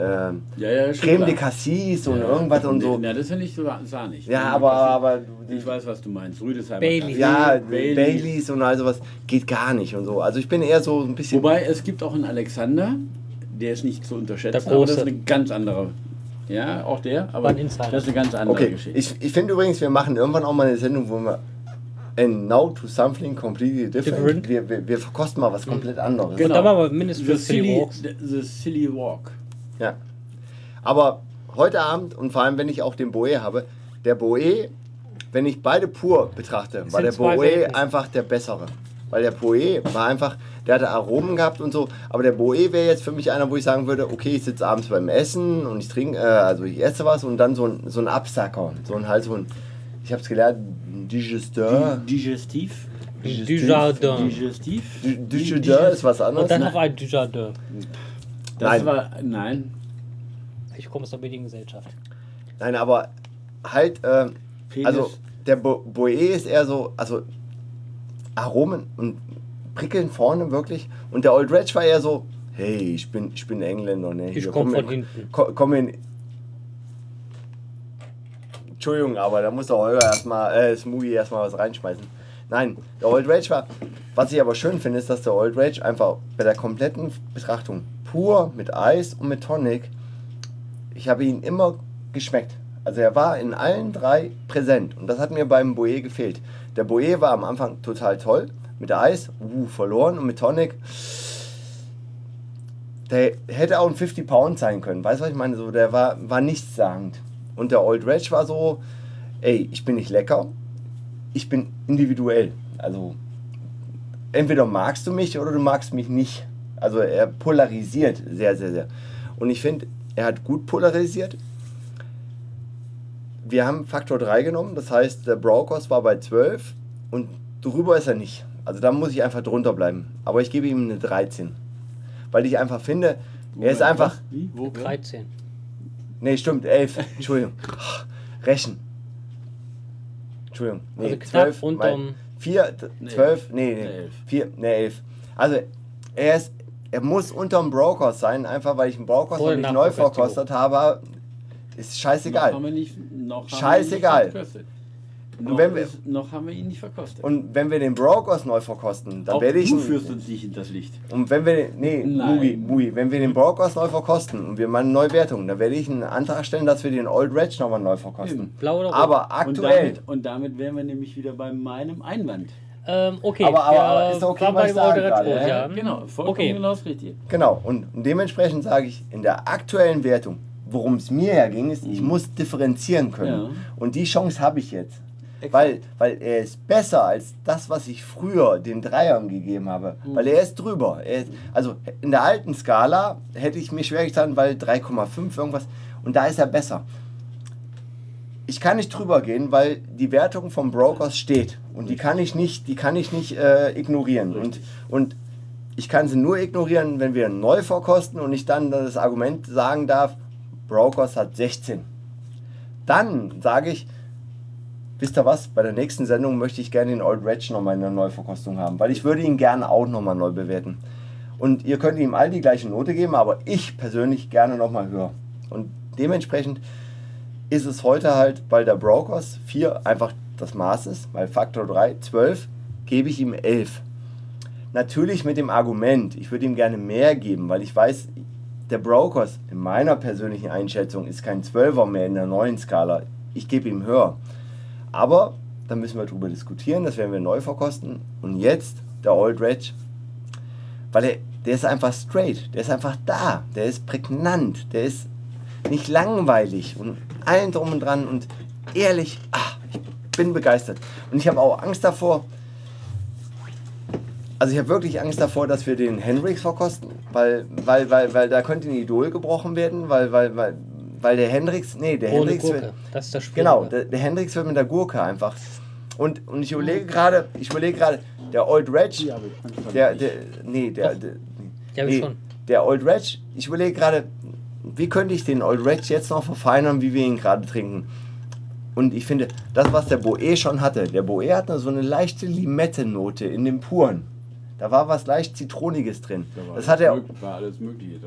Ähm, Ja, ja, schon Creme klar. de Cassis und irgendwas und so. Ja, das finde ich so sahnig. Ja, aber, aber Ich weiß, was du meinst. Rüdesheimer. Baileys. ja, Baileys. Baileys und all sowas geht gar nicht und so. Also ich bin eher so ein bisschen. Wobei, es gibt auch einen Alexander, der ist nicht zu unterschätzen, Der aber das ist eine ganz andere Ja, auch der, aber War ein Insider. das ist eine ganz andere Okay, Geschichte. ich, ich finde übrigens, wir machen irgendwann auch mal eine Sendung, wo wir And now to something completely different. Different. Wir, wir, wir verkosten mal was komplett anderes. Genau. Da machen wir mindestens the, silly, the, Silly Walk. Ja. Aber heute Abend und vor allem, wenn ich auch den Boe habe, der Boe, wenn ich beide pur betrachte, war der Boe einfach der bessere. Weil der Boe war einfach, der hatte Aromen gehabt und so, aber der Boe wäre jetzt für mich einer, wo ich sagen würde, okay, ich sitze abends beim Essen und ich trinke, äh, also ich esse was und dann so ein, so ein Absacker, so ein halt so ein, ich habe es gelernt, Digesteur. Digestiv. Dujardin. Digestiv. Du- Digesteur ist was anderes. Und dann noch ein Dujardin. Das Nein. war. Nein. Ich komme aus der Mediengesellschaft. Nein, aber halt, äh, also der Bo Boe ist eher so, also Aromen und prickeln vorne wirklich. Und der Old Reg war eher so, hey, ich bin, ich bin Engländer, ne? Ich Hier, komm von in- hinten. ko- Komm in. Entschuldigung, aber da muss der Holger erstmal, äh, Smoothie erstmal was reinschmeißen. Nein, der Old Rage war. Was ich aber schön finde, ist, dass der Old Rage einfach bei der kompletten Betrachtung pur mit Eis und mit Tonic, ich habe ihn immer geschmeckt. Also er war in allen drei präsent und das hat mir beim Boe gefehlt. Der Boe war am Anfang total toll, mit Eis, uh, verloren und mit Tonic, der hätte auch ein 50 Pound sein können. Weißt du, was ich meine? So, der war, war nichtssagend. Und der Old Reg war so, ey, ich bin nicht lecker, ich bin individuell. Also entweder magst du mich oder du magst mich nicht. Also er polarisiert sehr, sehr, sehr. Und ich finde, er hat gut polarisiert. Wir haben Faktor 3 genommen, das heißt, der Brokers war bei 12 und drüber ist er nicht. Also da muss ich einfach drunter bleiben. Aber ich gebe ihm eine 13. Weil ich einfach finde, er ist einfach. Wie? Wo? 13. Nee, stimmt, 11. Entschuldigung. *laughs* Rechen. Entschuldigung. Nee, Also knapp 12. unterm- 4, Nee. 12, nee, nee. Nee, elf. 4, nee, 11. Also, er ist. Er muss unterm Brokers sein, einfach weil ich einen noch nicht neu verkostet habe. Ist Noch scheißegal. haben wir nicht, noch haben Scheißegal. Wir nicht verkostet. Noch, wenn wir- ist, noch haben wir ihn nicht verkostet. Und wenn wir den Brokers neu verkosten, dann Auch werde ich. du ihn- führst uns nicht in das Licht. Und wenn wir den, nee, Nein. Mugi, Mugi, wenn wir den Brokers neu verkosten und wir mal eine Neuwertung, dann werde ich einen Antrag stellen, dass wir den Old Reg nochmal neu verkosten. Blau oder rot? Aber Und aktuell. damit, und damit wären wir nämlich wieder bei meinem Einwand. Ähm, okay. Aber- aber- aber ist okay, was ich sage gerade, ja? ja. Genau, vollkommen Okay. genau das Richtige. Genau, und dementsprechend sage ich, in der aktuellen Wertung, worum es mir ja ging, ist, ich muss differenzieren können. Ja. Und die Chance habe ich jetzt. Exakt. Weil, weil er ist besser als das, was ich früher den Dreiern gegeben habe. Weil er ist drüber. Er ist, also in der alten Skala hätte ich mir schwer getan, weil 3,5 irgendwas. Und da ist er besser. Ich kann nicht drüber gehen, weil die Wertung vom Brokers steht. Und die kann ich nicht, die kann ich nicht äh, ignorieren. Und, und ich kann sie nur ignorieren, wenn wir neu verkosten und ich dann das Argument sagen darf, Brokers hat 16. Dann sage ich, wisst ihr was, bei der nächsten Sendung möchte ich gerne den Old Reg nochmal in der Neuverkostung haben, weil ich würde ihn gerne auch nochmal neu bewerten. Und ihr könnt ihm all die gleiche Note geben, aber ich persönlich gerne nochmal höher. Und dementsprechend ist es heute halt, weil der Brokers 4 einfach das Maß ist, weil Faktor 3, 12, gebe ich ihm 11. Natürlich mit dem Argument, ich würde ihm gerne mehr geben, weil ich weiß, der Brokers in meiner persönlichen Einschätzung ist kein 12er mehr in der neuen Skala. Ich gebe ihm höher. Aber da müssen wir drüber diskutieren, das werden wir neu verkosten. Und jetzt der Old Reg, weil er, der ist einfach straight, der ist einfach da, der ist prägnant, der ist nicht langweilig und allen drum und dran und ehrlich, ah, ich bin begeistert. Und ich habe auch Angst davor, also ich habe wirklich Angst davor, dass wir den Hendrix verkosten, weil, weil, weil, weil da könnte ein Idol gebrochen werden, weil, weil, weil, weil der Hendrix, nee, der Ohne Hendrix Gurke. wird, Das ist das Schwierige. genau, der, der Hendrix wird mit der Gurke einfach. Und, und ich überlege gerade, ich überlege gerade, der Old Reg, der, der, nee, der, der, Die hab ich schon. der Old Reg, ich überlege gerade, wie könnte ich den Old Reg jetzt noch verfeinern, wie wir ihn gerade trinken. Und ich finde, das, was der Boe schon hatte, der Boe hatte so eine leichte Limette-Note in dem Puren. Da war was leicht Zitroniges drin. Da Das hat er, drin.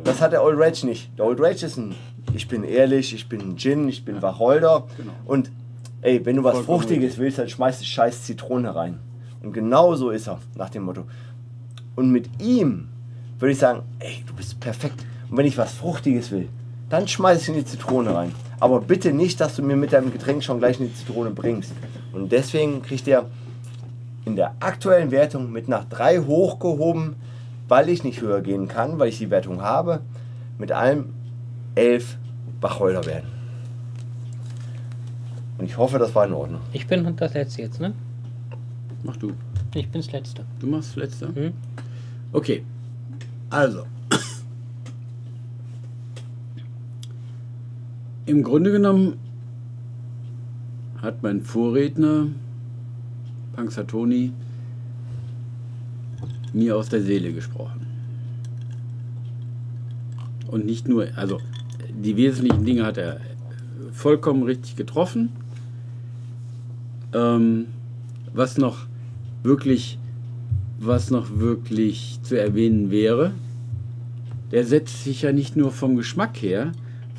das hat der Old Reg nicht. Der Old Reg ist ein, ich bin ehrlich, ich bin ein Gin, ich bin Wacholder. Genau. Und ey, wenn du was Vollkommen Fruchtiges willst, dann schmeißt du scheiß Zitrone rein. Und genau so ist er, nach dem Motto. Und mit ihm würde ich sagen, ey, du bist perfekt. Und wenn ich was Fruchtiges will, dann schmeiße ich in die Zitrone rein. Aber bitte nicht, dass du mir mit deinem Getränk schon gleich eine Zitrone bringst. Und deswegen kriegt er in der aktuellen Wertung mit nach 3 hochgehoben, weil ich nicht höher gehen kann, weil ich die Wertung habe, mit allem 11 Wacholderbeeren. Und ich hoffe, das war in Ordnung. Ich bin das Letzte jetzt, ne? Mach du. Ich bin's Letzte. Du machst letzter? Hm? Okay. Also. Im Grunde genommen hat mein Vorredner, Panzertoni, mir aus der Seele gesprochen. Und nicht nur, also die wesentlichen Dinge hat er vollkommen richtig getroffen. Ähm, was noch wirklich, was noch wirklich zu erwähnen wäre, der setzt sich ja nicht nur vom Geschmack her,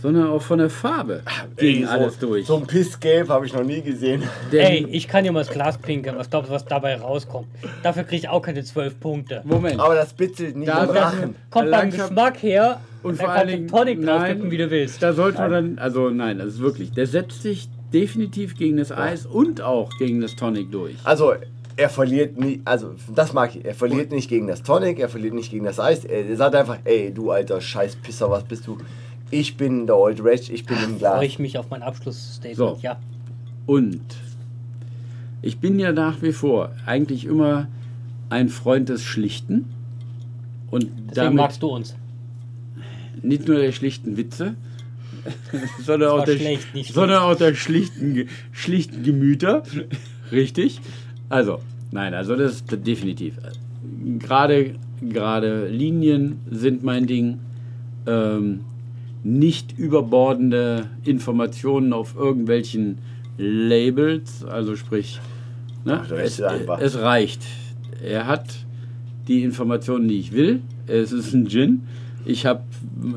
sondern auch von der Farbe gegen Ey, so, alles durch. So ein Pissgelb habe ich noch nie gesehen. Denn- Ey, ich kann dir mal das Glas pinkeln. Was glaubst du, was dabei rauskommt? Dafür kriege ich auch keine 12 Punkte. Moment. Aber das bitte nicht Da im Rachen. Kommt beim Geschmack her Und vor allen Dingen, Tonic nein, wie du willst. Da sollte man dann, also nein, das ist wirklich, der setzt sich definitiv gegen das Eis und auch gegen das Tonic durch. Also, er verliert nie, also das mag ich, er verliert nicht gegen das Tonic, er verliert nicht gegen das Eis. Er, er sagt einfach, ey, du alter Scheißpisser, was bist du? Ich bin der Old Reg, ich bin im Glas. Freue ich mich auf mein Abschlussstatement. So. Ja. Und ich bin ja nach wie vor eigentlich immer ein Freund des Schlichten. Und Deswegen damit magst du uns. nicht nur der schlichten Witze, *laughs* sondern, auch der, schlecht, nicht sondern auch der schlichten, schlichten Gemüter. Richtig. Also, nein, also das ist definitiv. Gerade, gerade Linien sind mein Ding. Ähm, nicht überbordende Informationen auf irgendwelchen Labels, also sprich, ne, Ach, es, es reicht. Er hat die Informationen, die ich will. Es ist ein Gin. Ich, hab,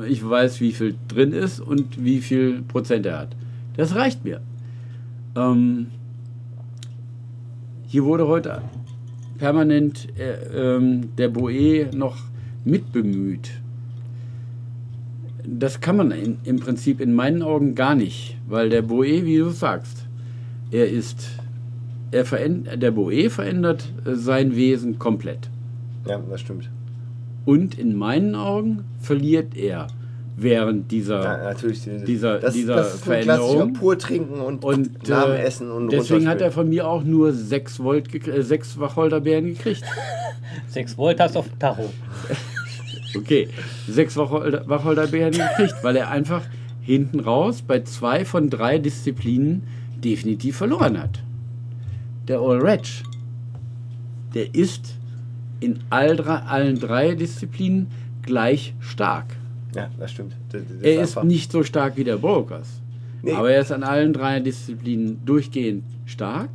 ich weiß, wie viel drin ist und wie viel Prozent er hat. Das reicht mir. Ähm, hier wurde heute permanent äh, ähm, der Boe noch mitbemüht. Das kann man in, im Prinzip in meinen Augen gar nicht, weil der Boe, wie du sagst, er ist, er verändert, der Boe verändert äh, sein Wesen komplett. Ja, das stimmt. Und in meinen Augen verliert er während dieser Ja, Dieser- das, dieser das ist ein Veränderung. pur trinken und, und äh, Essen und deswegen hat er von mir auch nur 6 Volt, gekr- äh, 6 Wacholderbeeren gekriegt. *laughs* 6 Volt hast du auf Tacho. *laughs* Okay, 6 Wacholder, Wacholderbeeren gekriegt, weil er einfach hinten raus bei zwei von drei Disziplinen definitiv verloren hat. Der All Reg, der ist in all drei, allen drei Disziplinen gleich stark. Ja, das stimmt. Das, das Er ist einfach- nicht so stark wie der Brokers. Nee. Aber er ist an allen drei Disziplinen durchgehend stark.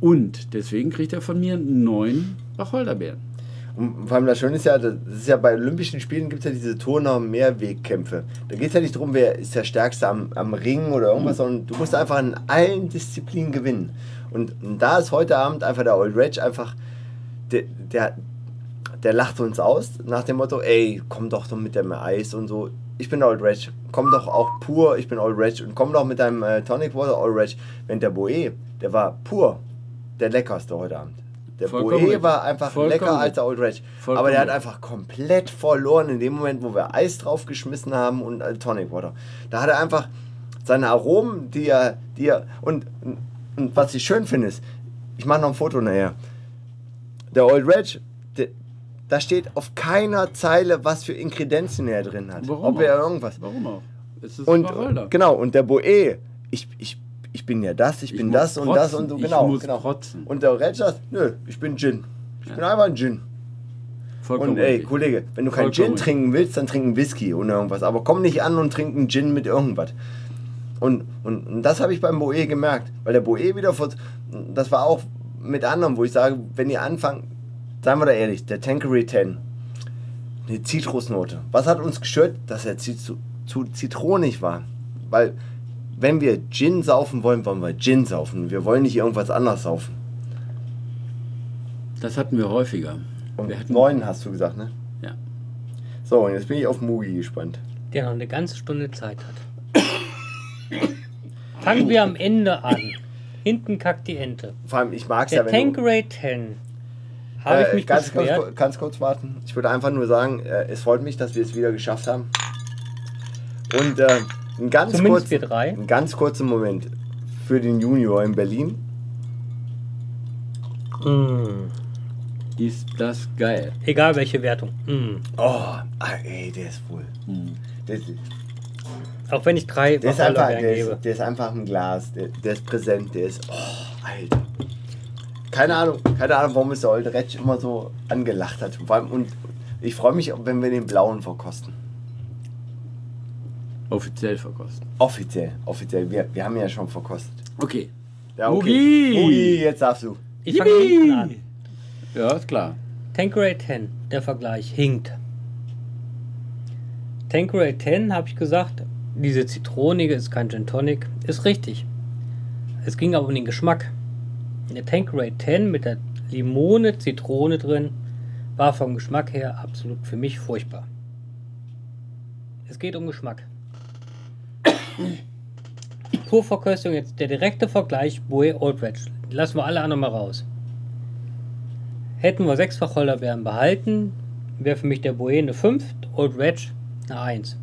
Und deswegen kriegt er von mir neun Wacholderbeeren. Und vor allem das Schöne ist ja, das ist ja bei Olympischen Spielen gibt es ja diese Turner Mehrwegkämpfe. Da geht es ja nicht darum, wer ist der Stärkste am, am Ring oder irgendwas, sondern du musst einfach in allen Disziplinen gewinnen. Und, und da ist heute Abend einfach der Old Reg einfach, der, der, der lacht uns aus nach dem Motto, ey, komm doch doch mit dem Eis und so. Ich bin Old Reg, komm doch auch pur, ich bin Old Reg und komm doch mit deinem äh, Tonic Water Old Reg. Wenn der Boe, der war pur der leckerste heute Abend. Der Boe war einfach Vollkommen lecker als der Old Reg. Aber der hat einfach komplett verloren in dem Moment, wo wir Eis draufgeschmissen haben und äh, Tonic Water. Da hat er einfach seine Aromen, die er, die er und, und, und was ich schön finde, ist, ich mache noch ein Foto nachher. Der Old Reg, der, da steht auf keiner Zeile, was für Inkredenzen er drin hat. Warum Ob er auch? irgendwas. Warum auch? Es ist Und Wacholder. genau, und der Boe, ich, ich, ich bin ja das, ich Ich bin das und das protzen. und so, Ich genau. muss genau. protzen. Und der Reg sagt, nö, ich bin Gin. Ich bin einfach ein Gin. Vollkommen Und ey, richtig. Kollege, wenn du keinen Gin richtig. trinken willst, dann trink einen Whisky oder irgendwas. Aber komm nicht an und trink einen Gin mit irgendwas. Und, und, und das habe ich beim Boe gemerkt. Weil der Boe wieder, vor, das war auch mit anderen, wo ich sage, wenn ihr anfangt, seien wir da ehrlich, der Tankery 10, eine Zitrusnote. Was hat uns gestört? Dass er zu, zu zitronig war. Weil, wenn wir Gin saufen wollen, wollen wir Gin saufen. Wir wollen nicht irgendwas anderes saufen. Das hatten wir häufiger. Und Wir hatten- neun hast du gesagt, ne? Ja. So, und jetzt bin ich auf Mugi gespannt. der noch eine ganze Stunde Zeit hat. Fangen wir am Ende an. Hinten kackt die Ente. Vor allem, ich mag es Der ja, wenn du, Tanqueray 10. Habe ich Äh, mich ganz, ganz, beschwert. kur- ganz kurz warten. Ich würde einfach nur sagen, äh, es freut mich, dass wir es wieder geschafft haben. Und äh, ein ganz Zumindest kurz, wir drei. einen ganz kurzen Moment für den Junior in Berlin. Mm. Ist das geil. Egal welche Wertung. Mm. Oh, ah, ey, der ist wohl. Der, Auch wenn ich drei der, ist einfach, der, gebe. ist, der ist einfach im Glas. Der, der ist präsent. Der ist. Oh, Alter. Keine Ahnung, keine Ahnung, warum es der Old Retsch immer so angelacht hat. Vor allem, und ich freue mich, wenn wir den blauen verkosten. Offiziell verkosten. Offiziell, offiziell. Wir, wir haben ja schon verkostet. Okay. Ja, Mugi! Mugi, jetzt darfst du. Ich fange hinten an. Ja, ist klar. Tanqueray 10, der Vergleich, hinkt. Tanqueray 10, habe ich gesagt, diese zitronige ist kein Gin Tonic, ist richtig. Es ging aber um den Geschmack. Der Tanqueray 10 mit der Limone, Zitrone drin, war vom Geschmack her absolut für mich furchtbar. Es geht um Geschmack. Purverköstung jetzt der direkte Vergleich Boe Old Wedge. Lassen wir alle anderen mal raus. Hätten wir sechs Wacholderbeeren behalten, wäre für mich der Boe eine 5, Old Wedge eine 1.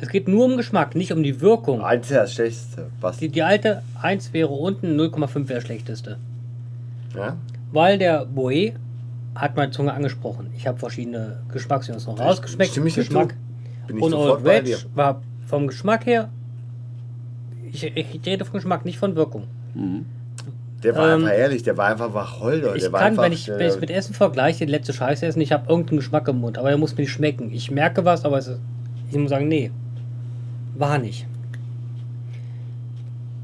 Es geht nur um Geschmack, nicht um die Wirkung. Eins ist das Schlechteste. Was? Die, die alte 1 wäre unten, 0,5 wäre schlechteste. Ja? Weil der Boe hat meine Zunge angesprochen. Ich habe verschiedene Geschmacksnuancen noch rausgeschmeckt. Stimme ich Geschmack. Bin ich Und Old. Wedge war vom Geschmack her. Ich, ich rede vom Geschmack, nicht von Wirkung. Mhm. Der war Ähm, einfach ehrlich, der war einfach Wacholder. Ich der war kann, einfach, wenn ich, wenn ich es mit Essen vergleiche, die letzte Scheiße essen, ich habe irgendeinen Geschmack im Mund, aber der muss mir nicht schmecken. Ich merke was, aber es ist, ich muss sagen, nee, war nicht.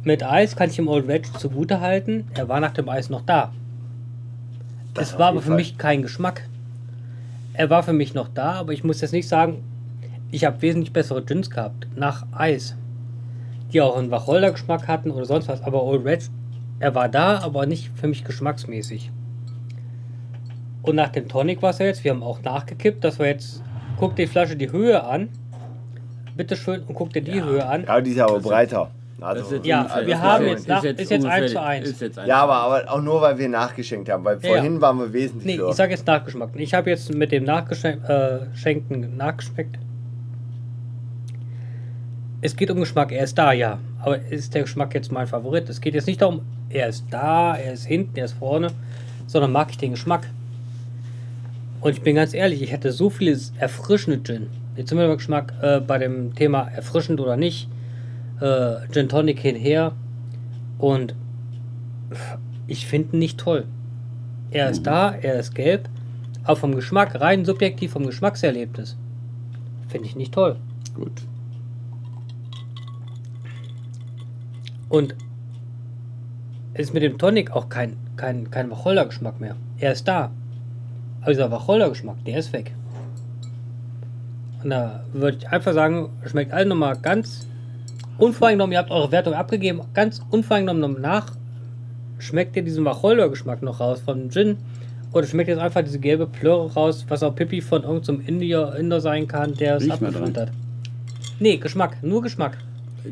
Mit Eis kann ich dem Old Wedge zugute halten, er war nach dem Eis noch da. Das es war aber für Fall. mich kein Geschmack. Er war für mich noch da, aber ich muss jetzt nicht sagen, ich habe wesentlich bessere Gins gehabt, nach Eis. Die auch einen Wacholder-Geschmack hatten oder sonst was, aber Old Wedge, er war da, aber nicht für mich geschmacksmäßig. Und nach dem Tonic war es ja jetzt, wir haben auch nachgekippt, dass wir jetzt, guck die Flasche die Höhe an, bitteschön, und guck dir die Höhe an. Ja, die ist aber Das ist- breiter. Das Also, ist jetzt Ja, wir ist haben jetzt- nach- ist jetzt ungefähr- 1 zu 1. Ist jetzt 1 ja, aber, 1. aber auch nur, weil wir nachgeschenkt haben, weil Ja, vorhin ja. waren wir wesentlich Nee, höher. ich sage jetzt Nachgeschmack. Ich habe jetzt mit dem Nachgeschenkten nachgeschmeckt. Es geht um Geschmack. Er ist da, ja. Aber ist der Geschmack jetzt mein Favorit? Es geht jetzt nicht darum, er ist da, er ist hinten, er ist vorne, sondern mag ich den Geschmack. Und ich bin ganz ehrlich, ich hätte so viele erfrischende Gin. Jetzt sind wir beim Geschmack äh, bei dem Thema erfrischend oder nicht. Äh, Gin Tonic hinher. Und ich finde ihn nicht toll. Er ist da, er ist gelb, aber vom Geschmack, rein subjektiv vom Geschmackserlebnis, finde ich nicht toll. Gut. Und es ist mit dem Tonic auch kein, kein, kein Wacholder-Geschmack mehr. Er ist da. Aber dieser Wacholder-Geschmack, der ist weg. Und da würde ich einfach sagen, schmeckt allen nochmal ganz unvoreingenommen, ihr habt eure Wertung abgegeben, ganz unvoreingenommen nach. Schmeckt ihr diesen Wacholder-Geschmack noch raus von Gin? Oder schmeckt jetzt einfach diese gelbe Plörre raus, was auch Pippi von irgendeinem Indier, Inder sein kann, der es abgefüllt hat? Nee, Geschmack, nur Geschmack.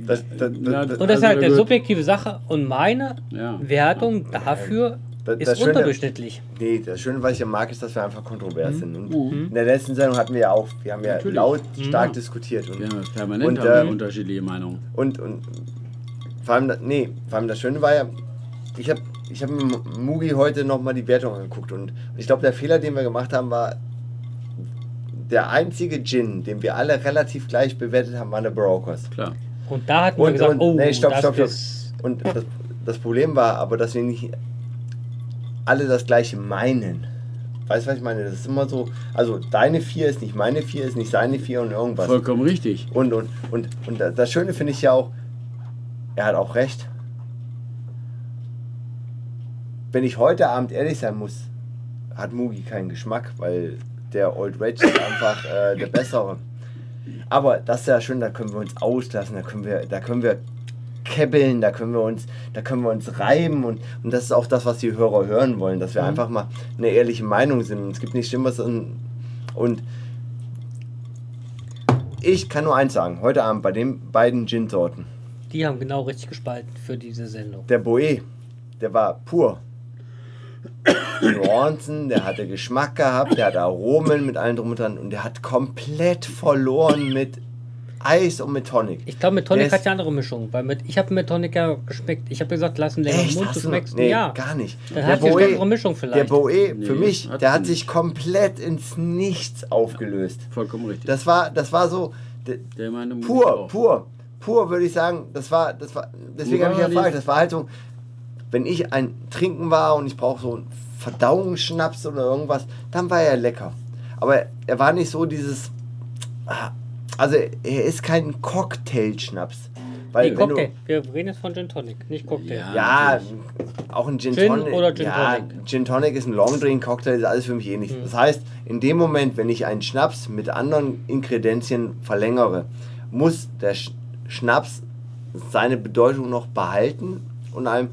Das, das, das, Und das ist Also halt der eine subjektive Sache und meine Ja. Wertung dafür das, ist das Schöne, unterdurchschnittlich. nee, das Schöne, was ich ja mag, ist, dass wir einfach Mhm. kontrovers sind. Und Mhm. in der letzten Sendung hatten wir ja auch, wir haben ja Natürlich. laut stark Ja. diskutiert. Und, Wir haben permanent Und, haben wir ähm, unterschiedliche Meinungen. und, und vor allem, nee, vor allem das Schöne war ja, ich habe ich hab Mugi heute nochmal die Wertung angeguckt und ich glaube, der Fehler, den wir gemacht haben, war, der einzige Gin, den wir alle relativ gleich bewertet haben, war der Brokers. Klar. Und da hatten wir Und, gesagt, und oh, nee, stopp, das stopp, stopp. ist Und das, das Problem war aber, dass wir nicht alle das gleiche meinen. Weißt du, was ich meine? Das ist immer so, also deine 4 ist nicht meine 4, ist nicht seine 4 und irgendwas. Vollkommen richtig. Und, und, und, und das Schöne finde ich ja auch, er hat auch recht. Wenn ich heute Abend ehrlich sein muss, hat Mugi keinen Geschmack, weil der Old Rage ist einfach äh, der bessere. Aber das ist ja schön, da können wir uns auslassen, da können wir, da können wir kebbeln, da können wir uns, da können wir uns reiben und, und das ist auch das, was die Hörer hören wollen, dass wir Mhm. einfach mal eine ehrliche Meinung sind. Und es gibt nichts Schlimmeres und, und ich kann nur eins sagen. Heute Abend bei den beiden Gin-Sorten. Die haben genau richtig gespalten für diese Sendung. Der Boe, der war pur. Nuancen, der hatte Geschmack gehabt, der hat Aromen mit allem drum und dran und der hat komplett verloren mit Eis und mit Tonic. Ich glaube, mit Tonic Der hat ja andere Mischung. Weil mit, ich habe mit Tonic ja geschmeckt. Ich habe gesagt, lass ihn länger im? Mund, du schmeckst. Nee, ja. gar nicht. Dann hat die Boe- andere Mischung vielleicht. Der Boe, für Nee, mich, hat der hat nicht. sich komplett ins Nichts aufgelöst. Vollkommen richtig. Das war, das war so der, Der meine Mutter pur, auch. pur, pur würde ich sagen. Das war, das war, deswegen habe ich ja Pur gefragt. Das war halt so, wenn ich ein Trinken war und ich brauche so einen Verdauungsschnaps oder irgendwas, dann war er lecker. Aber er war nicht so dieses, ah, also er ist kein Cocktailschnaps. Weil Nee, Cocktail. Wir reden jetzt von Gin Tonic, nicht Cocktail. Ja. Ja, auch ein Gin, Gin Tonic. oder Gin ja, Tonic? Gin Tonic ist ein Longdrink, Cocktail ist alles für mich ähnlich. Das heißt, in dem Moment, wenn ich einen Schnaps mit anderen Ingredienzien verlängere, muss der Sch Schnaps seine Bedeutung noch behalten und allem.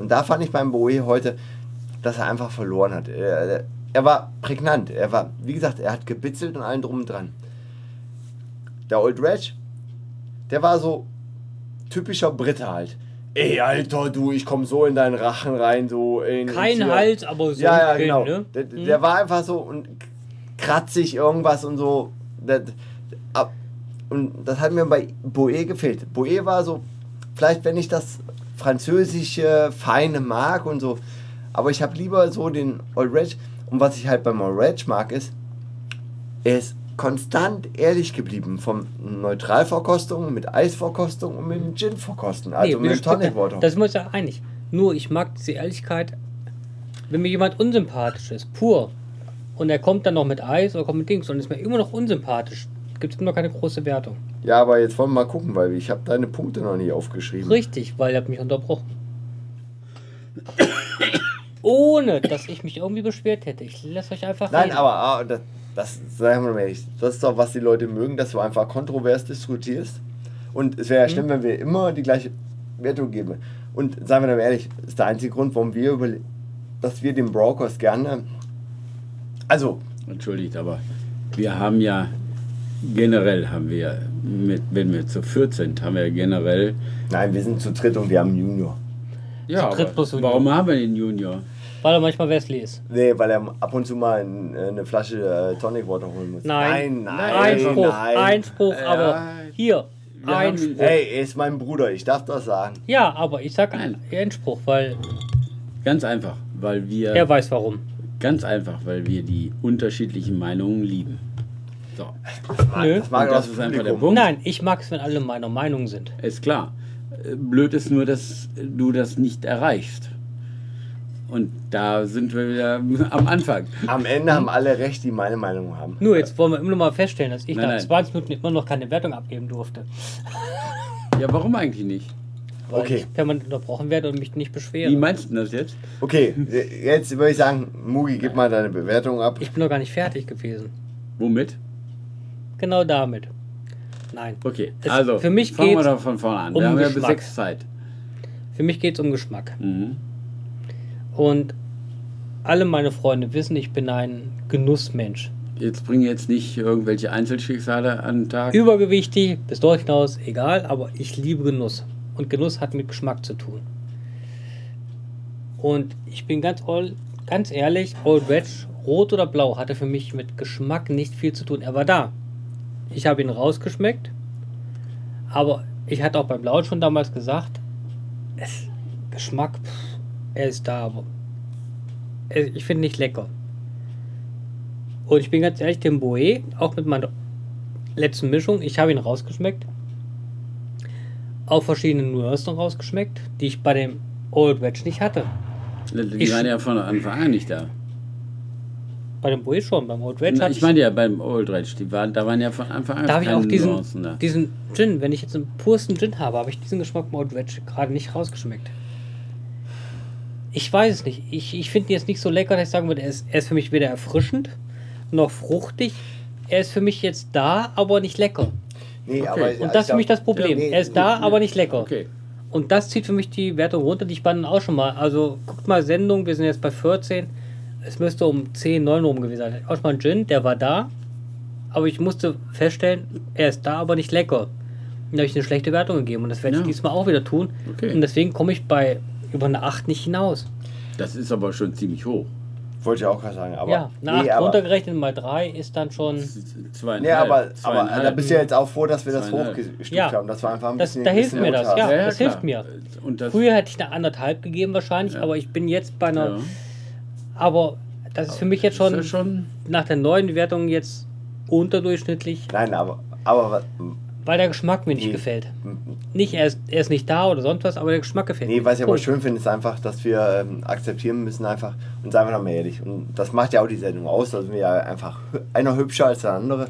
Und da fand ich beim Boe heute, dass er einfach verloren hat. Er, er war prägnant. Er war, wie gesagt, er hat gebitzelt und allen drum und dran. Der Old Reg, der war so typischer Brite halt. Ey, Alter, du, ich komm so in deinen Rachen rein, so in. Kein Hals, aber so Ja, ja, drin, genau. ne? Der, Hm. der war einfach so und kratzig irgendwas und so. Und das hat mir bei Boe gefehlt. Boe war so, vielleicht wenn ich das französische Feine mag und so, aber ich habe lieber so den Old Reg. Und was ich halt beim Old Reg mag, ist, er ist konstant ehrlich geblieben. Vom Neutralverkostung mit Eisverkostung und mit dem Gin-Verkosten. Also Nee, mit Tonic ja- Water. Da sind wir uns ja einig. Nur ich mag diese Ehrlichkeit, wenn mir jemand unsympathisch ist, pur, und er kommt dann noch mit Eis oder kommt mit Dings und ist mir immer noch unsympathisch, gibt es immer noch keine große Wertung. Ja, aber jetzt wollen wir mal gucken, weil ich habe deine Punkte noch nicht aufgeschrieben. Richtig, weil er hat mich unterbrochen. Ohne, dass ich mich irgendwie beschwert hätte. Ich lasse euch einfach Nein, reden. aber ah, das, das, sagen wir mal ehrlich, das ist doch, was die Leute mögen, dass du einfach kontrovers diskutierst. Und es wäre ja schlimm, wenn wir immer die gleiche Wertung geben. Und sagen wir mal ehrlich, das ist der einzige Grund, warum wir über, dass wir den Brokers gerne. Also, Entschuldigt, aber wir haben ja generell haben wir, mit, wenn wir zu 14 haben wir generell. nein, wir sind zu dritt und wir haben einen Junior. Ja, dritt aber plus Junior. warum haben wir den Junior? weil er manchmal Wesley ist. Nee, weil er ab und zu mal ein, eine Flasche äh, Tonic Water holen muss. Nein, nein, nein. Einspruch, nein. Einspruch, Ja. aber hier, Wir haben- Einspruch. Hey, er ist mein Bruder, ich darf das sagen. Ja, aber ich sag Nein. Einspruch, weil Ganz einfach, weil wir er weiß warum. ganz einfach, weil wir die unterschiedlichen Meinungen lieben. So, Nö. Das das ist einfach der. Punkt. Nein, ich mag es, wenn alle meiner Meinung sind. ist klar. Blöd ist nur, dass du das nicht erreichst. Und da sind wir wieder *laughs* am Anfang. Am Ende haben alle recht, die meine Meinung haben. Nur jetzt wollen wir immer noch mal feststellen, dass ich Nein, nach nein. 20 Minuten immer noch keine Wertung abgeben durfte. Ja, warum eigentlich nicht? Weil Okay. ich permanent unterbrochen werde und mich nicht beschwere. Wie meinst du das jetzt? Okay, jetzt würde ich sagen, Mugi, gib mal deine Bewertung ab. ich bin noch gar nicht fertig gewesen. Womit? Genau damit. Nein. Okay, Es- also für mich fangen wir geht's doch von vorne an. um wir haben ja bis sechs Zeit. Für mich geht es um Geschmack. Mhm. Und alle meine Freunde wissen, ich bin ein Genussmensch. Jetzt bringen jetzt nicht irgendwelche Einzelschicksale an den Tag. Übergewichtig, bis dort hinaus, egal, aber ich liebe Genuss. Und Genuss hat mit Geschmack zu tun. Und ich bin ganz, all, ganz ehrlich, Old Reg, rot oder blau, hatte für mich mit Geschmack nicht viel zu tun. Er war da. Ich habe ihn rausgeschmeckt. Aber ich hatte auch beim Blauen schon damals gesagt, es, Geschmack, pff, er ist da, aber er- ich finde nicht lecker. Und ich bin ganz ehrlich, den Boe, auch mit meiner letzten Mischung, ich habe ihn rausgeschmeckt. Auch verschiedene Nuancen rausgeschmeckt, die ich bei dem Old Wedge nicht hatte. Die Ich- waren ja von Anfang an nicht da. Bei dem Boe schon, beim Old Wedge Na, ich meine ja beim Old Rage, die waren, da waren ja von Anfang an Da habe ich auch diesen, Nuancen da. diesen Gin, wenn ich jetzt einen pursten Gin habe, habe ich diesen Geschmack beim Old Wedge gerade nicht rausgeschmeckt. Ich weiß es nicht. Ich, ich finde ihn jetzt nicht so lecker, dass ich sagen würde, er ist, er ist für mich weder erfrischend noch fruchtig. Er ist für mich jetzt da, aber nicht lecker. Nee, Okay. aber Und das ist für mich das Problem. Ja, nee, er ist da, gut, aber nicht lecker. Okay. Und das zieht für mich die Wertung runter, die ich bei auch schon mal. Also guckt mal Sendung, wir sind jetzt bei 14. Es müsste um 10, 9 rum gewesen sein. Ein Gin, der war da. aber ich musste feststellen, er ist da, aber nicht lecker. Und da habe ich eine schlechte Wertung gegeben und das werde Ja. ich diesmal auch wieder tun. Okay. Und deswegen komme ich bei über eine 8 nicht hinaus. Das ist aber schon ziemlich hoch. Wollte ich auch gerade sagen. Aber, ja, 8 nee, runtergerechnet mal 3 ist dann schon. Zweieinhalb. nee, aber, aber da bist du ja jetzt auch froh, dass wir das hochgestuft Ja. haben. Das war einfach ein Das- bisschen. da hilft bisschen mir das, unter. ja. das klar. hilft mir. Und das, Früher hätte ich eine anderthalb gegeben wahrscheinlich, Ja. aber ich bin jetzt bei einer. Aber das ist für mich jetzt schon schon nach der neuen Wertung jetzt unterdurchschnittlich, Nein, aber, aber weil der Geschmack mir nicht Nee. gefällt. Nicht, er ist, er ist nicht da oder sonst was, aber der Geschmack gefällt Nee, mir. was ich aber schön finde, ist einfach, dass wir ähm, akzeptieren müssen einfach und seien wir doch mal ehrlich. Und das macht ja auch die Sendung aus, dass wir ja einfach einer hübscher als der andere.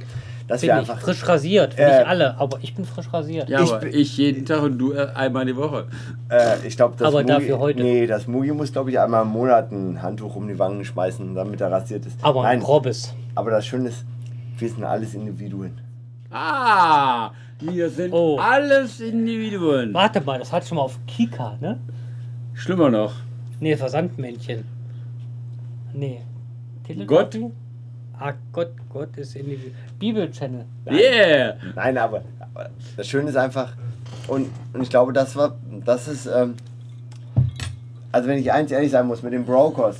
Dass Bin wir ich einfach. frisch rasiert. Äh, nicht alle, aber ich bin frisch rasiert. Ja, Ich aber bin- ich jeden Tag und du äh, einmal die Woche. Äh, ich glaube, das Aber Mugi, dafür heute. Nee, das Mugi muss, glaube ich, einmal im Monat ein Handtuch um die Wangen schmeißen, damit er rasiert ist. Aber ein grobes. aber das Schöne ist, wir sind alles Individuen. Ah, wir sind Oh. alles Individuen. Warte mal, das hat schon mal auf Kika, ne? Schlimmer noch. Nee, Versandmännchen. Nee. Gott? Ah, Gott, Gott ist Individuum. Bibelchannel. Yeah! Nein, aber, aber das Schöne ist einfach, und, und ich glaube, das war, das ist, ähm, also wenn ich eins ehrlich sein muss, mit den Brokers,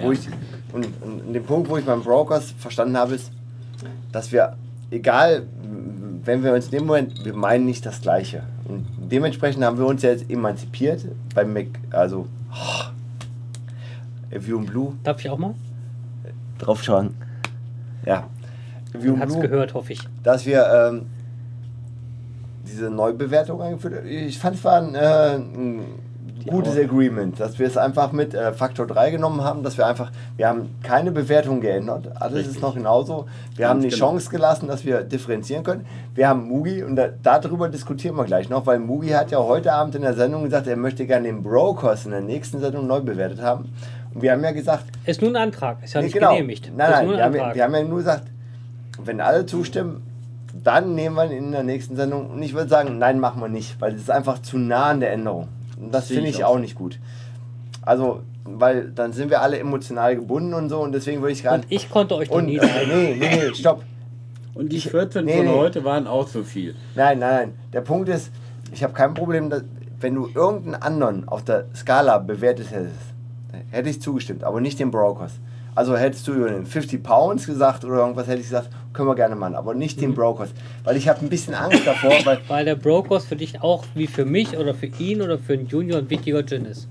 wo Ja. ich, und, und den Punkt, wo ich beim Brokers verstanden habe, ist, dass wir, egal, wenn wir uns in dem Moment, wir meinen nicht das Gleiche. Und dementsprechend haben wir uns ja jetzt emanzipiert beim Mac, also, oh, View and Blue, Darf ich auch mal? drauf schauen. Ja. And Hat's Blue gehört, hoffe ich. dass wir ähm, diese Neubewertung eingeführt haben. Ich fand es war ein, äh, ein gutes Agreement, dass wir es einfach mit äh, Faktor 3 genommen haben, dass wir einfach, wir haben keine Bewertung geändert, alles Richtig. ist noch genauso. Wir Ganz haben die genau. Chance gelassen, dass wir differenzieren können. Wir haben Mugi, und da, darüber diskutieren wir gleich noch, weil Mugi hat ja heute Abend in der Sendung gesagt, er möchte gerne den Brokers in der nächsten Sendung neu bewertet haben. Und wir haben ja gesagt, Ist nur ein Antrag, ist ja Nee, nicht genau. genehmigt. Nein, ist nein, nur ein wir haben, ja- wir haben ja nur gesagt, wenn alle zustimmen, dann nehmen wir ihn in der nächsten Sendung. Und ich würde sagen, nein, machen wir nicht, weil es ist einfach zu nah an der Änderung. Und das finde ich ich auch so. nicht gut. Also, weil dann sind wir alle emotional gebunden und so und deswegen würde ich gerade. Und ich konnte euch Und, nie *laughs* sagen. nee, nee, nee, stopp. Und die 14 nee, von nee. heute waren auch so viel. Nein, nein, nein. Der Punkt ist, ich habe kein Problem, dass, wenn du irgendeinen anderen auf der Skala bewertet hättest, hätte ich zugestimmt, aber nicht den Brokers. Also hättest du über den 50 Pounds gesagt oder irgendwas, hätte ich gesagt, können wir gerne machen, aber nicht Mhm. den Brokers. Weil ich habe ein bisschen Angst davor, weil *laughs* Weil der Brokers für dich auch wie für mich oder für ihn oder für einen Junior ein wichtiger Gin ist.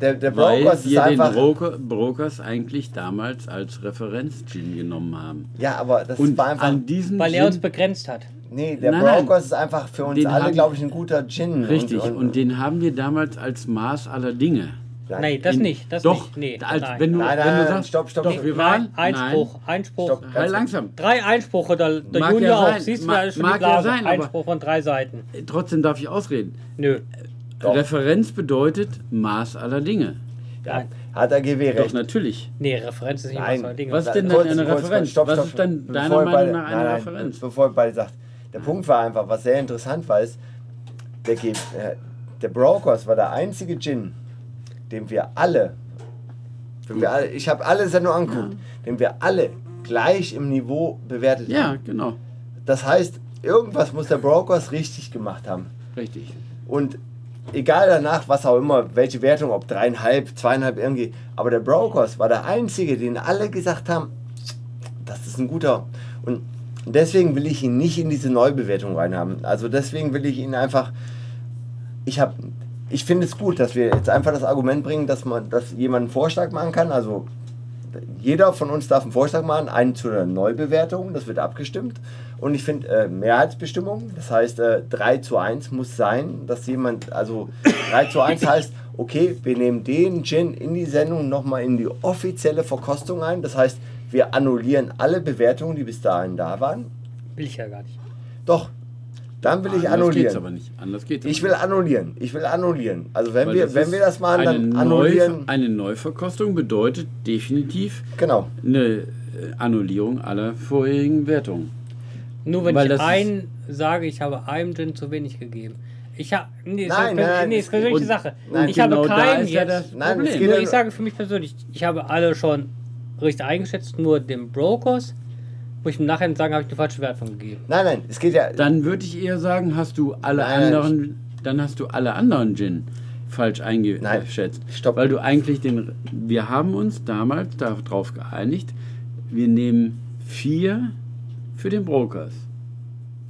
der, der Weil Brokers ist wir den einfach. Broker, Brokers eigentlich damals als Referenz-Gin genommen haben. Ja, aber das Und war einfach. an diesen Weil er uns begrenzt hat. Nee, der Nein, nein. Brokers ist einfach für uns Den alle, glaube ich, ein guter Gin. Richtig, und, den haben wir damals als Maß aller Dinge. Nein. Nein, das nicht. Das doch, nicht. Nee, als, nein. wenn du, Nein, wenn du sagst, stopp, stopp, doch, stopp. wir waren, Nein, Einspruch, Einspruch. Stopp. Halt langsam. Drei Einspruche, der, der Mag Junior ja auch. sein, Siehst du, mag- da ist schon die mag ja Blase. sein, Einspruch von drei Seiten. Trotzdem darf ich ausreden. Nö. Doch. Referenz bedeutet Maß aller Dinge. Ja, hat der GW Doch, recht. natürlich. Nee, Referenz ist nicht Nein. was Dinge. Was ist denn kurz, eine kurz, Referenz? kurz, stopp, Was stopp, ist denn stopp. deiner Meinung beide- nach eine nein, nein, Referenz? Bevor ihr beide sagt. Der Punkt war einfach, was sehr interessant war, ist, der, äh, der Brokers war der einzige Gin, den wir alle, den wir alle ich habe alle Sendungen angeguckt, den wir alle gleich im Niveau bewertet Ja, haben. genau. Das heißt, irgendwas muss der Brokers richtig gemacht haben. Richtig. Und egal danach, was auch immer, welche Wertung, ob dreieinhalb, zweieinhalb irgendwie, aber der Brokers war der einzige, den alle gesagt haben, das ist ein guter. Und deswegen will ich ihn nicht in diese Neubewertung reinhaben. Also deswegen will ich ihn einfach. Ich habe, ich finde es gut, dass wir jetzt einfach das Argument bringen, dass man, dass jemand einen Vorschlag machen kann. Also jeder von uns darf einen Vorschlag machen, einen zu einer Neubewertung, das wird abgestimmt. Und ich finde äh, Mehrheitsbestimmung, das heißt äh, 3 zu 1 muss sein, dass jemand, also 3 zu 1 heißt, okay, wir nehmen den Gin in die Sendung nochmal in die offizielle Verkostung ein. Das heißt, wir annullieren alle Bewertungen, die bis dahin da waren. Will ich ja gar nicht. Doch, dann will ich Anders geht's annullieren. aber nicht. Anders geht's Ich will annullieren. Ich will annullieren. Also wenn Weil wir, das wenn wir das machen, dann eine annullieren. Neu, eine Neuverkostung bedeutet definitiv Genau. eine äh, Annullierung aller vorherigen Wertungen. Nur wenn Weil ich einen sage, ich habe einem Gin zu wenig gegeben. Ich habe. Nee, Nein, eine- nein, nee, ist eine persönliche und- Sache. nein, ich genau habe keinen ist ja jetzt. das Nein, es Problem. geht Nur ich sage für mich persönlich, ich habe alle schon richtig eingeschätzt, nur den Brokers, muss Muss ich im Nachhinein sagen, habe ich eine falsche Wertung gegeben. Nein, nein, es geht ja. Dann würde ich eher sagen, hast du alle Nein, nein, anderen, dann hast du alle anderen Gin falsch eingeschätzt. stopp. Weil du eigentlich den, wir haben uns damals darauf geeinigt, wir nehmen vier für den Brokers.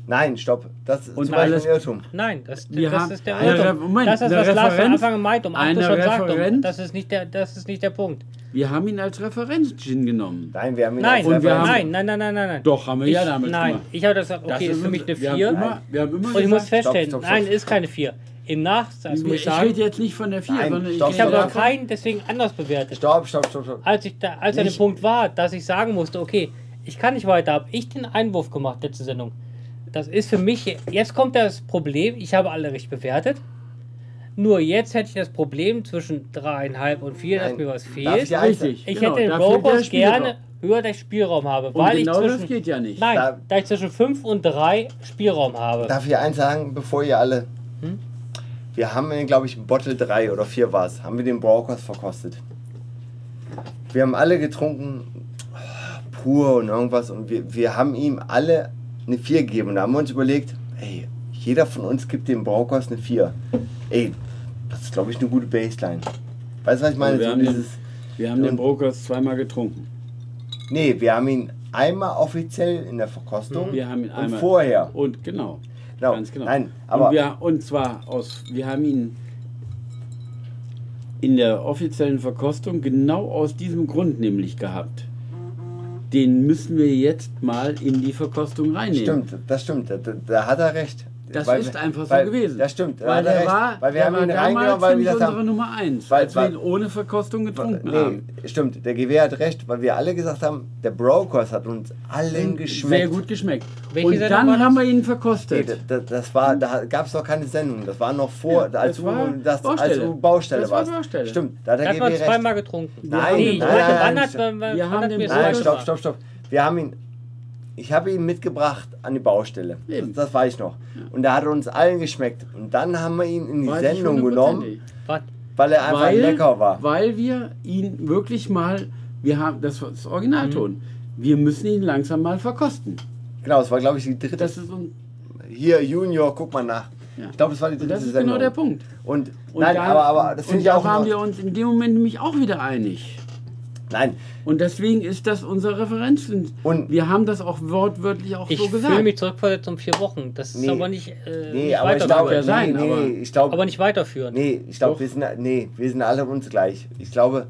Nein, stopp. Das ist Und zum alles- ein Irrtum. Nein, das, Wir das haben ist der eine Irrtum. Re- Moment, das ist, eine was Lars von Referenz- Anfang meint, um eine schon sagt. Referenz- Um, das, ist nicht der, das ist nicht der Punkt. Wir haben ihn als Referenz-Gin genommen. Nein, wir haben ihn Nein, als Und wir haben- nein, nein, nein, nein, nein, nein. Doch, haben wir ich, ja damit Nein, gemacht. ich habe das gesagt, Das okay, ist für mich eine wir 4. Haben immer, wir haben immer Und ich muss feststellen, stopp, stopp, stopp. nein, ist keine 4. Im Nachsatz muss ich, ich rede jetzt nicht von der 4, Nein, sondern stopp, ich ich habe aber keinen deswegen anders bewertet. Stopp, stopp, stopp, stopp. Als, ich da, als er der Nicht- Punkt war, dass ich sagen musste, okay, ich kann nicht weiter, habe ich den Einwurf gemacht, letzte Sendung. Das ist für mich, jetzt kommt das Problem, ich habe alle richtig bewertet. Nur jetzt hätte ich das Problem zwischen 3,5 und 4, dass Nein, mir was fehlt. ich ja Richtig. Ich genau, hätte den Spielraum. gerne höher der Spielraum habe, Und weil genau ich das zwischen, geht ja nicht. Nein, Da- da, ich zwischen 5 und 3 Spielraum habe. Darf ich eins sagen, bevor ihr alle. Hm? Wir haben, glaube ich, Bottle 3 oder 4 war es, haben wir den Brokers verkostet. Wir haben alle getrunken, oh, pur und irgendwas, und wir, wir haben ihm alle eine 4 gegeben. Und da haben wir uns überlegt, ey, jeder von uns gibt dem Brokers eine 4. Ey, das ist, glaube ich, eine gute Baseline. Weißt du, was ich meine? Also wir, so haben den, dieses, wir haben den und- Brokers zweimal getrunken. nee, wir haben ihn einmal offiziell in der Verkostung Wir haben ihn und einmal. vorher. Und genau. Genau. Ganz genau. Nein, aber und, wir, und zwar aus, wir haben ihn in der offiziellen Verkostung genau aus diesem Grund nämlich gehabt. Den müssen wir jetzt mal in die Verkostung reinnehmen. Stimmt, das stimmt. Da, da, hat er recht. Das Weil- ist einfach so weil, gewesen. Das stimmt. Weil er der war, weil wir der haben war ihn reingenommen, damals weil wir gesagt unsere haben. Nummer 1, Weil- als wir ihn ohne Verkostung getrunken haben. Nee, stimmt. Der GW hat recht, weil wir alle gesagt haben, der Brokers hat uns allen geschmeckt. Sehr gut geschmeckt. Welche und dann das? haben wir ihn Nee, verkostet. das, das- das war, da gab es noch keine Sendung. Das war noch vor, Ja, als, das war du, das, als Baustelle. du Baustelle Das war warst. Baustelle. Stimmt, da hat der GW recht. zweimal getrunken. Nein, nee, ich nein, wollte nein, haben mir Nein, so stopp, gemacht. stopp, stopp. Wir haben ihn. Ich habe ihn mitgebracht an die Baustelle. Das, das weiß ich noch. Und da hat er uns allen geschmeckt. Und dann haben wir ihn in die Weiß Sendung genommen, Was? weil er einfach lecker war. Weil wir ihn wirklich mal, wir haben, das war das Originalton, Mhm. wir müssen ihn langsam mal verkosten. Genau, das war glaube ich die dritte. Das ist, un- Hier, Junior, guck mal nach. Ja. Ich glaube, das war die dritte das ist Sendung. genau der Punkt. Und, Und nein, da, aber, aber das finde ich da auch. waren noch- wir uns in dem Moment nämlich auch wieder einig. Nein, Und deswegen ist das unsere Referenz. Und wir haben das auch wortwörtlich auch Ich so fühle gesagt. mich zurückversetzt um vier Wochen. Das ist Nee. aber nicht, äh, nee, nicht aber ich weiterführend. glaube, ja sein, nee, aber- nee, ich glaube, aber nicht weiterführen. nee, ich glaube, wir sind, nee, wir sind alle uns gleich. Ich glaube,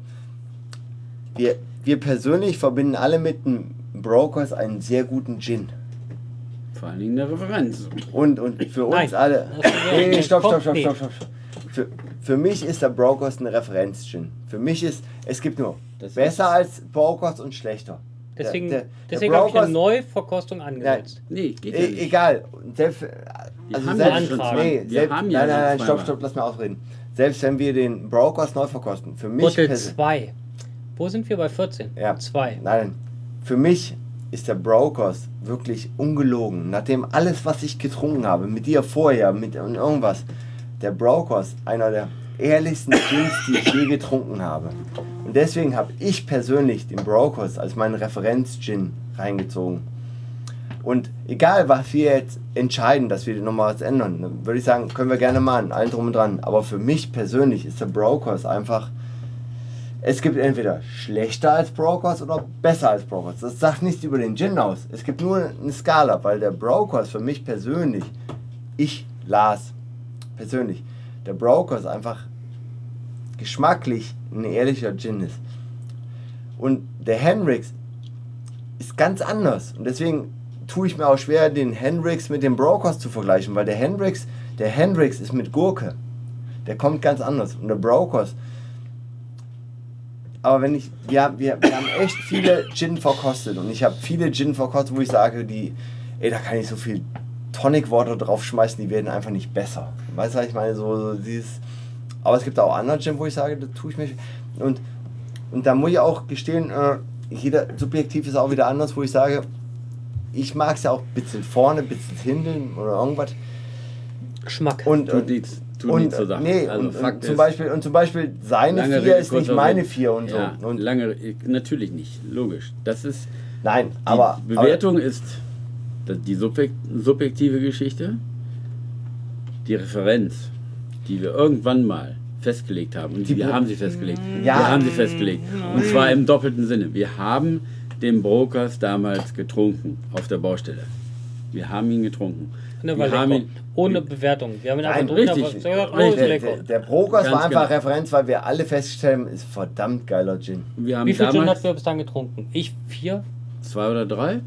wir, wir persönlich verbinden alle mit dem Brokers einen sehr guten Gin. Vor allen Dingen eine Referenz. Und, und für uns Nein. alle. Nee, nee, stopp, stopp, stopp, nee. stopp, stopp. stopp. Für, für mich ist der Brokers eine Referenz-Gin. Für mich ist, es gibt nur Das besser ist- als Brokers und schlechter. Deswegen, Der- der- deswegen der habe ich eine Neuverkostung angesetzt. Nee, geht ja E nicht. egal. Selbst, also haben selbst, ja nee, wir selbst, haben ja nein, nein, nein, stopp, stopp, lass mir ausreden. Selbst wenn wir den Brokers neu verkosten, für mich Bottle persönlich- 2. Wo sind wir bei 14? Ja. 2. Nein, für mich ist der Brokers wirklich ungelogen. Nachdem alles, was ich getrunken habe, mit dir vorher, mit und irgendwas, der Brokers einer der ehrlichsten Gins, die ich je getrunken habe. Und deswegen habe ich persönlich den Brokers als meinen Referenz-Gin reingezogen. Und egal, was wir jetzt entscheiden, dass wir nochmal was ändern, würde ich sagen, können wir gerne machen, allen drum und dran. Aber für mich persönlich ist der Brokers einfach es gibt entweder schlechter als Brokers oder besser als Brokers. Das sagt nichts über den Gin aus. Es gibt nur eine Skala, weil der Brokers für mich persönlich, ich las persönlich, der Brokers einfach geschmacklich ein ehrlicher Gin ist. Und der Hendrix ist ganz anders. Und deswegen tue ich mir auch schwer, den Hendrix mit dem Brokers zu vergleichen, weil der Hendrix, der Hendrix ist mit Gurke. Der kommt ganz anders. Und der Brokers, aber wenn ich, wir, wir, wir haben echt viele Gin verkostet und ich habe viele Gin verkostet, wo ich sage, die, ey, da kann ich so viel Tonic Water draufschmeißen, die werden einfach nicht besser. Weißt du, was ich meine? So, so dieses, aber es gibt auch andere Gin, wo ich sage, da tue ich mich. Und, und da muss ich auch gestehen, äh, jeder subjektiv ist auch wieder anders, wo ich sage, ich mag es ja auch ein bisschen vorne, ein bisschen hinten oder irgendwas. Geschmack. Und, und, nichts zur Sache. Nee, also und, Fakt und, zum ist, Beispiel, und zum Beispiel seine vier Rede, ist nicht meine vier und so. Ja, Und lange, natürlich nicht, logisch. Das ist, Nein, aber. Die Bewertung ist das- die subjek- subjektive Geschichte, die Referenz, die wir irgendwann mal festgelegt haben. Und Die wir Be- haben sie festgelegt. Ja. Wir haben sie festgelegt. Und zwar im doppelten Sinne. Wir haben den Brokers damals getrunken auf der Baustelle. Wir haben ihn getrunken. Ne, wir haben ihn, Ohne Bewertung. Wir haben ihn einfach Nein, richtig. was gesagt, oh, Der, der, Brokers Ganz war einfach genau. Referenz, weil wir alle festgestellt haben, ist verdammt geiler Gin. wir haben Wie viel Gin hat wir bis dann getrunken? Ich vier? zwei oder drei.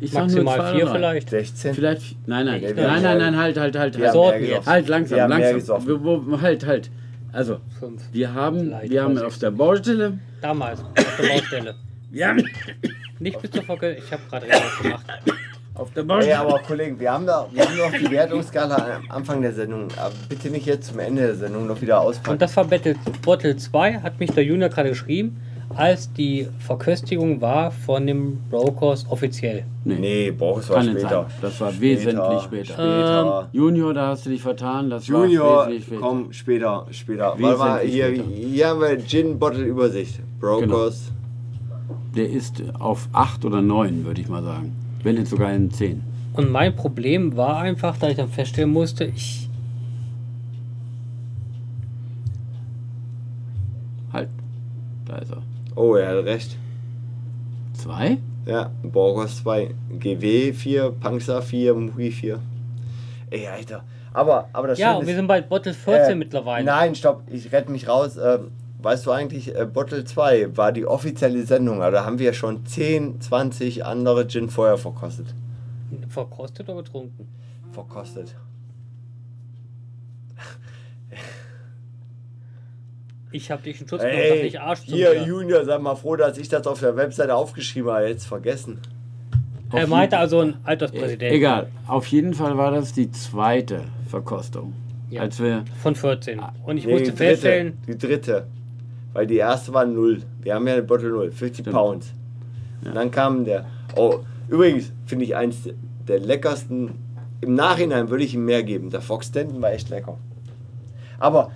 Ich sag nur Maximal vier vielleicht. 16. Vielleicht, nein, nein, nein, nein, mehr- nein, halt, halt, halt, Wir halt. haben mehr Sorten gesoffen. Halt, langsam, wir haben Mehr langsam. Wir, wo, halt, halt. Also, Fünf. wir haben, Vielleicht, wir haben auf der Baustelle, Damals, auf der Baustelle. *laughs* wir haben Nicht bis zur Folge. Ich habe gerade gemacht. auf der Baustelle, aber Kollegen, wir haben, da, wir haben noch die Wertungsskala am Anfang der Sendung. Aber bitte nicht jetzt zum Ende der Sendung noch wieder auspacken. Und das war Battle, Bottle 2, hat mich der Junior gerade geschrieben, als die Verköstigung war von dem Brokers offiziell. nee, Boris war kann nicht später. sein. Das war wesentlich später. Später. Junior, da hast du dich vertan, das Junior, war wesentlich später. komm, später, später. Warte mal, Wesentlich hier, später. hier haben wir Gin Bottle Übersicht. Brokers. Der ist auf 8 oder 9, würde ich mal sagen. Wenn nicht sogar in 10. Und mein Problem war einfach, da ich dann feststellen musste, ich. Halt, da ist er. Oh, er hat recht. 2? Ja, Borgos 2. GW 4, Panzer 4, Muri 4. Ey, Alter. Aber, aber das Ja, Schöne und wir ist- sind bei Bottle 14 äh, mittlerweile. Nein, stopp, ich rette mich raus. Ähm, weißt du eigentlich, äh, Bottle 2 war die offizielle Sendung, aber da haben wir schon 10, 20 andere Gin vorher verkostet. Verkostet oder getrunken? Verkostet. Ich habe dich in Schutz genommen, Ey, dass ich Arsch zu hier. Junior, sei mal froh, dass ich das auf der Webseite aufgeschrieben habe. Jetzt vergessen. Er meinte also ein Alterspräsident. Egal, auf jeden Fall war das die zweite Verkostung. Ja. Als wir Von 14. Und ich Nee, musste die dritte, feststellen, Die dritte. Weil die erste war 0. Wir haben ja eine Bottle 0, 50 Stimmt. Pounds. Und dann kam der. Oh, übrigens finde ich eins der leckersten. Im Nachhinein würde ich ihm mehr geben. Der Fox Stanton war echt lecker. Aber,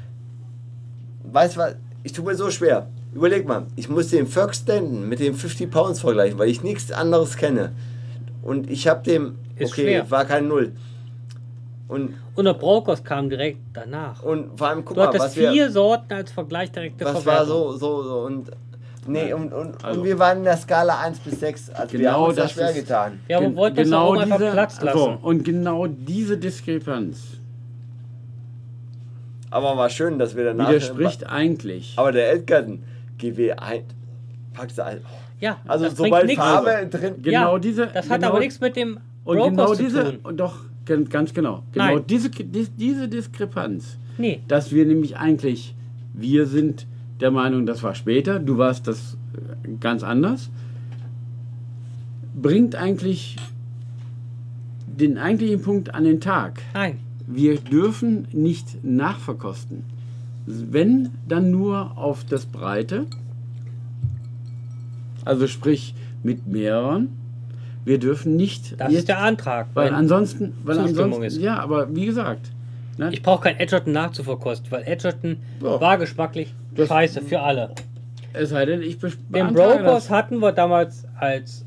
weißt du was? Ich tue mir so schwer. Überleg mal, ich muss den Fox Stanton mit den 50 Pounds vergleichen, weil ich nichts anderes kenne. Und ich habe dem. Ist okay, schwer. war kein Null. Und, und der Brokers kam direkt danach. und vor allem, guck Du mal, hattest was wir. vier Sorten als Vergleich direkte Das war so, so, so und. Nee, und, und, Also- und wir waren in der Skala 1 bis 6. Also wir Genau haben uns das schwer ist- getan. Ja, aber wollten das auch einfach Platz lassen. So, und genau diese Diskrepanz Aber war schön, dass wir danach. widerspricht eigentlich. Aber der Edgerton, GW 1, packst du ein. Ja, Also, sobald. Farbe drin. Genau ja, diese- Das hat genau- aber nichts mit dem Und Brokers genau zu diese, tun. und doch, ganz genau, genau Nein. diese, die- diese Diskrepanz, Nee. dass wir nämlich eigentlich, wir sind der Meinung, das war später, du warst das äh, ganz anders, bringt eigentlich den eigentlichen Punkt an den Tag. Nein. Wir dürfen nicht nachverkosten. Wenn, dann nur auf das Breite. Also sprich mit mehreren. Wir dürfen nicht. Das ist der Antrag. weil ansonsten. Weil Zustimmung ansonsten ist. Ja, aber wie gesagt. Ne, Ich brauche kein Edgerton nachzuverkosten, weil Edgerton Ja. war geschmacklich Das- scheiße für alle. es sei denn, ich Den Brokers hatten wir damals als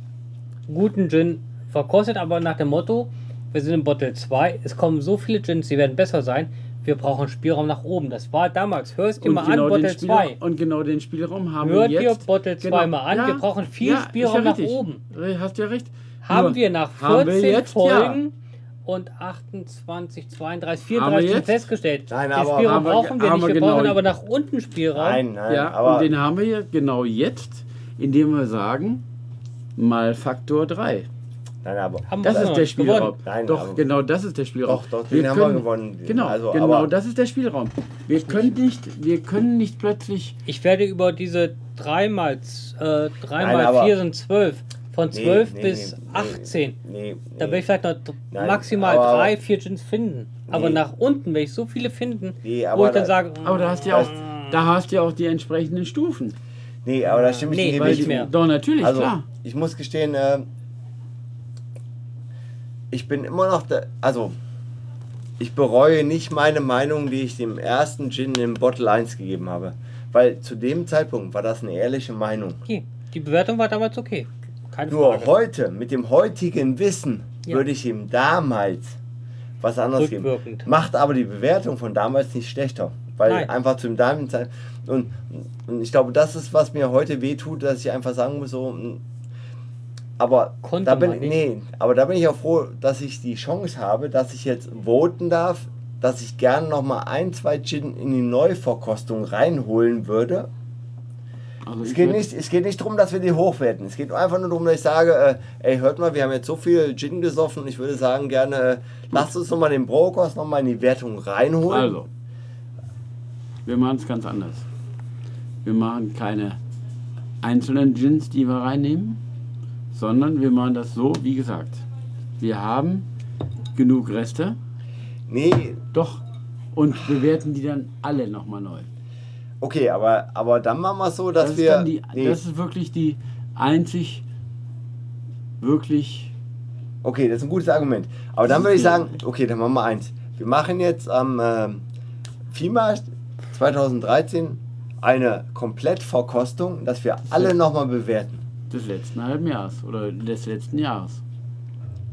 guten Gin verkostet, aber nach dem Motto, wir sind in Bottle 2, es kommen so viele Gins, die werden besser sein, wir brauchen Spielraum nach oben. Das war damals. Hörst dir Und mal genau, an, den Bottle Spielraum, 2. und genau den Spielraum haben Hört wir ihr jetzt. Bottle 2 mal an, wir brauchen viel ist Spielraum nach richtig. oben. Re- Hast ja recht. Haben Nur wir nach haben 14 wir jetzt, Folgen und 28, 32, Haben wir 34 schon festgestellt. Nein, den aber- Spielraum haben wir- brauchen wir nicht, wir wir genau- brauchen aber nach unten Spielraum. Nein, nein, Ja, aber. und den haben wir ja genau jetzt, indem wir sagen, mal Faktor 3. nein, aber. Haben wir Das ist der. Spielraum. Nein, doch, aber- genau das ist der Spielraum. Doch, doch, den haben wir gewonnen. Genau, Also, genau aber- das ist der Spielraum. Wir können nicht, wir können nicht plötzlich. Ich werde über diese 3 mal, äh, 3 Nein, mal aber- 4 sind 12. Von Nee, 12 nee, bis nee, 18. Nee, nee. Da werde ich vielleicht noch Nein, maximal aber- 3, 4 Gins finden. Aber Nee. nach unten werde ich so viele finden, Nee, wo aber ich dann da- sage, Aber da hast du ja auch, Mm. da hast du ja auch die entsprechenden Stufen. Nee, aber da stimme ich Nee, nicht mehr. Doch natürlich, Also, klar. ich muss gestehen, äh, ich bin immer noch da, also ich bereue nicht meine Meinung, die ich dem ersten Gin im Bottle 1 gegeben habe. Weil zu dem Zeitpunkt war das eine ehrliche Meinung. okay, die Bewertung war damals okay. keine Nur Frage. heute, mit dem heutigen Wissen, Ja. würde ich ihm damals was anderes geben. Macht aber die Bewertung von damals nicht schlechter. Weil Nein. einfach zum damaligen Zeit. Und, und ich glaube, das ist, was mir heute wehtut, dass ich einfach sagen muss, so. Aber Konnte da bin nee, aber da bin ich auch froh, dass ich die Chance habe, dass ich jetzt voten darf, dass ich gerne noch mal ein, zwei Gin in die Neuverkostung reinholen würde. Also Es geht, nicht, es geht nicht darum, dass wir die hochwerten. Es geht einfach nur darum, dass ich sage, äh, ey, hört mal, wir haben jetzt so viel Gin gesoffen und ich würde sagen, gerne, äh, lasst uns nochmal den Brokers nochmal in die Wertung reinholen. Also, wir machen es ganz anders. Wir machen keine einzelnen Gins, die wir reinnehmen, sondern wir machen das so, wie gesagt. Wir haben genug Reste, Nee, doch, und bewerten die dann alle nochmal neu. okay, aber, aber dann machen wir es so, dass Das, wir. die, nee, das ist wirklich die einzig wirklich okay, das ist ein gutes Argument. Aber dann würde ich sagen, okay, dann machen wir eins. Wir machen jetzt am ähm, FIMA 2013 eine Komplettverkostung, dass wir alle nochmal bewerten. Des letzten halben Jahres oder des letzten Jahres.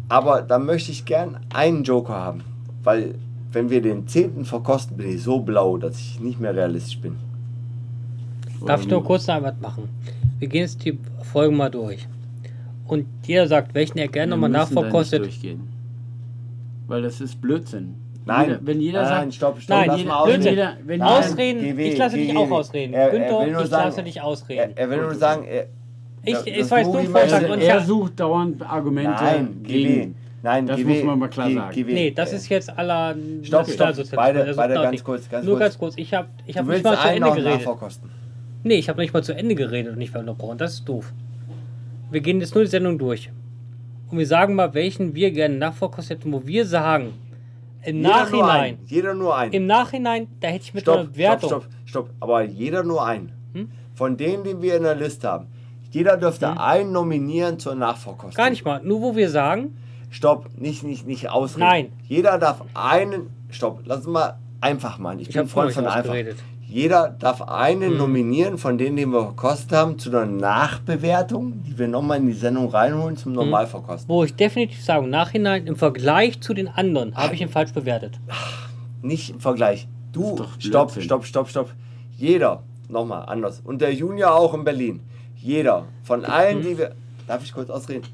Aber dann möchte ich gern einen Joker haben. Weil, wenn wir den zehnten verkosten, bin ich so blau, dass ich nicht mehr realistisch bin. Darf ich nur kurz noch was machen? Wir gehen jetzt die Folge mal durch. Und jeder sagt, welchen er gerne nochmal müssen da nicht nachverkostet. durchgehen. Weil das ist Blödsinn. Nein, Jeder, wenn jeder nein, sagt, nein, stopp, stopp, Nein, lass jeder- mal ausreden. wenn jeder, wenn jeder, Ausreden, GW, ich lasse dich GW. auch ausreden. Er- er Günther, nur ich sagen- lasse dich ausreden. Er, er will nur sagen, er, ich, war jetzt nur Vorschlag. also Und er ja, sucht dauernd Argumente nein, gegen. Nein, Das GW, muss man mal klar G- sagen. GW. nee, das ist jetzt aller Stopp, stopp, beide, Also beide dort ganz nicht. kurz, ganz Nur kurz. ganz kurz, ich habe ich hab nicht mal zu Ende geredet. Nee, ich habe nicht mal zu Ende geredet und nicht mehr unterbrochen. Das ist doof. Wir gehen jetzt nur die Sendung durch. Und wir sagen mal, welchen wir gerne nachverkostet hätten, wo wir sagen, im Jeder nur Nachhinein, einen. Jeder nur einen. im Nachhinein, da hätte ich mit einer Stopp, stopp, stopp, stopp. Aber jeder nur einen. Hm? Von denen, die wir in der Liste haben. Jeder dürfte einen nominieren zur Nachverkostung. Gar nicht mal. Nur wo wir sagen, Stopp, nicht, nicht, nicht ausreden. Nein. Jeder darf einen. Stopp, lass uns mal einfach machen. Ich, Ich bin Freund von einfach. ausgeredet. Jeder darf einen Hm. nominieren von denen, den wir verkostet haben, zu einer Nachbewertung, die wir nochmal in die Sendung reinholen zum Normalverkosten. wo ich definitiv sage, im Nachhinein, im Vergleich zu den anderen, habe ich ihn falsch bewertet. Nicht im Vergleich. Du, stopp, stopp, stopp, stopp. Jeder, nochmal anders. Und der Junior auch in Berlin. Jeder, von allen, die wir. Darf ich kurz ausreden?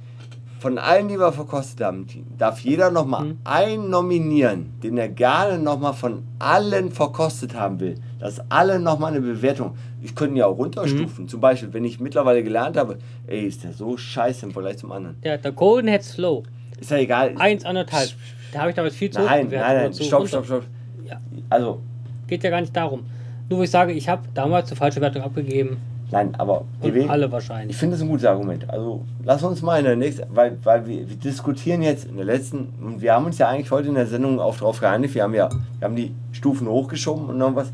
Von allen, die wir verkostet haben, darf jeder nochmal Mhm. einen nominieren, den er gerne nochmal von allen verkostet haben will. Dass alle nochmal eine Bewertung. Ich könnte ihn ja auch runterstufen. Mhm. Zum Beispiel, wenn ich mittlerweile gelernt habe, ey, ist der so scheiße im Vergleich zum anderen. Der, der Golden Head Slow, Ist ja egal. eins, anderthalb. Da habe ich damals viel zu Nein, nein, nein, stopp, stopp, stopp. Ja. Also, Geht ja gar nicht darum. Nur wo ich sage, ich habe damals eine falsche Wertung abgegeben nein, aber und GW, alle Ich wahrscheinlich. finde das ein gutes Argument. Also lass uns mal in der nächsten, weil, weil wir, wir diskutieren jetzt in der letzten, und wir haben uns ja eigentlich heute in der Sendung auch darauf geeinigt, wir haben ja wir haben die Stufen hochgeschoben und noch was.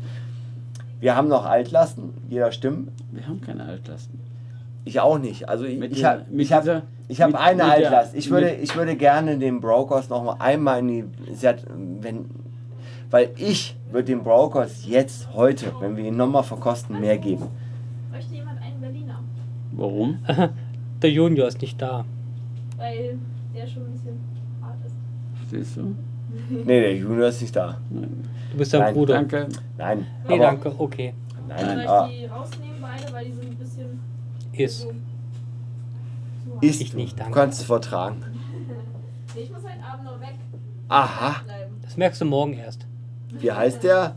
Wir haben noch Altlasten, jeder Stimmen. Wir haben keine Altlasten. Ich auch nicht. Also ich, ich habe ich hab, ich hab mit- eine mit Altlast. Ich würde, ich würde gerne den Brokers noch mal einmal in die, sie hat- wenn, weil ich würde den Brokers jetzt, heute, wenn wir ihn nochmal verkosten, mehr geben. Möchte jemand einen Berliner? Warum? *laughs* Der Junior ist nicht da. Weil der schon ein bisschen hart ist. Siehst du? *laughs* Nee, der Junior ist nicht da. Du bist dein Nein, Bruder. Danke. Nein. Nee, aber- danke. Okay. Nein, Soll ich aber die rausnehmen beide, weil die sind ein bisschen Ist. so, zu hart. ist Ich nicht, du danke. kannst es vertragen. *laughs* Nee, Ich muss heute Abend noch weg Aha. bleiben. Das merkst du morgen erst. Wie heißt der?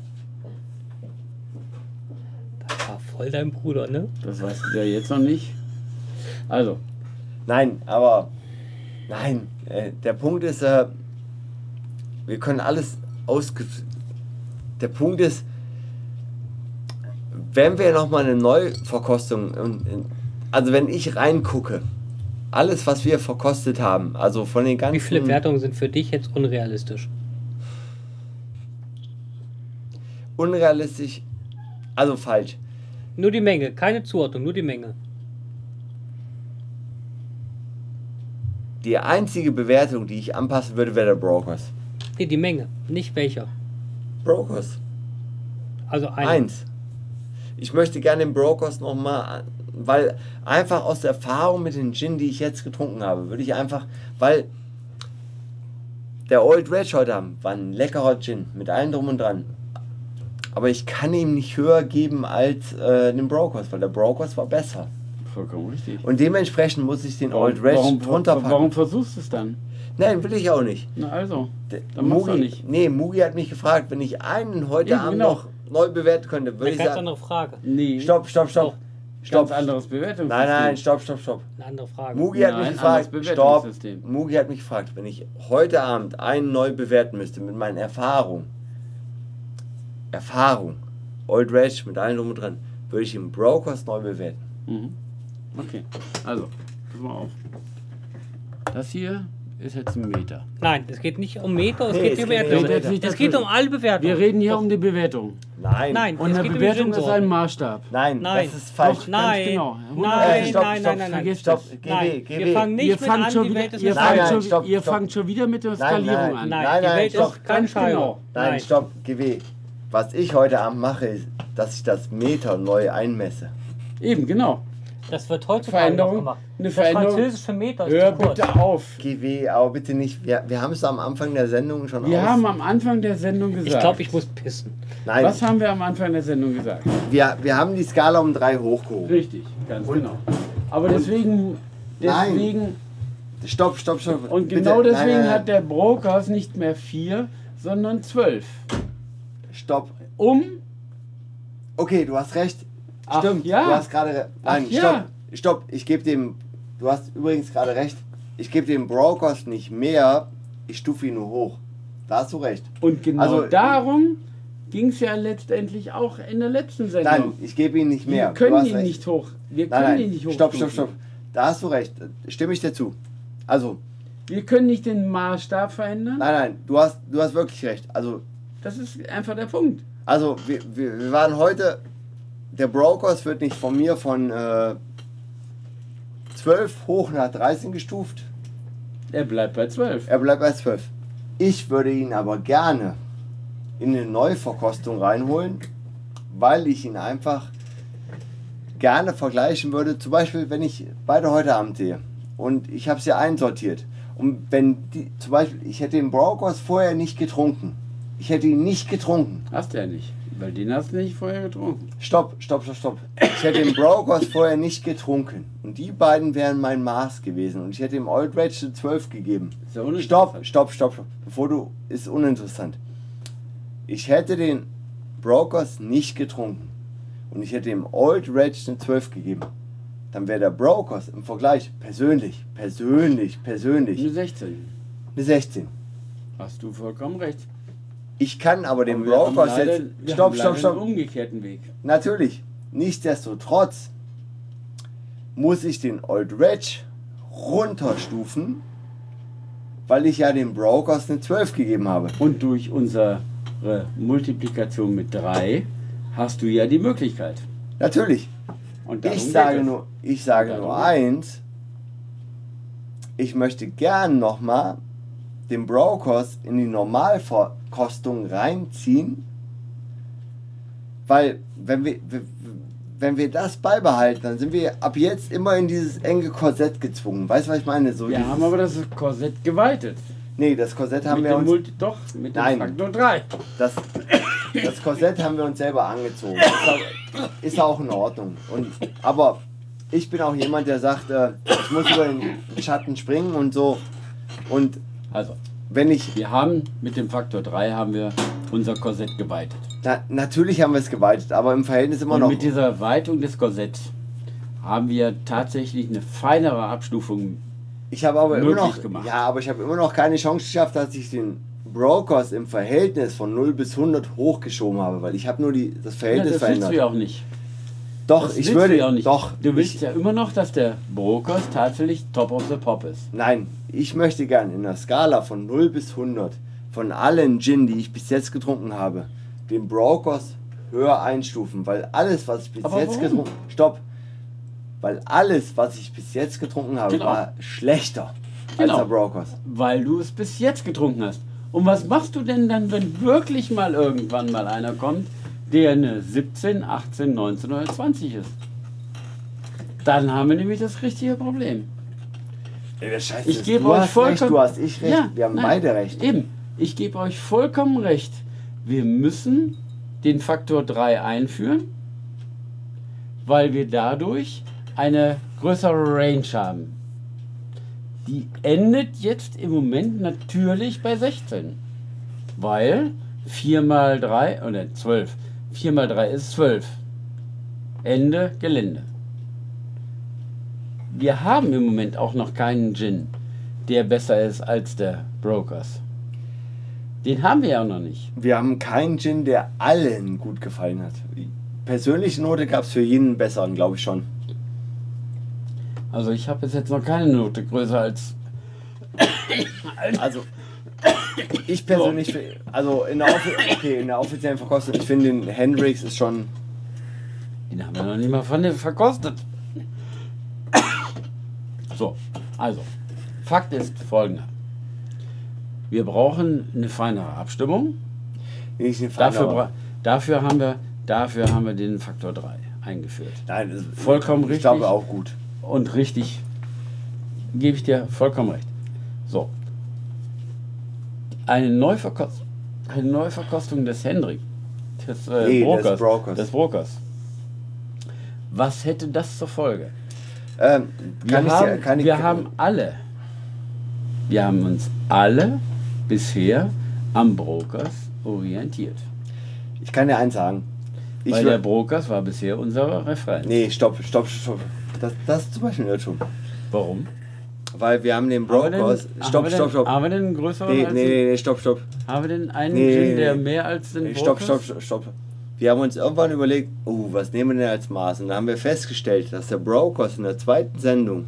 Das war voll dein Bruder, ne? Das weißt du ja jetzt noch nicht. Also, Nein, aber nein. Äh, der Punkt ist, äh, wir können alles ausge. Der Punkt ist, wenn wir nochmal eine Neuverkostung also wenn ich reingucke, alles was wir verkostet haben, also von den ganzen Wie viele Wertungen sind für dich jetzt unrealistisch? unrealistisch, also falsch. Nur die Menge, keine Zuordnung, nur die Menge. Die einzige Bewertung, die ich anpassen würde, wäre der Brokers. Nee, die Menge, nicht welcher. Brokers. Also ein. Eins. Ich möchte gerne den Brokers nochmal weil einfach aus der Erfahrung mit den Gin, die ich jetzt getrunken habe, würde ich einfach, weil der Old Rage heute Abend war ein leckerer Gin mit allem drum und dran. Aber ich kann ihm nicht höher geben als äh, den Brokers, weil der Brokers war besser. Vollkommen richtig. Und dementsprechend muss ich den Old Rage warum, drunter packen. warum versuchst du es dann? Nein, will ich auch nicht. Na also, dann mach's doch Mugi, nicht. nee, Mugi hat mich gefragt, wenn ich einen heute Eben, Abend genau. noch neu bewerten könnte, würde Eine ich ganz sagen. andere Frage. Nee, Stopp, stopp, stopp. Ganz Stopp. anderes Bewertungssystem. Nein, nein, stopp, stopp, stopp. Eine andere Frage. Mugi hat Nein, mich gefragt, anderes stopp. Mugi hat mich gefragt, wenn ich heute Abend einen neu bewerten müsste mit meinen Erfahrungen. Erfahrung. Old Rage mit allen drum und dran. Würde ich im Brokers neu bewerten. Mhm. Okay, also, pass mal auf. Das hier ist jetzt ein Meter. Nein, es geht nicht um Meter, es Nee, geht es um geht Bewertung. nicht um Meter. Es geht um alle Bewertungen. Wir reden hier Doch. um die Bewertung. Nein. Nein, Und es eine geht um Bewertung ist ein Maßstab. Nein, Nein. das ist falsch. Doch, Nein, genau. nein. Stopp, nein, stopp, nein, nein, nein. Stopp. GW, Nein, GW. wir fangen Ihr nicht mit fangt, an, schon wieder, ihr, Nein, fangt, nein, schon, stopp, ihr fangt schon wieder mit der Nein, Skalierung nein, an. Nein, Nein, die nein, Welt stopp, ist ganz Scheiber. genau. Nein, stopp, GW. Was ich heute Abend mache, ist, dass ich das Meter neu einmesse. Eben, genau. Das wird noch Veränderung. gemacht. Eine Das Veränderung. französische Meter ist Hör bitte auf. GW, aber bitte nicht. Wir, wir haben es am Anfang der Sendung schon Wir aus. haben am Anfang der Sendung gesagt. Ich glaube, ich muss pissen. Nein, Was haben wir am Anfang der Sendung gesagt? wir, wir haben die Skala um drei hochgehoben. Richtig, ganz genau. Aber deswegen, Nein. deswegen Stopp, stopp, stopp. und Bitte, genau deswegen nein, nein, nein. hat der Brokers nicht mehr vier, sondern zwölf. Stopp. Um Okay, du hast recht. Ach, Stimmt, ja. du hast gerade. Nein, Ach, ja. stopp. Stopp, ich gebe dem. Du hast übrigens gerade recht. Ich gebe dem Brokers nicht mehr, ich stufe ihn nur hoch. Da hast du recht. und genau Also, darum ging es ja letztendlich auch in der letzten Sendung. Nein, ich gebe ihn nicht mehr. wir können du hast ihn recht. nicht hoch. Wir Nein, können nein. ihn nicht hoch. Stopp, stopp, stopp. Da hast du recht. Stimme ich dir zu. Also, Wir können nicht den Maßstab verändern. nein, nein, du hast, du hast wirklich recht. Also, Das ist einfach der Punkt. also wir, wir, wir waren heute. Der Brokers wird nicht von mir von äh, 12 hoch nach 13 gestuft. Er bleibt bei zwölf. Er bleibt bei 12. Ich würde ihn aber gerne in eine Neuverkostung reinholen, weil ich ihn einfach gerne vergleichen würde. Zum Beispiel, wenn ich beide heute Abend sehe und ich habe sie einsortiert. Und wenn die, zum Beispiel, ich hätte den Brokers vorher nicht getrunken. Ich hätte ihn nicht getrunken. Hast du ja nicht. Weil den hast du nicht vorher getrunken. Stopp, stopp, stopp, stopp. Ich hätte den Brokers vorher nicht getrunken. Und die beiden wären mein Maß gewesen. Und ich hätte dem Old Rage eine 12 gegeben. Ist ja. Stopp, stopp, stopp, stopp. Bevor du. Ist uninteressant. Ich hätte den Brokers nicht getrunken. Und ich hätte dem Old Rage eine 12 gegeben. Dann wäre der Brokers im Vergleich persönlich, persönlich, persönlich Eine 16. eine 16. Hast du vollkommen recht. Ich kann aber den leider- jetzt. Stopp, stopp, stopp. einen umgekehrten Weg. Natürlich. Nichtsdestotrotz muss ich den Old Reg runterstufen, weil ich ja den Brokers eine 12 gegeben habe. Und durch unsere Multiplikation mit 3 hast du ja die Möglichkeit. Natürlich. Ich sage nur, ich sage nur eins. Ich möchte gern nochmal den Brokers in die Normalverkostung reinziehen, weil wenn wir, wenn wir das beibehalten, dann sind wir ab jetzt immer in dieses enge Korsett gezwungen. Weißt du, was ich meine? So Wir haben aber das Korsett geweitet. Nee, das Korsett haben mit wir uns. Multi doch, mit dem Nein. Faktor 3. Das, das Korsett haben wir uns selber angezogen. Ist auch, ist auch in Ordnung. Und, aber ich bin auch jemand, der sagt, äh, ich muss über den Schatten springen und so. Und Also, wenn ich. wir haben mit dem Faktor 3 haben wir unser Korsett geweitet. Na, natürlich haben wir es geweitet, aber im Verhältnis immer Und noch. mit dieser Weitung des Korsetts haben wir tatsächlich eine feinere Abstufung. Ich habe aber immer noch. gemacht. Ja, aber ich habe immer noch keine Chance geschafft, dass ich den Brokers im Verhältnis von 0 bis 100 hochgeschoben habe, weil ich habe nur die, das Ja, Verhältnis das willst verändert. du ja auch nicht. Doch, Das ich würde. du ja auch nicht. Doch, Du willst ich, ja immer noch, dass der Brokers tatsächlich Top of the Pop ist. Nein, ich möchte gern in der Skala von 0 bis 100 von allen Gin, die ich bis jetzt getrunken habe, den Brokers höher einstufen, weil alles, was ich bis Aber jetzt warum? getrunken Stopp! Weil alles, was ich bis jetzt getrunken habe, Genau. war schlechter Genau. als der Brokers. Weil du es bis jetzt getrunken hast. Und was machst du denn dann, wenn wirklich mal irgendwann mal einer kommt, der eine 17, 18, 19 oder 20 ist? Dann haben wir nämlich das richtige Problem. Ey, der Scheiß Ich gebe euch vollkommen. recht, du hast ich recht. Ja, wir haben nein, beide recht. Eben. Ich gebe euch vollkommen recht. Wir müssen den Faktor 3 einführen, weil wir dadurch eine größere Range haben. Die endet jetzt im Moment natürlich bei 16. Weil 4 mal 3 oder 12. 4 mal 3 ist 12. Ende Gelände. Wir haben im Moment auch noch keinen Gin, der besser ist als der Brokers. Den haben wir ja noch nicht. Wir haben keinen Gin, der allen gut gefallen hat. Persönliche Note gab es für jeden besseren, glaube ich schon. Also ich habe bis jetzt noch keine Note größer als. Also, ich persönlich, also in der, okay, in der offiziellen Verkostung, ich finde den Hendrix ist schon, Den haben wir noch nicht mal von dem verkostet. So, also, Fakt ist folgender. Wir brauchen eine feinere Abstimmung. eine Dafür, feinere- dafür, haben wir, dafür haben wir den Faktor 3 eingeführt. Nein, das ist Vollkommen Ich richtig. glaube auch gut. Und richtig, gebe ich dir vollkommen recht. So. Eine Neuverkostung, eine Neuverkostung des Hendrik, des, äh, Nee, des Brokers, Brokers. des Brokers. Was hätte das zur Folge? Ähm, Wir, haben, ich, wir haben alle, wir haben uns alle bisher am Brokers orientiert. ich kann dir eins sagen. Ich weil der Brokers war bisher unsere Referenz. nee, stopp, stopp, stopp. Das, das ist zum Beispiel ein Irrtum. Warum? Weil wir haben den Brokers. Stopp, stopp, stopp. Haben wir denn einen größeren Nee, nee, nee, nee, stopp, stopp. Haben wir denn einen Nee, Gin, der mehr als den Nee, stopp, Brokers? stopp, stopp, stopp. Wir haben uns irgendwann überlegt, oh, was nehmen wir denn als Maß? Und dann haben wir festgestellt, dass der Brokers in der zweiten Sendung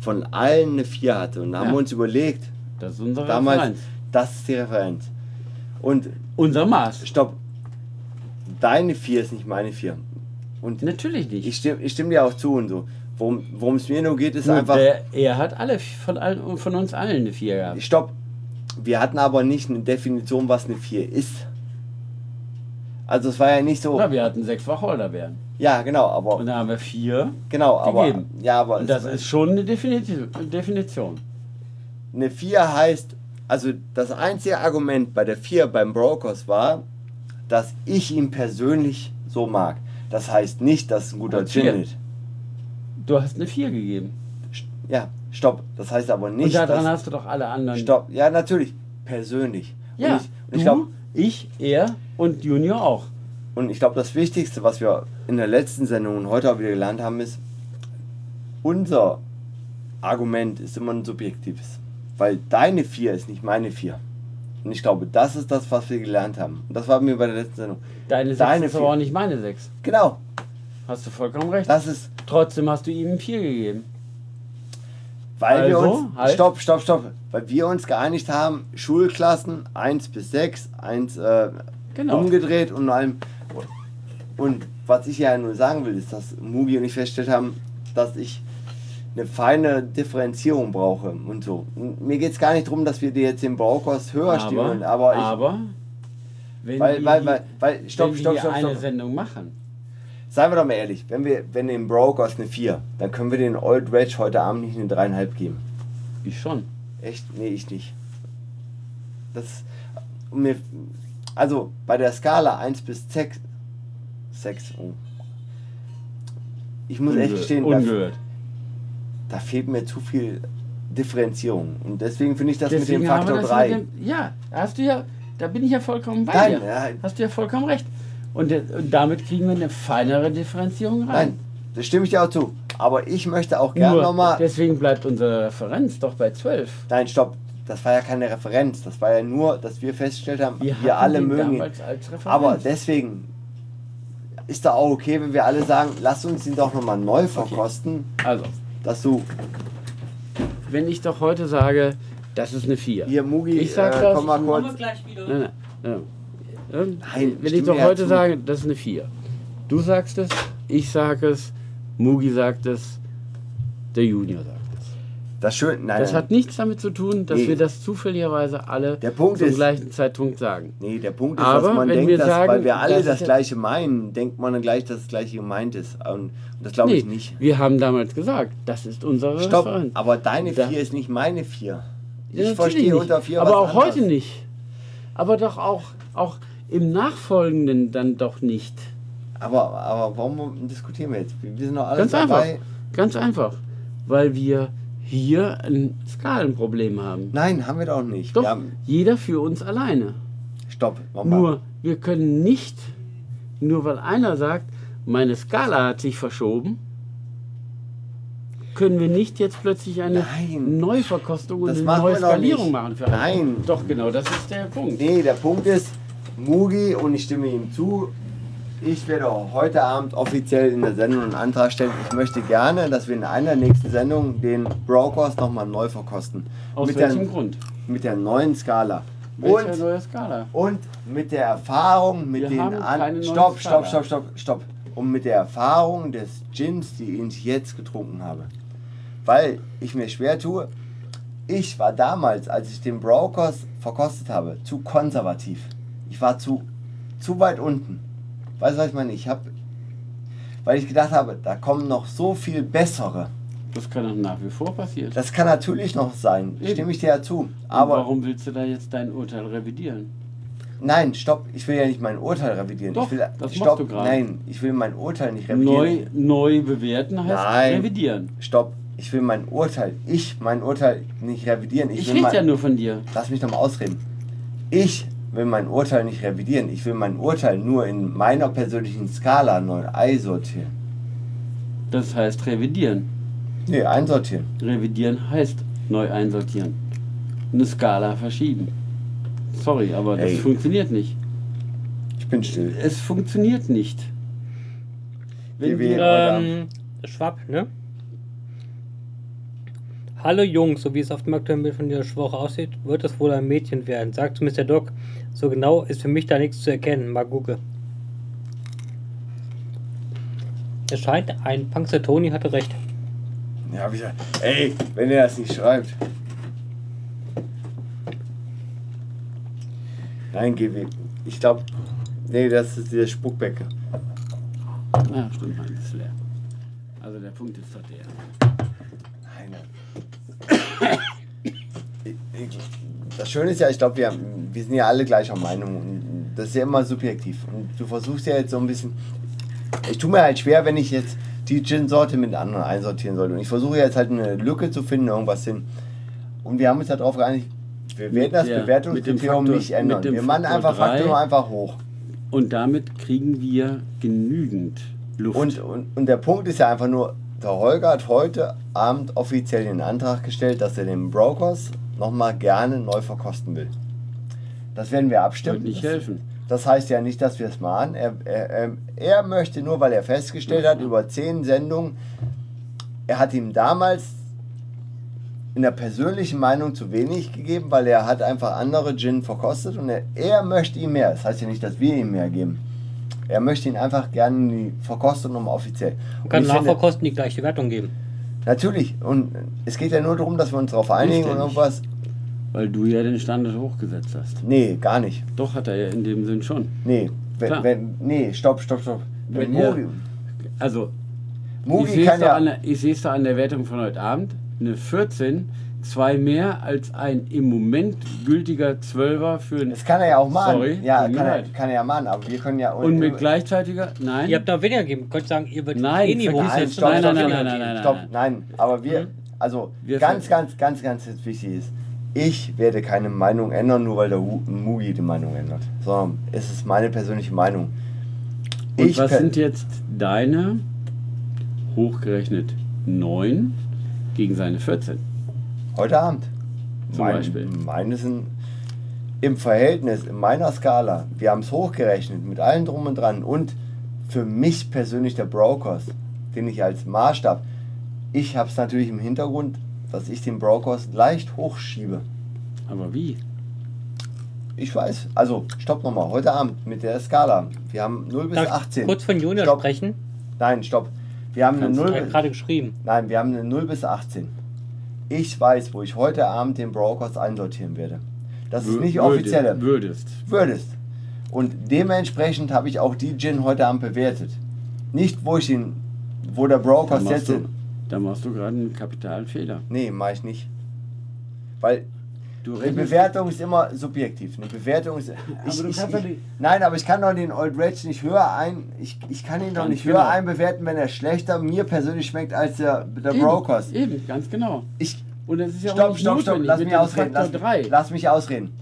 von allen eine 4 hatte. Und dann haben Ja. wir uns überlegt, Das ist unsere damals, Referenz. das ist die Referenz. Und Unser Maß. stopp, deine 4 ist nicht meine 4. Und Natürlich nicht. ich stimme, ich stimme dir auch zu und so. Worum es mir nur geht, ist Nur einfach, der, er hat alle von, allen, von uns allen eine 4 gehabt. stopp, wir hatten aber nicht eine Definition, was eine 4 ist. Also es war ja nicht so, Na, wir hatten sechs Wacholderbeeren. ja genau, aber Und da haben wir vier. Genau, aber gegeben. ja, aber Und das ist schon eine Definition. Eine 4 heißt, also das einzige Argument bei der 4 beim Brokers war, dass ich ihn persönlich so mag. Das heißt nicht, dass es ein guter. Gin ist. Du hast eine 4 gegeben. Ja, stopp. Das heißt aber Und nicht, daran dass, hast du doch alle anderen. stopp. Ja, natürlich, persönlich. Ja, und ich, und du, ich glaube, ich, er und Junior auch. und ich glaube, das Wichtigste, was wir in der letzten Sendung und heute auch wieder gelernt haben, ist, unser Argument ist immer ein subjektives. Weil deine 4 ist nicht meine 4. Und ich glaube, das ist das, was wir gelernt haben. Und das war mir bei der letzten Sendung. Deine 6 Deine ist aber auch nicht meine 6. Genau, Hast du vollkommen recht. das ist, Trotzdem hast du ihm 4 gegeben. weil wir Also, uns. halt. Stopp, stopp, stopp. Weil wir uns geeinigt haben, Schulklassen 1 bis 6, 1 äh, Genau. umgedreht und allem. Und was ich ja nur sagen will, ist, dass Mugi und ich festgestellt haben, dass ich eine feine Differenzierung brauche und so. Und mir geht es gar nicht darum, dass wir dir jetzt den Braukost höher stimmen, aber ich. aber wenn weil, wir weil, weil, weil, stopp, stopp, wir stopp, hier eine stopp. Sendung machen. Seien wir doch mal ehrlich, wenn wir, wenn dem Brokers eine 4, dann können wir den Old Reg heute Abend nicht eine 3,5 geben. Ich schon. Echt? Nee, ich nicht. Das. Mir, also bei der Skala 1 bis 6. 6 oh. Ich muss echt Unge- gestehen, da, Ungehört. da fehlt mir zu viel Differenzierung. Und deswegen finde ich das Deswegen mit dem Faktor das 3. mit dem, Ja, hast du ja, da bin ich ja vollkommen bei Nein, dir. ja. Hast du ja vollkommen recht. Und, der- und damit kriegen wir eine feinere Differenzierung rein. Nein, das stimme ich dir auch zu. Aber ich möchte auch gerne Nur, nochmal. deswegen bleibt unsere Referenz doch bei 12. Nein, stopp. Das war ja keine Referenz. Das war ja nur, dass wir festgestellt haben, wir, hatten alle mögen ihn. damals als Referenz. Aber deswegen ist da auch okay, wenn wir alle sagen, lass uns ihn doch nochmal neu verkosten, also, dass du wenn ich doch heute sage, das ist eine 4. hier Mugi, Ich sag äh, das. komm mal wir kurz. gleich wieder. Nein, nein, nein. Nein, Wenn ich doch heute zu. sage, das ist eine 4. Du sagst es, ich sage es, Mugi sagt es, der Junior sagt es. Das schön, nein, Das nein. hat nichts damit zu tun, dass Nee. wir das zufälligerweise alle zum ist- gleichen Zeitpunkt sagen. Nee, der Punkt ist, Aber dass man denkt, wir dass, sagen, weil wir alle das das, Gleiche meinen, denkt man dann gleich, dass das Gleiche gemeint ist. Und das glaube ich Nee, nicht. wir haben damals gesagt, das ist unsere Stopp, Referenz. aber deine vier ist nicht meine vier. Ich Ja, verstehe nicht. unter vier Aber was auch anderes. heute nicht. Aber doch auch, auch im Nachfolgenden dann doch nicht. Aber, aber warum diskutieren wir jetzt? Wir sind doch alle Ganz einfach. dabei. Ganz einfach. Weil wir hier ein Skalenproblem haben. Nein, haben wir doch nicht. Doch, jeder für uns alleine. stopp, nochmal. Nur, wir können nicht, nur weil einer sagt, meine Skala hat sich verschoben, können wir nicht jetzt plötzlich eine Nein. Neuverkostung und eine neue Skalierung machen. Für Nein. Doch, genau, das ist der Punkt. Nee, der Punkt ist, Mugi, und ich stimme ihm zu, ich werde auch heute Abend offiziell in der Sendung einen Antrag stellen. Ich möchte gerne, dass wir in einer nächsten Sendung den Brokers nochmal neu verkosten. Aus mit welchem der, Grund? Mit der neuen Skala. Welche Und, neue Skala? und mit der Erfahrung, mit Wir den haben keine an neue Stopp, stopp, stopp, stopp, stopp. Und mit der Erfahrung des Gins, die ich jetzt getrunken habe. Weil ich mir schwer tue, ich war damals, als ich den Brokers verkostet habe, zu konservativ. Ich war zu, zu weit unten. Weißt du, was ich meine? Ich habe, weil ich gedacht habe, da kommen noch so viel bessere. Das kann doch nach wie vor passieren. Das kann natürlich noch sein, Eben. stimme ich dir ja zu. Und Aber warum willst du da jetzt dein Urteil revidieren? nein, stopp, ich will ja nicht mein Urteil revidieren. Doch, ich will, das machst stopp, du gerade. Nein, ich will mein Urteil nicht revidieren. Neu, neu bewerten heißt Nein. revidieren. Stopp, ich will mein Urteil, ich mein Urteil nicht revidieren. Ich will rede ja nur von dir. Lass mich doch mal ausreden. Ich will mein Urteil nicht revidieren. Ich will mein Urteil nur in meiner persönlichen Skala neu einsortieren. Das heißt revidieren. Nee, einsortieren. Revidieren heißt neu einsortieren. Eine Skala verschieben. Sorry, aber das Ey. funktioniert nicht. Ich bin still. Es funktioniert nicht. Wenn wir, Ähm, Schwapp, ne? Hallo Jungs, so wie es auf dem aktuellen Bild von dieser Woche aussieht, wird es wohl ein Mädchen werden. Sagt zu Mr. Doc. So genau ist für mich da nichts zu erkennen. Mal gucke. Es scheint, ein Punxsutawney hatte recht. Ja, hab ich gesagt, ey, wenn ihr das nicht schreibt. Nein, GW. Ich glaube, nee, das ist der Spuckbecke. ah, stimmt, mein ist leer. Also der Punkt ist doch der. Nein. *coughs* Ich- ich- Das Schöne ist ja, ich glaube, wir, wir sind ja alle gleicher Meinung. Und das ist ja immer subjektiv. Und du versuchst ja jetzt so ein bisschen. Ich tue mir halt schwer, wenn ich jetzt die Gin-Sorte mit anderen einsortieren sollte. Und ich versuche jetzt halt eine Lücke zu finden, irgendwas hin. Und wir haben uns ja darauf geeinigt, wir werden das der- Bewertungskriterium nicht ändern. Wir machen Faktor einfach. Faktor einfach hoch. Und damit kriegen wir genügend Luft. Und, und, und der Punkt ist ja einfach nur, der Holger hat heute Abend offiziell den Antrag gestellt, dass er den Brokers nochmal gerne neu verkosten will. Das werden wir abstimmen. Wird nicht das, helfen. das heißt ja nicht, dass wir es machen. Er, er, er- möchte nur, weil er festgestellt hat, über zehn Sendungen, er hat ihm damals in der persönlichen Meinung zu wenig gegeben, weil er hat einfach andere Gin verkostet und er, er möchte ihm mehr. Das heißt ja nicht, dass wir ihm mehr geben. Er möchte ihn einfach gerne Verkostung nochmal offiziell. Man kann Nachverkosten die gleiche Wertung geben. Natürlich. Und es geht ja nur darum, dass wir uns darauf einigen und irgendwas. Weil du ja den Standard hochgesetzt hast. Nee, gar nicht. Doch hat er ja in dem Sinn schon. Nee. Wenn, wenn, nee, stopp, stopp, stopp. Wenn Wenn Mugi, Also, ich Mugi sehe es ja. an, der- ich sehe es da an der Wertung von heute Abend. Eine 14, zwei mehr als ein im Moment gültiger 12er für ein. Das kann er ja auch machen. Sorry, ja, kann er, kann er ja machen, aber wir können ja. Und mit gleichzeitiger. Nein. Ihr habt da weniger gegeben. Könnt sagen, ihr würdet Nein, eh nie Nein, stopp, Nein, stopp, nein, stopp, nein, nein, nein, stopp, nein. nein. Aber wir, Mhm. also Wir ganz, ganz, ganz, ganz wichtig ist, ich werde keine Meinung ändern, nur weil der Mugi die Meinung ändert. Sondern es ist meine persönliche Meinung. Und ich was sind jetzt deine hochgerechnet 9 gegen seine 14? Heute Abend. Zum Beispiel. Meine sind im Verhältnis, in meiner Skala, wir haben es hochgerechnet, mit allem drum und dran. Und für mich persönlich der Brokers, den ich als Maßstab, ich habe es natürlich im Hintergrund, dass ich den Brokers leicht hochschiebe. Aber wie? Ich weiß, also stopp nochmal, heute Abend mit der Skala. Wir haben 0 bis Darf ich 18. kurz von Junior Stopp. sprechen? Nein, stopp. Wir haben eine Kannst du 0 Er hat bis, gerade geschrieben. Nein, wir haben eine 0 bis 18. Ich weiß, wo ich heute Abend den Brokers einsortieren werde. Das ist nicht offizielle. Würdest. Würdest. Und dementsprechend habe ich auch die Gin heute Abend bewertet. Nicht, wo ich ihn, wo der setze. du, da machst du gerade einen kapitalen Fehler. Nee, mache ich nicht. Weil eine Bewertung ist immer subjektiv. Eine Bewertung ist. Ich, ich, ich, nein, aber ich kann doch den Old Rage nicht höher ein. Ich, ich kann ihn doch nicht genau. höher einbewerten, wenn er schlechter mir persönlich schmeckt als der, der Eben, Brokers. Eben, ganz genau. Ich, Und das ist ja auch stopp, nicht stopp, stopp, lass mich ausreden. Lass, 3. lass mich ausreden.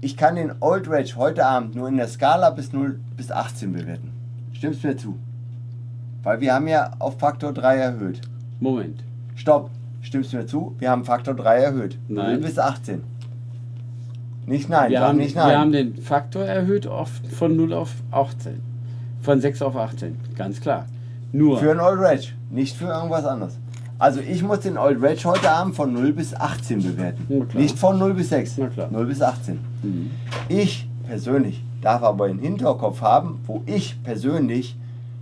Ich kann den Old Rage heute Abend nur in der Skala bis 0 bis 18 bewerten. Stimmst mir zu? Weil wir haben ja auf Faktor 3 erhöht. Moment. Stopp. Stimmst du mir zu? Wir haben Faktor 3 erhöht. Nein. 0 bis 18. Nicht nein. wir, haben, nicht wir haben nein. den Faktor erhöht auf, von 0 auf 18. Von 6 auf 18. Ganz klar. Nur. Für einen Old Rage. Nicht für irgendwas anderes. Also ich muss den Old Rage heute Abend von 0 bis 18 bewerten. Nicht von 0 bis 6. Na klar. 0 bis 18. Mhm. Ich persönlich darf aber im Hinterkopf haben, wo ich persönlich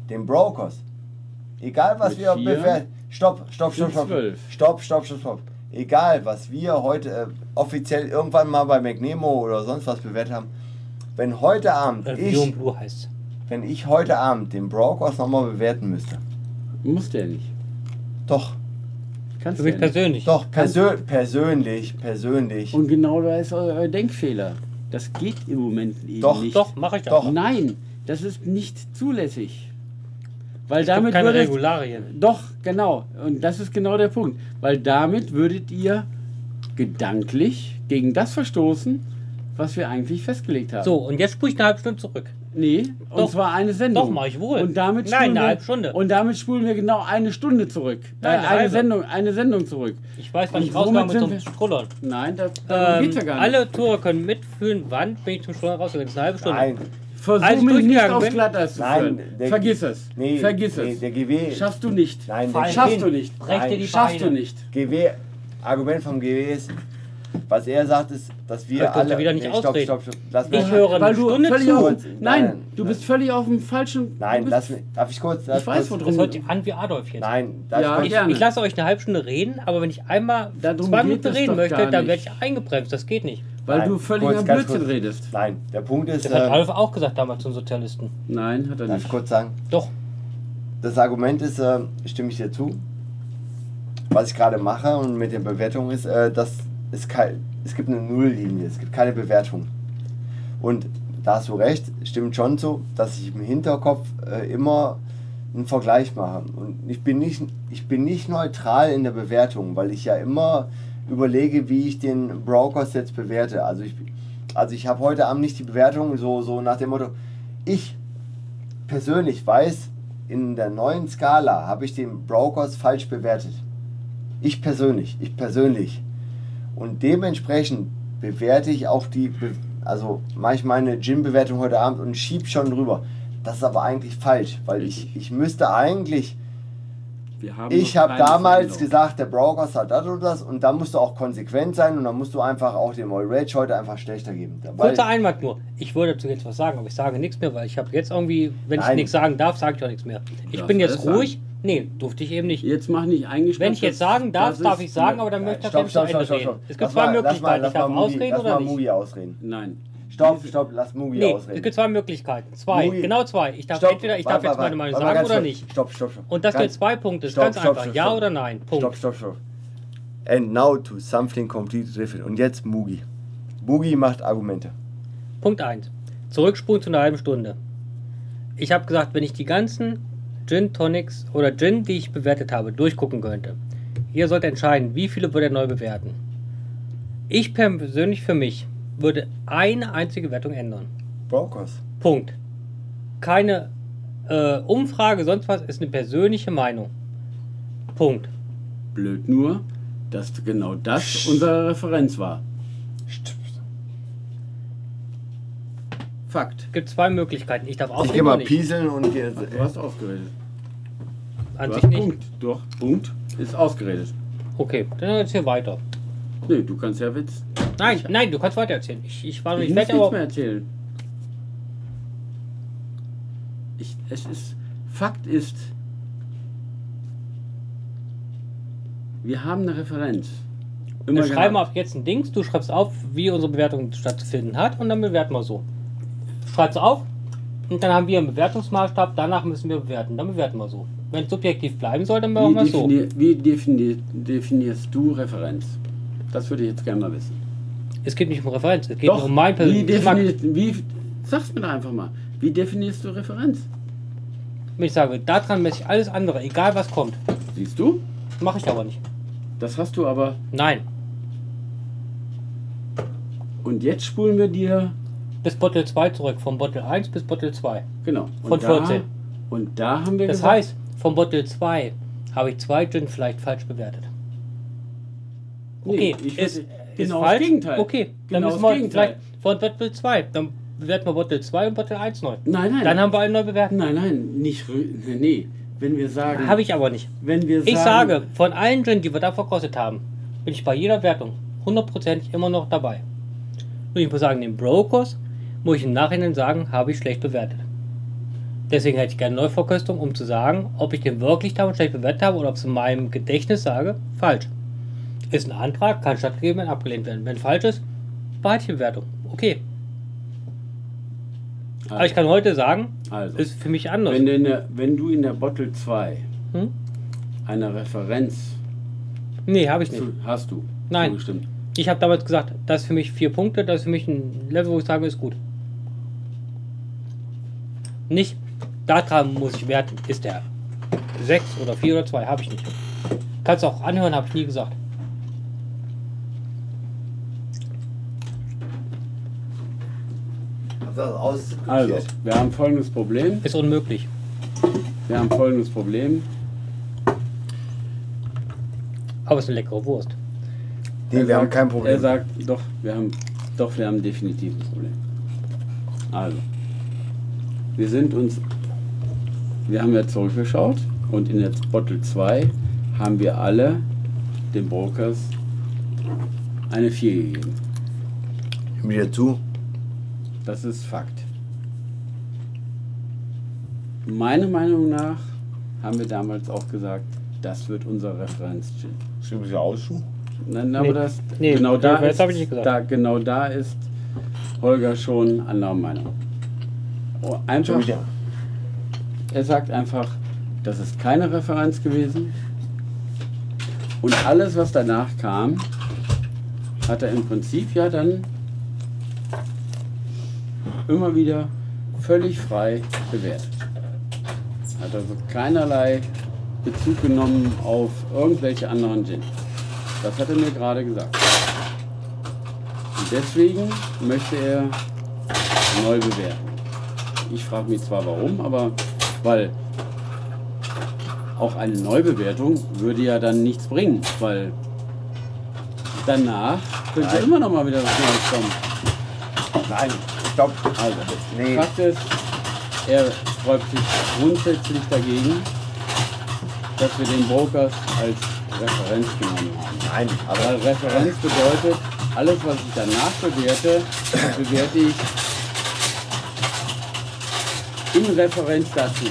den Brokers, egal was Mit wir bewerten, stopp, stopp, stopp, stopp, zwölf. stopp, stopp, stopp, stopp, egal was wir heute äh, offiziell irgendwann mal bei McNemo oder sonst was bewertet haben, wenn heute Abend Äh, ich, Beyond Blue heißt wenn ich heute Abend den Brokers nochmal bewerten müsste, Muss der nicht. doch, Kannst Für mich persönlich. doch, persö persönlich, persönlich, Und genau da ist euer Denkfehler. Das geht im Moment eben Doch, nicht. Doch, mache ich doch. Doch. Nein, das ist nicht zulässig. Weil Es gibt damit keine würde Regularien. Doch, genau. Und das ist genau der Punkt. Weil damit würdet ihr gedanklich gegen das verstoßen, was wir eigentlich festgelegt haben. So, und jetzt spule ich eine halbe Stunde zurück. Nee, und Doch. zwar eine Sendung. Doch, mach ich wohl. Und damit Nein, spulen eine wir, halbe Stunde. Und damit spulen wir genau eine Stunde zurück. Nein, äh, eine eine. Sendung, eine Sendung zurück. Ich weiß, wann Und ich rauskomme mit einem wir- Scrollern. Nein, da, darum Ähm, geht's ja gar nicht. alle Tourer können mitfühlen, wann bin ich zum Scrollern rausgegangen. Das ist eine halbe Stunde. nein, Versuch ich mich nicht durchgegangen aufs bin- Glatteis zu Nein, führen. Vergiss es. nee, Vergiss nee, es. der GW, Schaffst du nicht. nein, der Schaffst du nicht. Nein, die Schaffst du nicht. GW, Argument vom GW ist, was er sagt, ist, dass wir Ich durfte alle. wieder nicht stopp, ausreden. stopp, stopp. Lass Ich mich- höre eine Weil du Stunde völlig auf, Nein, nein, du bist völlig auf dem falschen. Nein, du lass bist, mich. Darf ich kurz? Ich weiß, worum- Das hört sich an wie Adolf jetzt. Nein, Ja, ich? Ich, ich lasse euch eine halbe Stunde reden, aber wenn ich einmal Darum zwei Minuten es reden möchte, dann werde ich eingebremst. Das geht nicht. Weil Nein, du völlig kurz, am ganz Blödsinn kurz. redest. Nein, der Punkt ist. Das hat Äh, Adolf auch gesagt damals zum Sozialisten. Nein, hat er darf ich nicht. kurz sagen? Doch. Das Argument ist, äh, stimme ich dir zu. Was ich gerade mache und mit der Bewertung ist, äh, dass es, kein, es gibt eine Nulllinie, es gibt keine Bewertung. Und da hast du recht, stimmt schon so, dass ich im Hinterkopf äh, immer einen Vergleich mache. Und ich bin, nicht, ich bin nicht neutral in der Bewertung, weil ich ja immer überlege, wie ich den Brokers jetzt bewerte. Also ich, also ich habe heute Abend nicht die Bewertung so, so nach dem Motto, ich persönlich weiß, in der neuen Skala habe ich den Brokers falsch bewertet. Ich persönlich, ich persönlich. Und dementsprechend bewerte ich auch die, also mache ich meine Gym-Bewertung heute Abend und schieb schon drüber. Das ist aber eigentlich falsch, weil ich, ich müsste eigentlich, ich habe damals Veränderung. gesagt, der Brokers hat das und das und da musst du auch konsequent sein und dann musst du einfach auch dem Oil Rage heute einfach schlechter geben. Kurzer Einwand nur. Ich würde dazu jetzt was sagen, aber ich sage nichts mehr, weil ich habe jetzt irgendwie, wenn ich Nein. nichts sagen darf, sage ich auch nichts mehr. Ich Darfst bin jetzt alles sagen. ruhig. Nee, durfte ich eben nicht. Jetzt mach nicht eingeschränkt. Wenn ich jetzt sagen darf, das darf ich sagen, aber dann möchte ich Stopp, stopp, stopp, stopp, stopp. Es gibt Lass zwei mal- lass mal- Möglichkeiten. lass Ich darf ausreden lass oder mal nicht. Mugi ausreden. Nein. Stopp, stopp, lass Mugi Nee, ausreden. es gibt zwei Möglichkeiten. Zwei, Mugi- genau zwei. Ich darf Stopp, entweder, ich darf jetzt warte, meine Meinung sagen oder nicht. Stopp, stopp, stopp. Und das Ganz- gilt zwei Punkte. Ist Stopp, ganz stopp, einfach. stopp, ja oder nein? Punkt. Stopp, stopp, stopp. And now to something completely different. Und jetzt Mugi. Mugi macht Argumente. Punkt 1. Zurückspulen zu einer halben Stunde. Ich habe gesagt, wenn ich die ganzen Gin Tonics oder Gin, die ich bewertet habe, durchgucken könnte. Ihr sollt entscheiden, wie viele würde er neu bewerten. Ich persönlich für mich würde eine einzige Wertung ändern. Brokers. Punkt. Keine äh, Umfrage, sonst was, ist eine persönliche Meinung. Punkt. Blöd nur, dass genau das unsere Referenz war. Fakt. Es gibt zwei Möglichkeiten. Ich darf Ich ausreden gehe mal pieseln und gehe. Du hast ausgeredet. An Du sich hast nicht. Punkt. Doch, Punkt. Ist ausgeredet. Okay, dann erzähl weiter. Nee, du kannst ja Witz. Nein, nein, du kannst weiter erzählen. Ich, ich war noch Ich nicht fertig, nichts aber mehr erzählen. Ich, es ist, Fakt ist, wir haben eine Referenz. Immer wir schreiben ab jetzt ein Dings, du schreibst auf, wie unsere Bewertung stattzufinden hat und dann bewerten wir so. Schreibst auf und dann haben wir einen Bewertungsmaßstab, danach müssen wir bewerten, dann bewerten wir so. Wenn es subjektiv bleiben soll, dann machen wir es so. wie defini definierst du Referenz? Das würde ich jetzt gerne mal wissen. Es geht nicht um Referenz, es geht nur um mein definierst, wie, sag's mir doch einfach mal. Wie definierst du Referenz? Wenn ich sage, daran messe ich alles andere, egal was kommt. Siehst du? Mache ich aber nicht. Das hast du aber. Nein. Und jetzt spulen wir dir. Bis Bottle 2 zurück, von Bottle 1 bis Bottle 2. Genau. Und Von da, 14. Und da haben wir Das gesagt, heißt, von Bottle 2 habe ich zwei Gin vielleicht falsch bewertet. Okay, Nee, ich ist, genau falsch. das Gegenteil. Okay, dann Genau müssen wir Gegenteil. vielleicht von Bottle 2. Dann bewerten wir Bottle 2 und Bottle 1 neu. Nein, nein. Dann haben wir alle neu bewertet. nein, nein, nicht. Nee. Wenn wir sagen. Habe ich aber nicht. Wenn wir sagen. Ich sage, von allen Gin, die wir da verkostet haben, bin ich bei jeder Wertung hundertprozentig immer noch dabei. Nur ich muss sagen, den Brokers muss ich im Nachhinein sagen, habe ich schlecht bewertet. Deswegen hätte ich gerne Neuverkostung, um zu sagen, ob ich den wirklich damals schlecht bewertet habe oder ob es in meinem Gedächtnis sage, falsch. Ist ein Antrag, kann stattgegeben werden, abgelehnt werden. Wenn falsch ist, behalte ich die Bewertung. Okay. Aber ich kann heute sagen, Also, ist für mich anders. wenn, du in der, wenn du in der Bottle 2 Hm? eine Referenz Nee, habe ich nicht. hast du. Nein. Zugestimmt. Ich habe damals gesagt, das ist für mich vier Punkte, das ist für mich ein Level, wo ich sage, ist gut. Nicht, daran muss ich werten, ist der sechs oder vier oder zwei, habe ich nicht. Kannst du auch anhören, habe ich nie gesagt. Ausdiskutiert. Also, wir haben folgendes Problem. Ist unmöglich. Wir haben folgendes Problem. Aber es ist eine leckere Wurst. nee, wir haben sagt- kein Problem. Er sagt, doch, wir haben, doch, wir haben definitiv ein Problem. Also, wir sind uns, wir haben ja zurückgeschaut und in der Bottle 2 haben wir alle den Brokers eine 4 gegeben. Stimme dir zu. Das ist Fakt. Meiner Meinung nach haben wir damals auch gesagt, das wird unser Referenz-Gin. Stimme ich dir aus, Schuh? Nein, Nee. aber das Nee, genau das- da ist, hab ich nicht gesagt. Da, genau da ist Holger schon anderer Meinung. Oh, einfach, er sagt einfach, das ist keine Referenz gewesen. Und alles, was danach kam, hat er im Prinzip ja dann immer wieder völlig frei bewertet. Hat also keinerlei Bezug genommen auf irgendwelche anderen Gin. Das hat er mir gerade gesagt. Und deswegen möchte er neu bewerten. Ich frage mich zwar warum, aber weil auch eine Neubewertung würde ja dann nichts bringen, weil danach könnte Nein. immer noch mal wieder was Neues kommen. Nein, stopp. Also, Nee. Fakt ist, er sträubt sich grundsätzlich dagegen, dass wir den Brokers als Referenz genommen haben. Nein, Weil aber Referenz bedeutet, alles was ich danach bewerte, bewerte ich in Referenz dazu.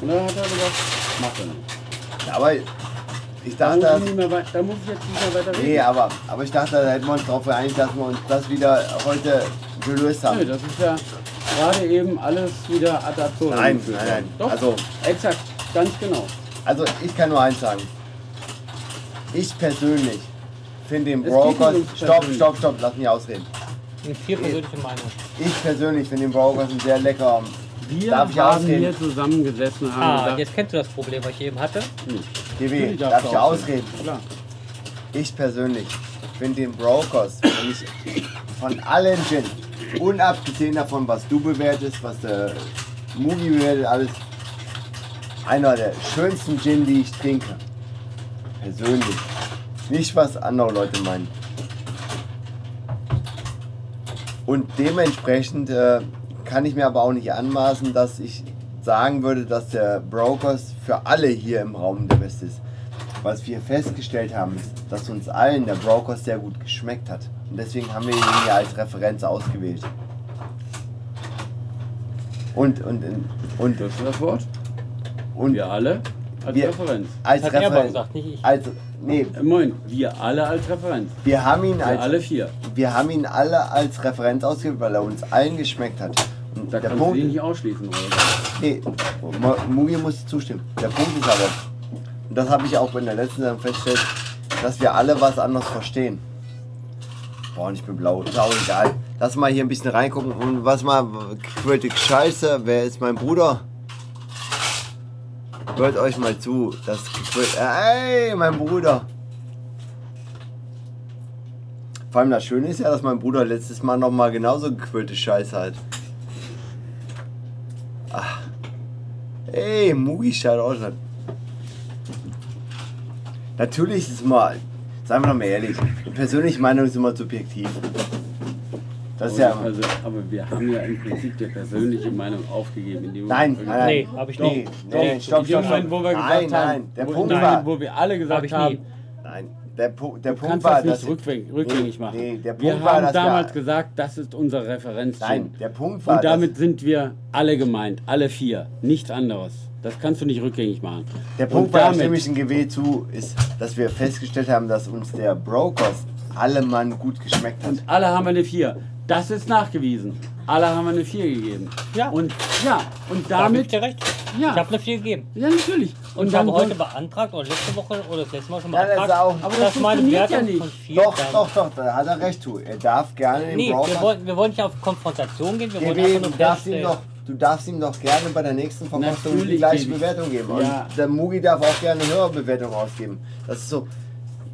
Und da hat er gesagt, mach er nicht. aber ich Da dachte, muss, ich mehr da muss ich jetzt nicht mehr weiter reden. nee, aber, aber ich dachte, da hätten wir uns darauf geeinigt, dass wir uns das wieder heute gelöst haben. das ist ja gerade eben alles wieder ad absurdum Nein, nein, nein. Doch, Also- exakt, ganz genau. Also ich kann nur eins sagen. Ich persönlich finde den Brokers. Stopp, stopp, stopp, lass mich ausreden. Und vier persönliche Meinungen. Ich persönlich finde den Brokers ein sehr lecker. Wir Darf ich haben ausreden? hier zusammengesessen haben Ah, gesagt, jetzt kennst du das Problem, was ich eben hatte. GW, Natürlich darf darfst ich ausreden? Klar. Ich persönlich finde den Brokers, wenn ich von allen Gin, unabgesehen davon, was du bewertest, was der Mugi bewertet, alles, einer der schönsten Gin, die ich trinke. Persönlich. Nicht, was andere Leute meinen. Und dementsprechend äh, kann ich mir aber auch nicht anmaßen, dass ich sagen würde, dass der Brokers für alle hier im Raum der Beste ist. Was wir festgestellt haben, ist, dass uns allen der Brokers sehr gut geschmeckt hat. Und deswegen haben wir ihn hier als Referenz ausgewählt. Und, und, und, Das ist das Wort. und Wir alle als Wir- Referenz. als Hat er aber Referenz. gesagt, nicht ich. Als, nee, Äh, Moin, wir alle als Referenz. wir haben ihn Wir als, alle vier. wir haben ihn alle als Referenz ausgewählt, weil er uns allen geschmeckt hat. Und Da der kannst du Punkt, dich nicht ausschließen, oder? nee, Mugi muss zustimmen. Der Punkt ist aber, und das habe ich auch in der letzten Sendung festgestellt, dass wir alle was anderes verstehen. Boah, und ich bin blau, ist auch egal. Lass mal hier ein bisschen reingucken und was mal, quirlte Scheiße, wer ist mein Bruder? Hört euch mal zu, das gequirlt, ey, mein Bruder. Vor allem das Schöne ist ja, dass mein Bruder letztes Mal noch mal genauso gequirlte Scheiße hat. Ach. Ey, Mugi schaut aus. Natürlich ist mal, seien wir doch mal ehrlich, die persönliche Meinung ist immer subjektiv. Das ist ja. also, aber wir haben ja im Prinzip die persönliche Meinung aufgegeben. In dem Nein, nein, nein. Nee, hab ich nicht. Nee, Doch, nee, stopp, stopp, Moment, wo wir nein, gesagt haben, nein, der wo, Punkt nein, war, wo wir alle gesagt ich nie. haben, nein, der, Pu der du Punkt war, das nicht dass, rückgängig, rückgängig machen. Nee, der wir Punkt war, haben dass wir- damals gesagt, das ist unsere Referenz. nein, der Punkt war, Und damit sind wir alle gemeint, alle vier, nichts anderes. Das kannst du nicht rückgängig machen. der Und Punkt da ich ein GW zu, ist, dass wir festgestellt haben, dass uns der Brokers alle Mann gut geschmeckt hat. und alle haben eine 4. Das ist nachgewiesen. Alle haben eine 4 gegeben. Ja. Und ja, und Da damit. dir recht. Ja. Ich habe eine 4 gegeben. Ja, natürlich. Und ich dann habe heute beantragt, oder letzte Woche, oder das letzte Mal schon Ja, das ist beantragt, auch- Aber das dass meine ja nicht. von 4 Doch, doch, doch, da hat er recht zu. Er darf gerne den Nee, wir Brokers wollen, wir wollen nicht auf Konfrontation gehen, wir wollen einfach nur ihm feststellen. doch, du darfst ihm doch gerne bei der nächsten Verkostung die gleiche gebe ich- Bewertung geben. Und Ja. der Mugi darf auch gerne eine höhere Bewertung ausgeben. Das ist so.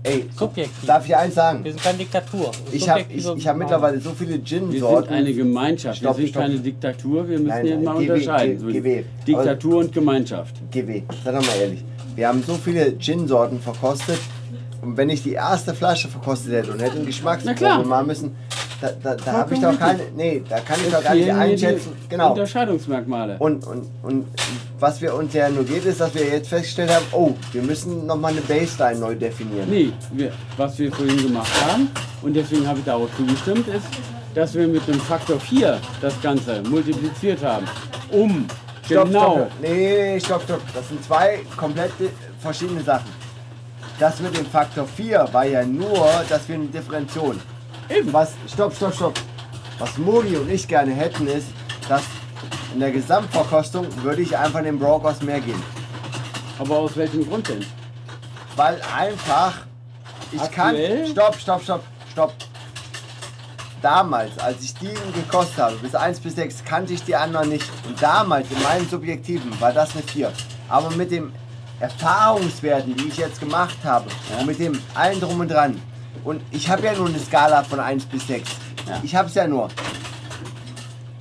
Ey, Subjektiv. darf ich eins sagen? Wir sind keine Diktatur. Ich habe Subjektive ich, ich hab mittlerweile so viele Wir sind Gin-Sorten. eine Gemeinschaft, Stopp, wir sind stopp. keine Diktatur, wir müssen Nein, hier nein, mal GW, unterscheiden. So GW. Diktatur und Gemeinschaft. GW, sei doch mal ehrlich. Wir haben so viele Gin-Sorten verkostet. Und wenn ich die erste Flasche verkostet hätte und hätte einen Geschmacksprobe machen müssen, da, da, da habe ich doch keine. Nee, da kann ich doch gar nicht einschätzen. die Genau. Unterscheidungsmerkmale. Und, und, und was wir uns ja nur geht, ist, dass wir jetzt festgestellt haben, oh, wir müssen nochmal eine Baseline neu definieren. Nee, wir, was wir vorhin gemacht haben, und deswegen habe ich da auch zugestimmt, ist, dass wir mit dem Faktor 4 das Ganze multipliziert haben. Um Stopp, genau. stopp, nee, stopp, stopp. Das sind zwei komplett verschiedene Sachen. Das mit dem Faktor 4 war ja nur, dass wir eine Differentiation. Eben. Was, stopp, stopp, stopp. Was Mogi und ich gerne hätten, ist, dass in der Gesamtverkostung würde ich einfach den Brokers mehr geben. Aber aus welchem Grund denn? Weil einfach, ich Aktuell? kann. Stopp, stopp, stopp, stopp. Damals, als ich die gekostet habe, bis 1 bis 6, kannte ich die anderen nicht. Und damals, in meinem Subjektiven, war das eine 4. Aber mit den Erfahrungswerten, die ich jetzt gemacht habe, und mit dem allen drum und dran. Und ich habe ja nur eine Skala von 1 bis 6. Ja. Ich habe es ja nur.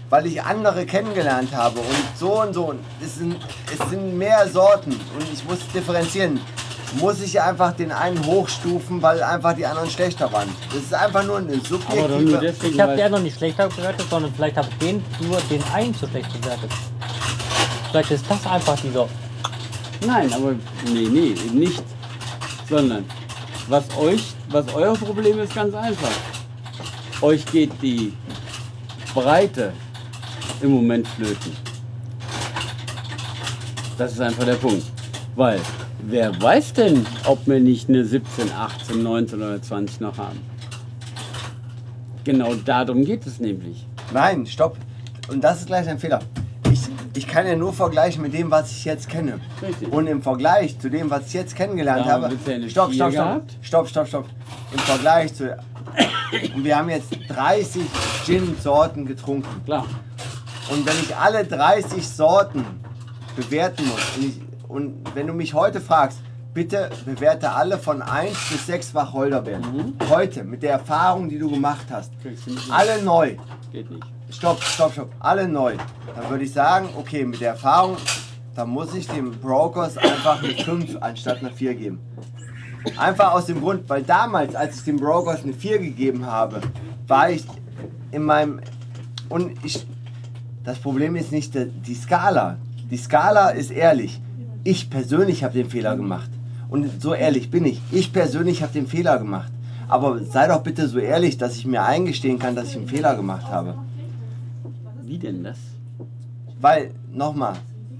Weil ich andere kennengelernt habe und so und so. Es sind, es sind mehr Sorten und ich muss differenzieren. Muss ich einfach den einen hochstufen, weil einfach die anderen schlechter waren. Das ist einfach nur eine Aber doch nur subjektive. deswegen, Ich habe der noch nicht schlechter bewertet, sondern vielleicht habe ich den nur den einen zu schlecht bewertet. Vielleicht ist das einfach dieser. Nein, aber nee, nee, eben nicht. Sondern was euch, was euer Problem ist, ganz einfach. Euch geht die Breite im Moment flöten. Das ist einfach der Punkt. Weil, wer weiß denn, ob wir nicht eine 17, 18, 19 oder 20 noch haben? Genau darum geht es nämlich. Nein, stopp. Und das ist gleich ein Fehler. Ich, kann ja nur vergleichen mit dem, was ich jetzt kenne. Richtig. Und im Vergleich zu dem, was ich jetzt kennengelernt Da haben habe. eine Stopp, stopp, stopp. Stopp, stopp, stopp. Im Vergleich zu. Und wir haben jetzt 30 Gin-Sorten getrunken. Klar. Und wenn ich alle 30 Sorten bewerten muss, und, ich, und wenn du mich heute fragst, bitte bewerte alle von 1 bis 6 Wacholderbeeren. Heute, mit der Erfahrung, die du gemacht hast. Alle neu. Geht nicht. Stopp, stopp, stopp. Alle neu. Dann würde ich sagen, okay, mit der Erfahrung, dann muss ich dem Brokers einfach eine 5 anstatt eine 4 geben. Einfach aus dem Grund, weil damals, als ich dem Brokers eine 4 gegeben habe, war ich in meinem. Und ich. Das Problem ist nicht die Skala. Die Skala ist ehrlich. Ich persönlich habe den Fehler gemacht. Und so ehrlich bin ich. Ich persönlich habe den Fehler gemacht. Aber sei doch bitte so ehrlich, dass ich mir eingestehen kann, dass ich einen Fehler gemacht habe. Wie denn das? Weil, nochmal,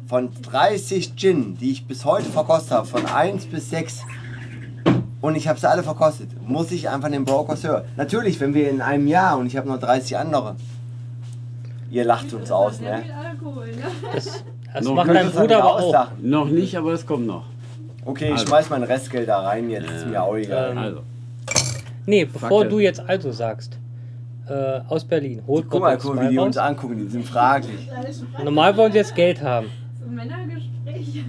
von 30 Gin, die ich bis heute verkostet habe, von 1 bis 6 Und ich habe sie alle verkostet. Muss ich einfach den Brokers hören. Natürlich, wenn wir in einem Jahr und ich habe noch 30 andere. Ihr lacht uns aus, Sehr ne? viel Alkohol, ne? Das, das Noch macht dein Bruder aber auch. Noch nicht, aber es kommt noch. Okay, ich Also. schmeiß mein Restgeld da rein, jetzt ist mir auch egal. Ähm, Also, Nee, bevor Fackel. du jetzt also sagst, äh, aus Berlin, holt Guck mal, guck, wie die uns angucken, die sind fraglich. Normal wollen sie jetzt Geld haben. So ein Männergespräch.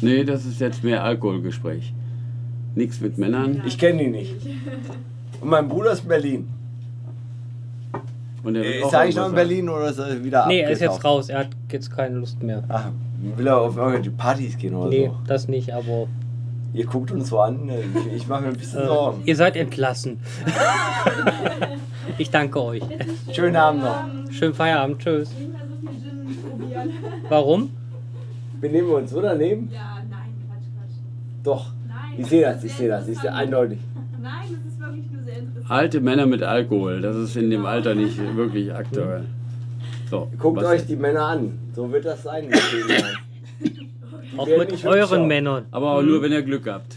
nee, das ist jetzt mehr Alkoholgespräch. Nichts mit Männern. Ich kenne die nicht. Und mein Bruder ist in Berlin. Und er wird Ist auch er eigentlich noch in Berlin oder ist er wieder Nee, er ist jetzt raus. Er hat jetzt keine Lust mehr. Ach, will er auf irgendwelche Partys gehen oder Nee, so? das nicht, aber Ihr guckt uns so an, ich, ich mache mir ein bisschen äh, Sorgen. ihr seid entlassen. *laughs* *laughs* ich danke euch. Schönen Abend noch. Schönen Feierabend. Tschüss. Ich will so viel Gin probieren. Warum? Benehmen wir uns, oder? Neben? Ja, nein, Quatsch, Quatsch. Doch. Nein. Ich sehe das, ist ich sehe das, ich sehe eindeutig. Nein, das ist wirklich nur sehr interessant. Alte Männer mit Alkohol, das ist in dem Alter nicht wirklich aktuell. So, Guckt euch jetzt? die Männer an. So wird das sein. *laughs* Auch mit euren. Männern. Aber auch nur, wenn ihr Glück habt.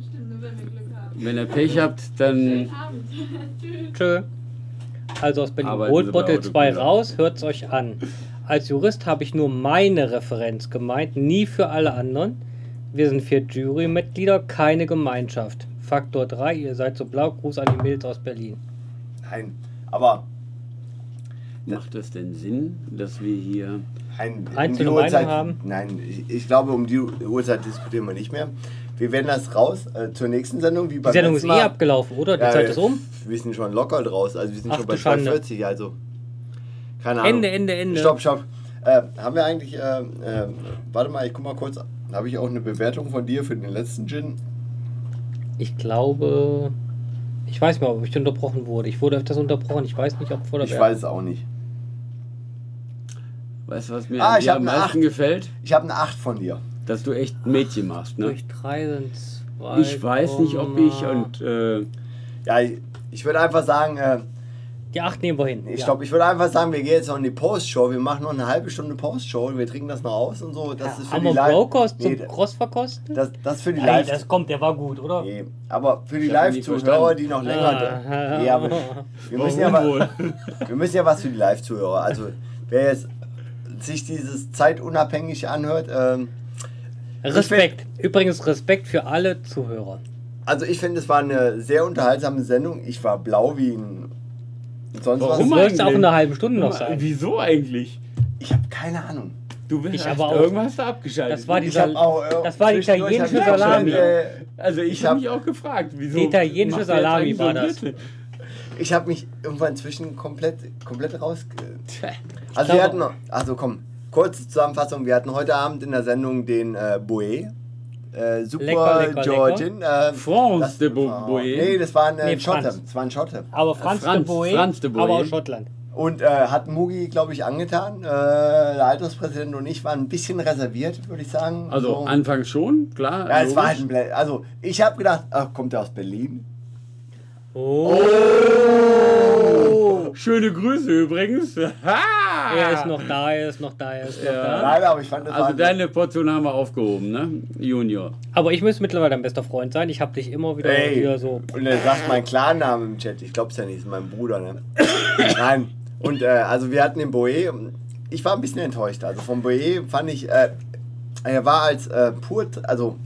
Stimmt, nur wenn wir Glück haben. Wenn ihr Pech habt, dann Schönen Abend. *laughs* Tschüss. Tschö. Also aus Berlin. Arbeiten Holt Sie bei Bottle 2 Autokühler. raus, hört's euch an. Als Jurist habe ich nur meine Referenz gemeint, nie für alle anderen. Wir sind vier Jurymitglieder, keine Gemeinschaft. Faktor 3, ihr seid so blau. Gruß an die Mädels aus Berlin. Nein, aber macht es denn Sinn, dass wir hier. ein, Einzelne um die Uhrzeit, Meinung haben? Nein, ich, ich glaube, um die Uhrzeit diskutieren wir nicht mehr. Wir werden das raus äh, zur nächsten Sendung, wie Die beim Sendung ist eh Mal. abgelaufen, oder? Die Ja, Zeit ist um. Wir sind schon locker draus, also wir sind Ach, schon bei du Schande. 240, also keine Ahnung. Ende, Ende, Ende. Stopp, stopp. Äh, haben wir eigentlich, äh, äh, warte mal, ich guck mal kurz, habe ich auch eine Bewertung von dir für den letzten Gin? Ich glaube. Ich weiß mal, ob ich unterbrochen wurde. Ich wurde öfters unterbrochen. Ich weiß nicht, ob vor der Ich weiß es auch nicht. Weißt du, was mir Ah, am eine meisten Acht. gefällt? Ich habe eine 8 von dir. Dass du echt ein Mädchen machst, ne? Durch drei sind zwei. Ich weiß nicht, ob ich und. Äh, Ja, ich, ich würde einfach sagen, äh, Die acht nehmen wir hin. ich Ja. glaube, ich würde einfach sagen, wir gehen jetzt noch in die Postshow. Wir machen noch eine halbe Stunde Postshow. Wir trinken das noch aus und so. Das ist für Haben die wir Live. Brokers zum Nee, Crossverkosten? das, das für die Nein, Live. das kommt, der war gut, oder? Nee, aber für die Live-Zuhörer, die noch länger. Ah. Ja, aber wir, müssen ja warum wa- wohl? *laughs* wir müssen ja was für die Live-Zuhörer. Also, wer jetzt sich dieses zeitunabhängig anhört, ähm, Respekt. Übrigens Respekt für alle Zuhörer. also ich finde, es war eine sehr unterhaltsame Sendung. Ich war blau wie ein sonst Warum was. Es auch in einer halben Stunde noch sein. Wieso eigentlich? Ich habe keine Ahnung. Du bist Ich hast aber auch. irgendwas da abgeschaltet. Das war die Ich hab Sal- auch, äh, das war die italienische Salami. schon, äh, Also ich, Ich habe hab- mich auch gefragt, wieso. Die italienische Salami so war das. Drittel? Ich habe mich irgendwann inzwischen komplett, komplett raus. Also wir hatten, noch- also komm, kurze Zusammenfassung. Wir hatten heute Abend in der Sendung den äh, Boe. Äh, super Lecker, lecker, Georgin. Äh, France das- de Bo- oh, Boe. Nee, das war ein äh, Nee, Schotte. Franz. Das war ein Schotte. Aber Franz, Franz- de Boe, Franz de Boe. aber aus Schottland. Und äh, hat Mugi, glaube ich, angetan. Äh, der Alterspräsident und ich waren ein bisschen reserviert, würde ich sagen. Also So. anfangs schon, klar. Ja, es war halt ein Blä Also ich habe gedacht, ach, kommt er aus Berlin? Oh, Schöne Grüße übrigens. *laughs* Ha! er ist noch da, er ist noch da, er ist noch Ja. da. Leider, aber ich fand das Also war deine Portion haben wir aufgehoben, ne? Junior. Aber ich müsste mittlerweile dein bester Freund sein. Ich habe dich immer wieder Ey. hier so. Und er sagt meinen Klarnamen im Chat. Ich glaub's ja nicht, ist mein Bruder, ne? *coughs* Nein. Und äh, also wir hatten den Boe. Ich war ein bisschen enttäuscht. Also vom Boe fand ich, äh, er war als äh, pur, also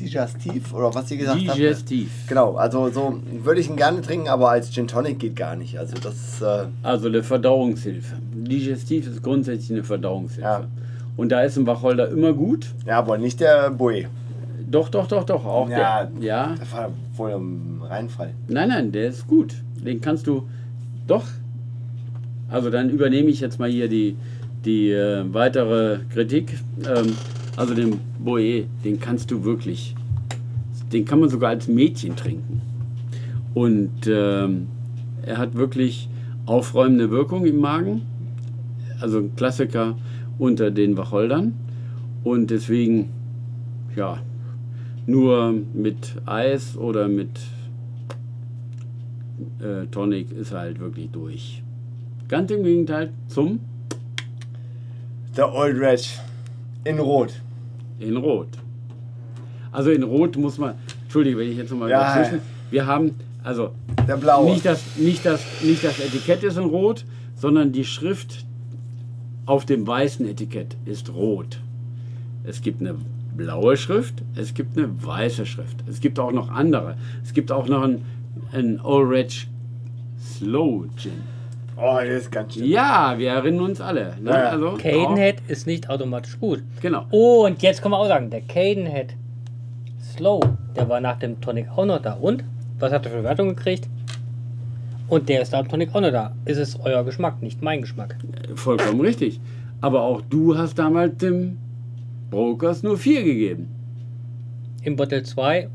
digestiv oder was sie gesagt hat. Digestiv. Genau, also so würde ich ihn gerne trinken, aber als Gin Tonic geht gar nicht. Also das, äh, Also eine Verdauungshilfe. Digestiv ist grundsätzlich eine Verdauungshilfe. Ja. Und da ist ein Wacholder immer gut. ja, aber nicht der Boe. Doch, doch, doch, doch. Auch Ja. der. Ja. Das war wohl im Reinfall. Nein, nein, der ist gut. Den kannst du. Doch. Also dann übernehme ich jetzt mal hier die, die äh, weitere Kritik. Ähm, also den Boe, den kannst du wirklich. Den kann man sogar als Mädchen trinken. Und ähm, er hat wirklich aufräumende Wirkung im Magen. Also ein Klassiker unter den Wacholdern. Und deswegen, ja, nur mit Eis oder mit äh, Tonic ist er halt wirklich durch. Ganz im Gegenteil zum Der Old Red in Rot. In Rot. Also in Rot muss man, Entschuldige, wenn ich jetzt nochmal Ja, dazwischen. Wir haben, also Der blaue. nicht das, nicht, das, nicht das Etikett ist in Rot, sondern die Schrift auf dem weißen Etikett ist rot. Es gibt eine blaue Schrift, es gibt eine weiße Schrift. Es gibt auch noch andere. Es gibt auch noch ein, Old Red Slow Gin. Oh, das ist ganz schön. Ja, wir erinnern uns alle. Ne? Ja. Also, Cadenhead ist nicht automatisch gut. Genau. Oh, und jetzt können wir auch sagen, der Cadenhead Slow, der war nach dem Tonic auch noch da. Und? Was hat er für Wertung gekriegt? Und der ist am Tonic auch noch da. Ist es euer Geschmack, nicht mein Geschmack. Vollkommen richtig. Aber auch du hast damals dem Brokers nur vier gegeben. Im Bottle 2,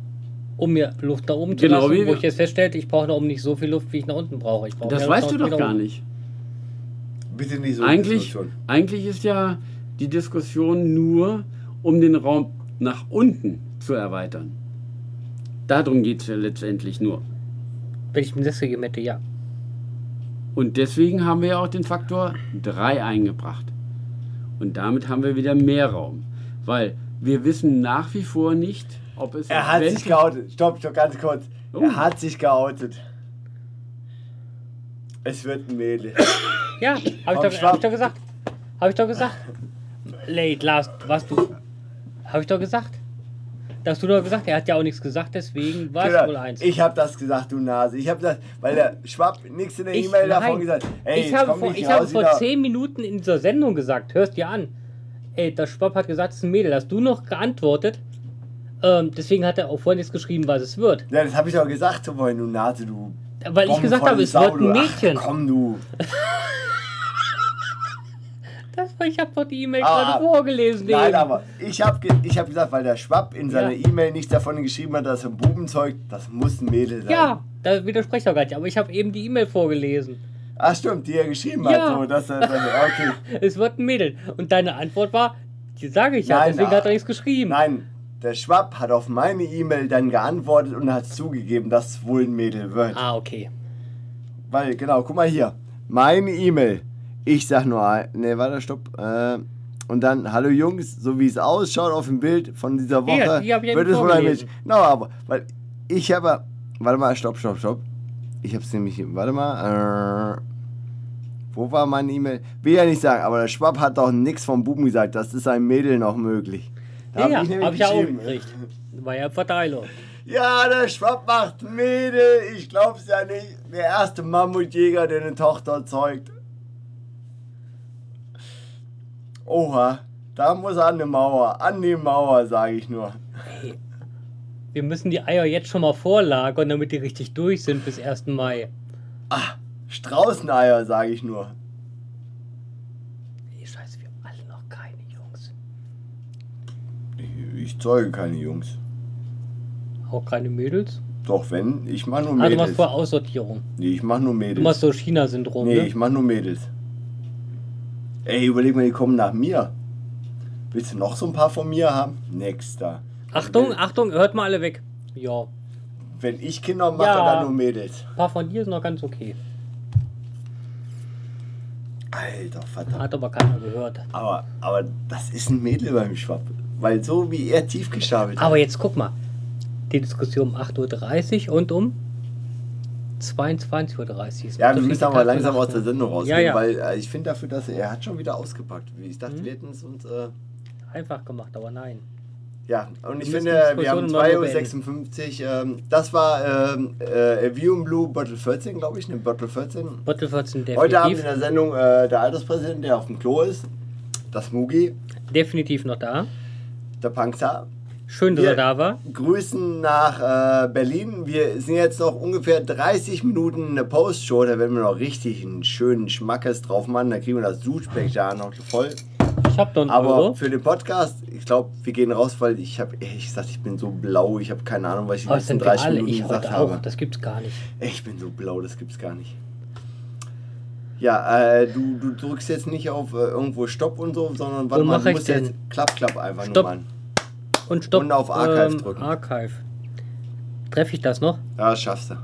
um mir Luft nach oben zu Genau lassen, wie wo ich jetzt feststellte, ich brauche nach oben nicht so viel Luft, wie ich nach unten brauche. Ich brauche Das weißt Luft du doch gar nicht. Bitte nicht so. Eigentlich, eigentlich ist ja die Diskussion nur, um den Raum nach unten zu erweitern. Darum geht es ja letztendlich nur. Wenn ich mir das gegeben hätte, ja. Und deswegen haben wir ja auch den Faktor 3 eingebracht. Und damit haben wir wieder mehr Raum. Weil wir wissen nach wie vor nicht, ob es. Er hat sich geoutet. Stopp, stopp, ganz kurz. Oh. Er hat sich geoutet. Es wird ein Mädel. Ja, habe ich, hab ich doch gesagt. Habe ich doch gesagt. Late, last, was du. Habe ich doch gesagt. Da hast du doch gesagt, er hat ja auch nichts gesagt, deswegen war es Genau. wohl eins. Ich habe das gesagt, du Nase. Ich habe das, weil der Schwapp nichts in der E-Mail davon gesagt Ey, ich habe vor, ich habe vor zehn Minuten in dieser Sendung gesagt, hörst dir an. Ey, der Schwab hat gesagt, es ist ein Mädel. Hast du noch geantwortet? Ähm, deswegen hat er auch vorhin jetzt geschrieben, was es wird. Ja, das habe ich doch gesagt vorhin, du Nase, du. Weil ich gesagt habe, es Sau, wird ein. Mädchen. Ach, komm, du. Das, ich habe doch die E-Mail Ah, gerade vorgelesen. Nein, eben. aber ich habe ge ich hab gesagt, weil der Schwapp in seiner Ja. E-Mail nichts davon geschrieben hat, dass er ein Bubenzeug, das muss ein Mädel sein. Ja, da widerspreche ich doch gar nicht. Aber ich habe eben die E-Mail vorgelesen. Ach stimmt, die er geschrieben Ja. hat. So, dass er, okay. *laughs* Es wird ein Mädel. Und deine Antwort war, die sage ich ja, Nein, deswegen na- hat er nichts geschrieben. Nein, der Schwapp hat auf meine E-Mail dann geantwortet und hat zugegeben, dass es wohl ein Mädel wird. Ah, okay. Weil, genau, guck mal hier. Meine E-Mail. Ich sag nur, ne, warte, stopp. Äh, und dann, hallo Jungs, so wie es ausschaut auf dem Bild von dieser Woche, Ja, die wird es wohl ein. Mädchen. No, aber, weil ich habe, warte mal, stopp, stopp, stopp. Ich hab's nämlich, warte mal, äh, wo war meine E-Mail? Will ja nicht sagen, aber der Schwapp hat doch nichts vom Buben gesagt, das ist ein Mädel noch möglich. Da Ja, hab habe ich ja auch geschrieben. gekriegt. War ja Verteilung. Ja, der Schwapp macht Mädel. Ich glaub's ja nicht. Der erste Mammutjäger, der eine Tochter zeugt. Oha, da muss an die Mauer. An die Mauer, sage ich nur. Wir müssen die Eier jetzt schon mal vorlagern, damit die richtig durch sind bis 1. Mai. Ah, Straußeneier, sage ich nur. Ey, scheiße, wir haben alle noch keine Jungs. Ich, ich zeuge keine Jungs. Auch keine Mädels? Doch, wenn, ich mach nur Ah, du machst Mädels. vor Aussortierung. Nee, ich mach nur Du Mädels. machst so China-Syndrom, Nee, ne? ich mach nur Mädels. Ey, überleg mal, die kommen nach mir. Willst du noch so ein paar von mir haben? Nächster. Achtung, Wenn- Achtung, hört mal alle weg. Ja, Wenn ich Kinder mache, Ja. dann nur Mädels. ein paar von dir sind noch ganz okay. Alter Vater. Hat aber keiner gehört. Aber, aber das ist ein Mädel beim Schwapp. Weil so wie er tief gestapelt hat. Aber jetzt guck mal. Die Diskussion um 8.30 Uhr und um 22.30 Uhr. ist Ja, wir müssen aber langsam aus der ne? Sendung rausgehen, Ja, ja. weil äh, ich finde dafür, dass er, er hat schon wieder ausgepackt. Ich dachte, Mhm. wir hätten es uns. Äh, Einfach gemacht, aber nein. ja, und ich Wir finde, wir haben Diskussion mal 2.56 Uhr. Ähm, das war ähm, äh, View in Blue Bottle 14, glaube ich, eine Bottle 14. Bottle 14 Heute Abend in definitiv, der Sendung äh, der Alterspräsident, der auf dem Klo ist. Das Mugi, definitiv noch da. Der Panzer. Schön, dass Wir- er da war. Grüßen nach äh, Berlin. Wir sind jetzt noch ungefähr 30 Minuten in der Postshow. Da werden wir noch richtig einen schönen Schmackes drauf machen. Da kriegen wir das Duschbeck da noch voll. Ich hab doch einen Aber Euro. für den Podcast, ich glaube, wir gehen raus, weil ich habe ehrlich gesagt, ich bin so blau. Ich habe keine Ahnung, was ich letzten sind wir 30 alle. Minuten Ich gesagt heute auch. habe. Das gibt's gar nicht. Ich bin so blau, das gibt's gar nicht. Ja, äh, du, du drückst jetzt nicht auf äh, irgendwo Stopp und so, sondern warte Wo mal, du musst jetzt klapp, klapp einfach Stopp. nur mal. Und stopp. Und auf Archive ähm, drücken. Archive. Treffe ich das noch? Ja, das schaffst du.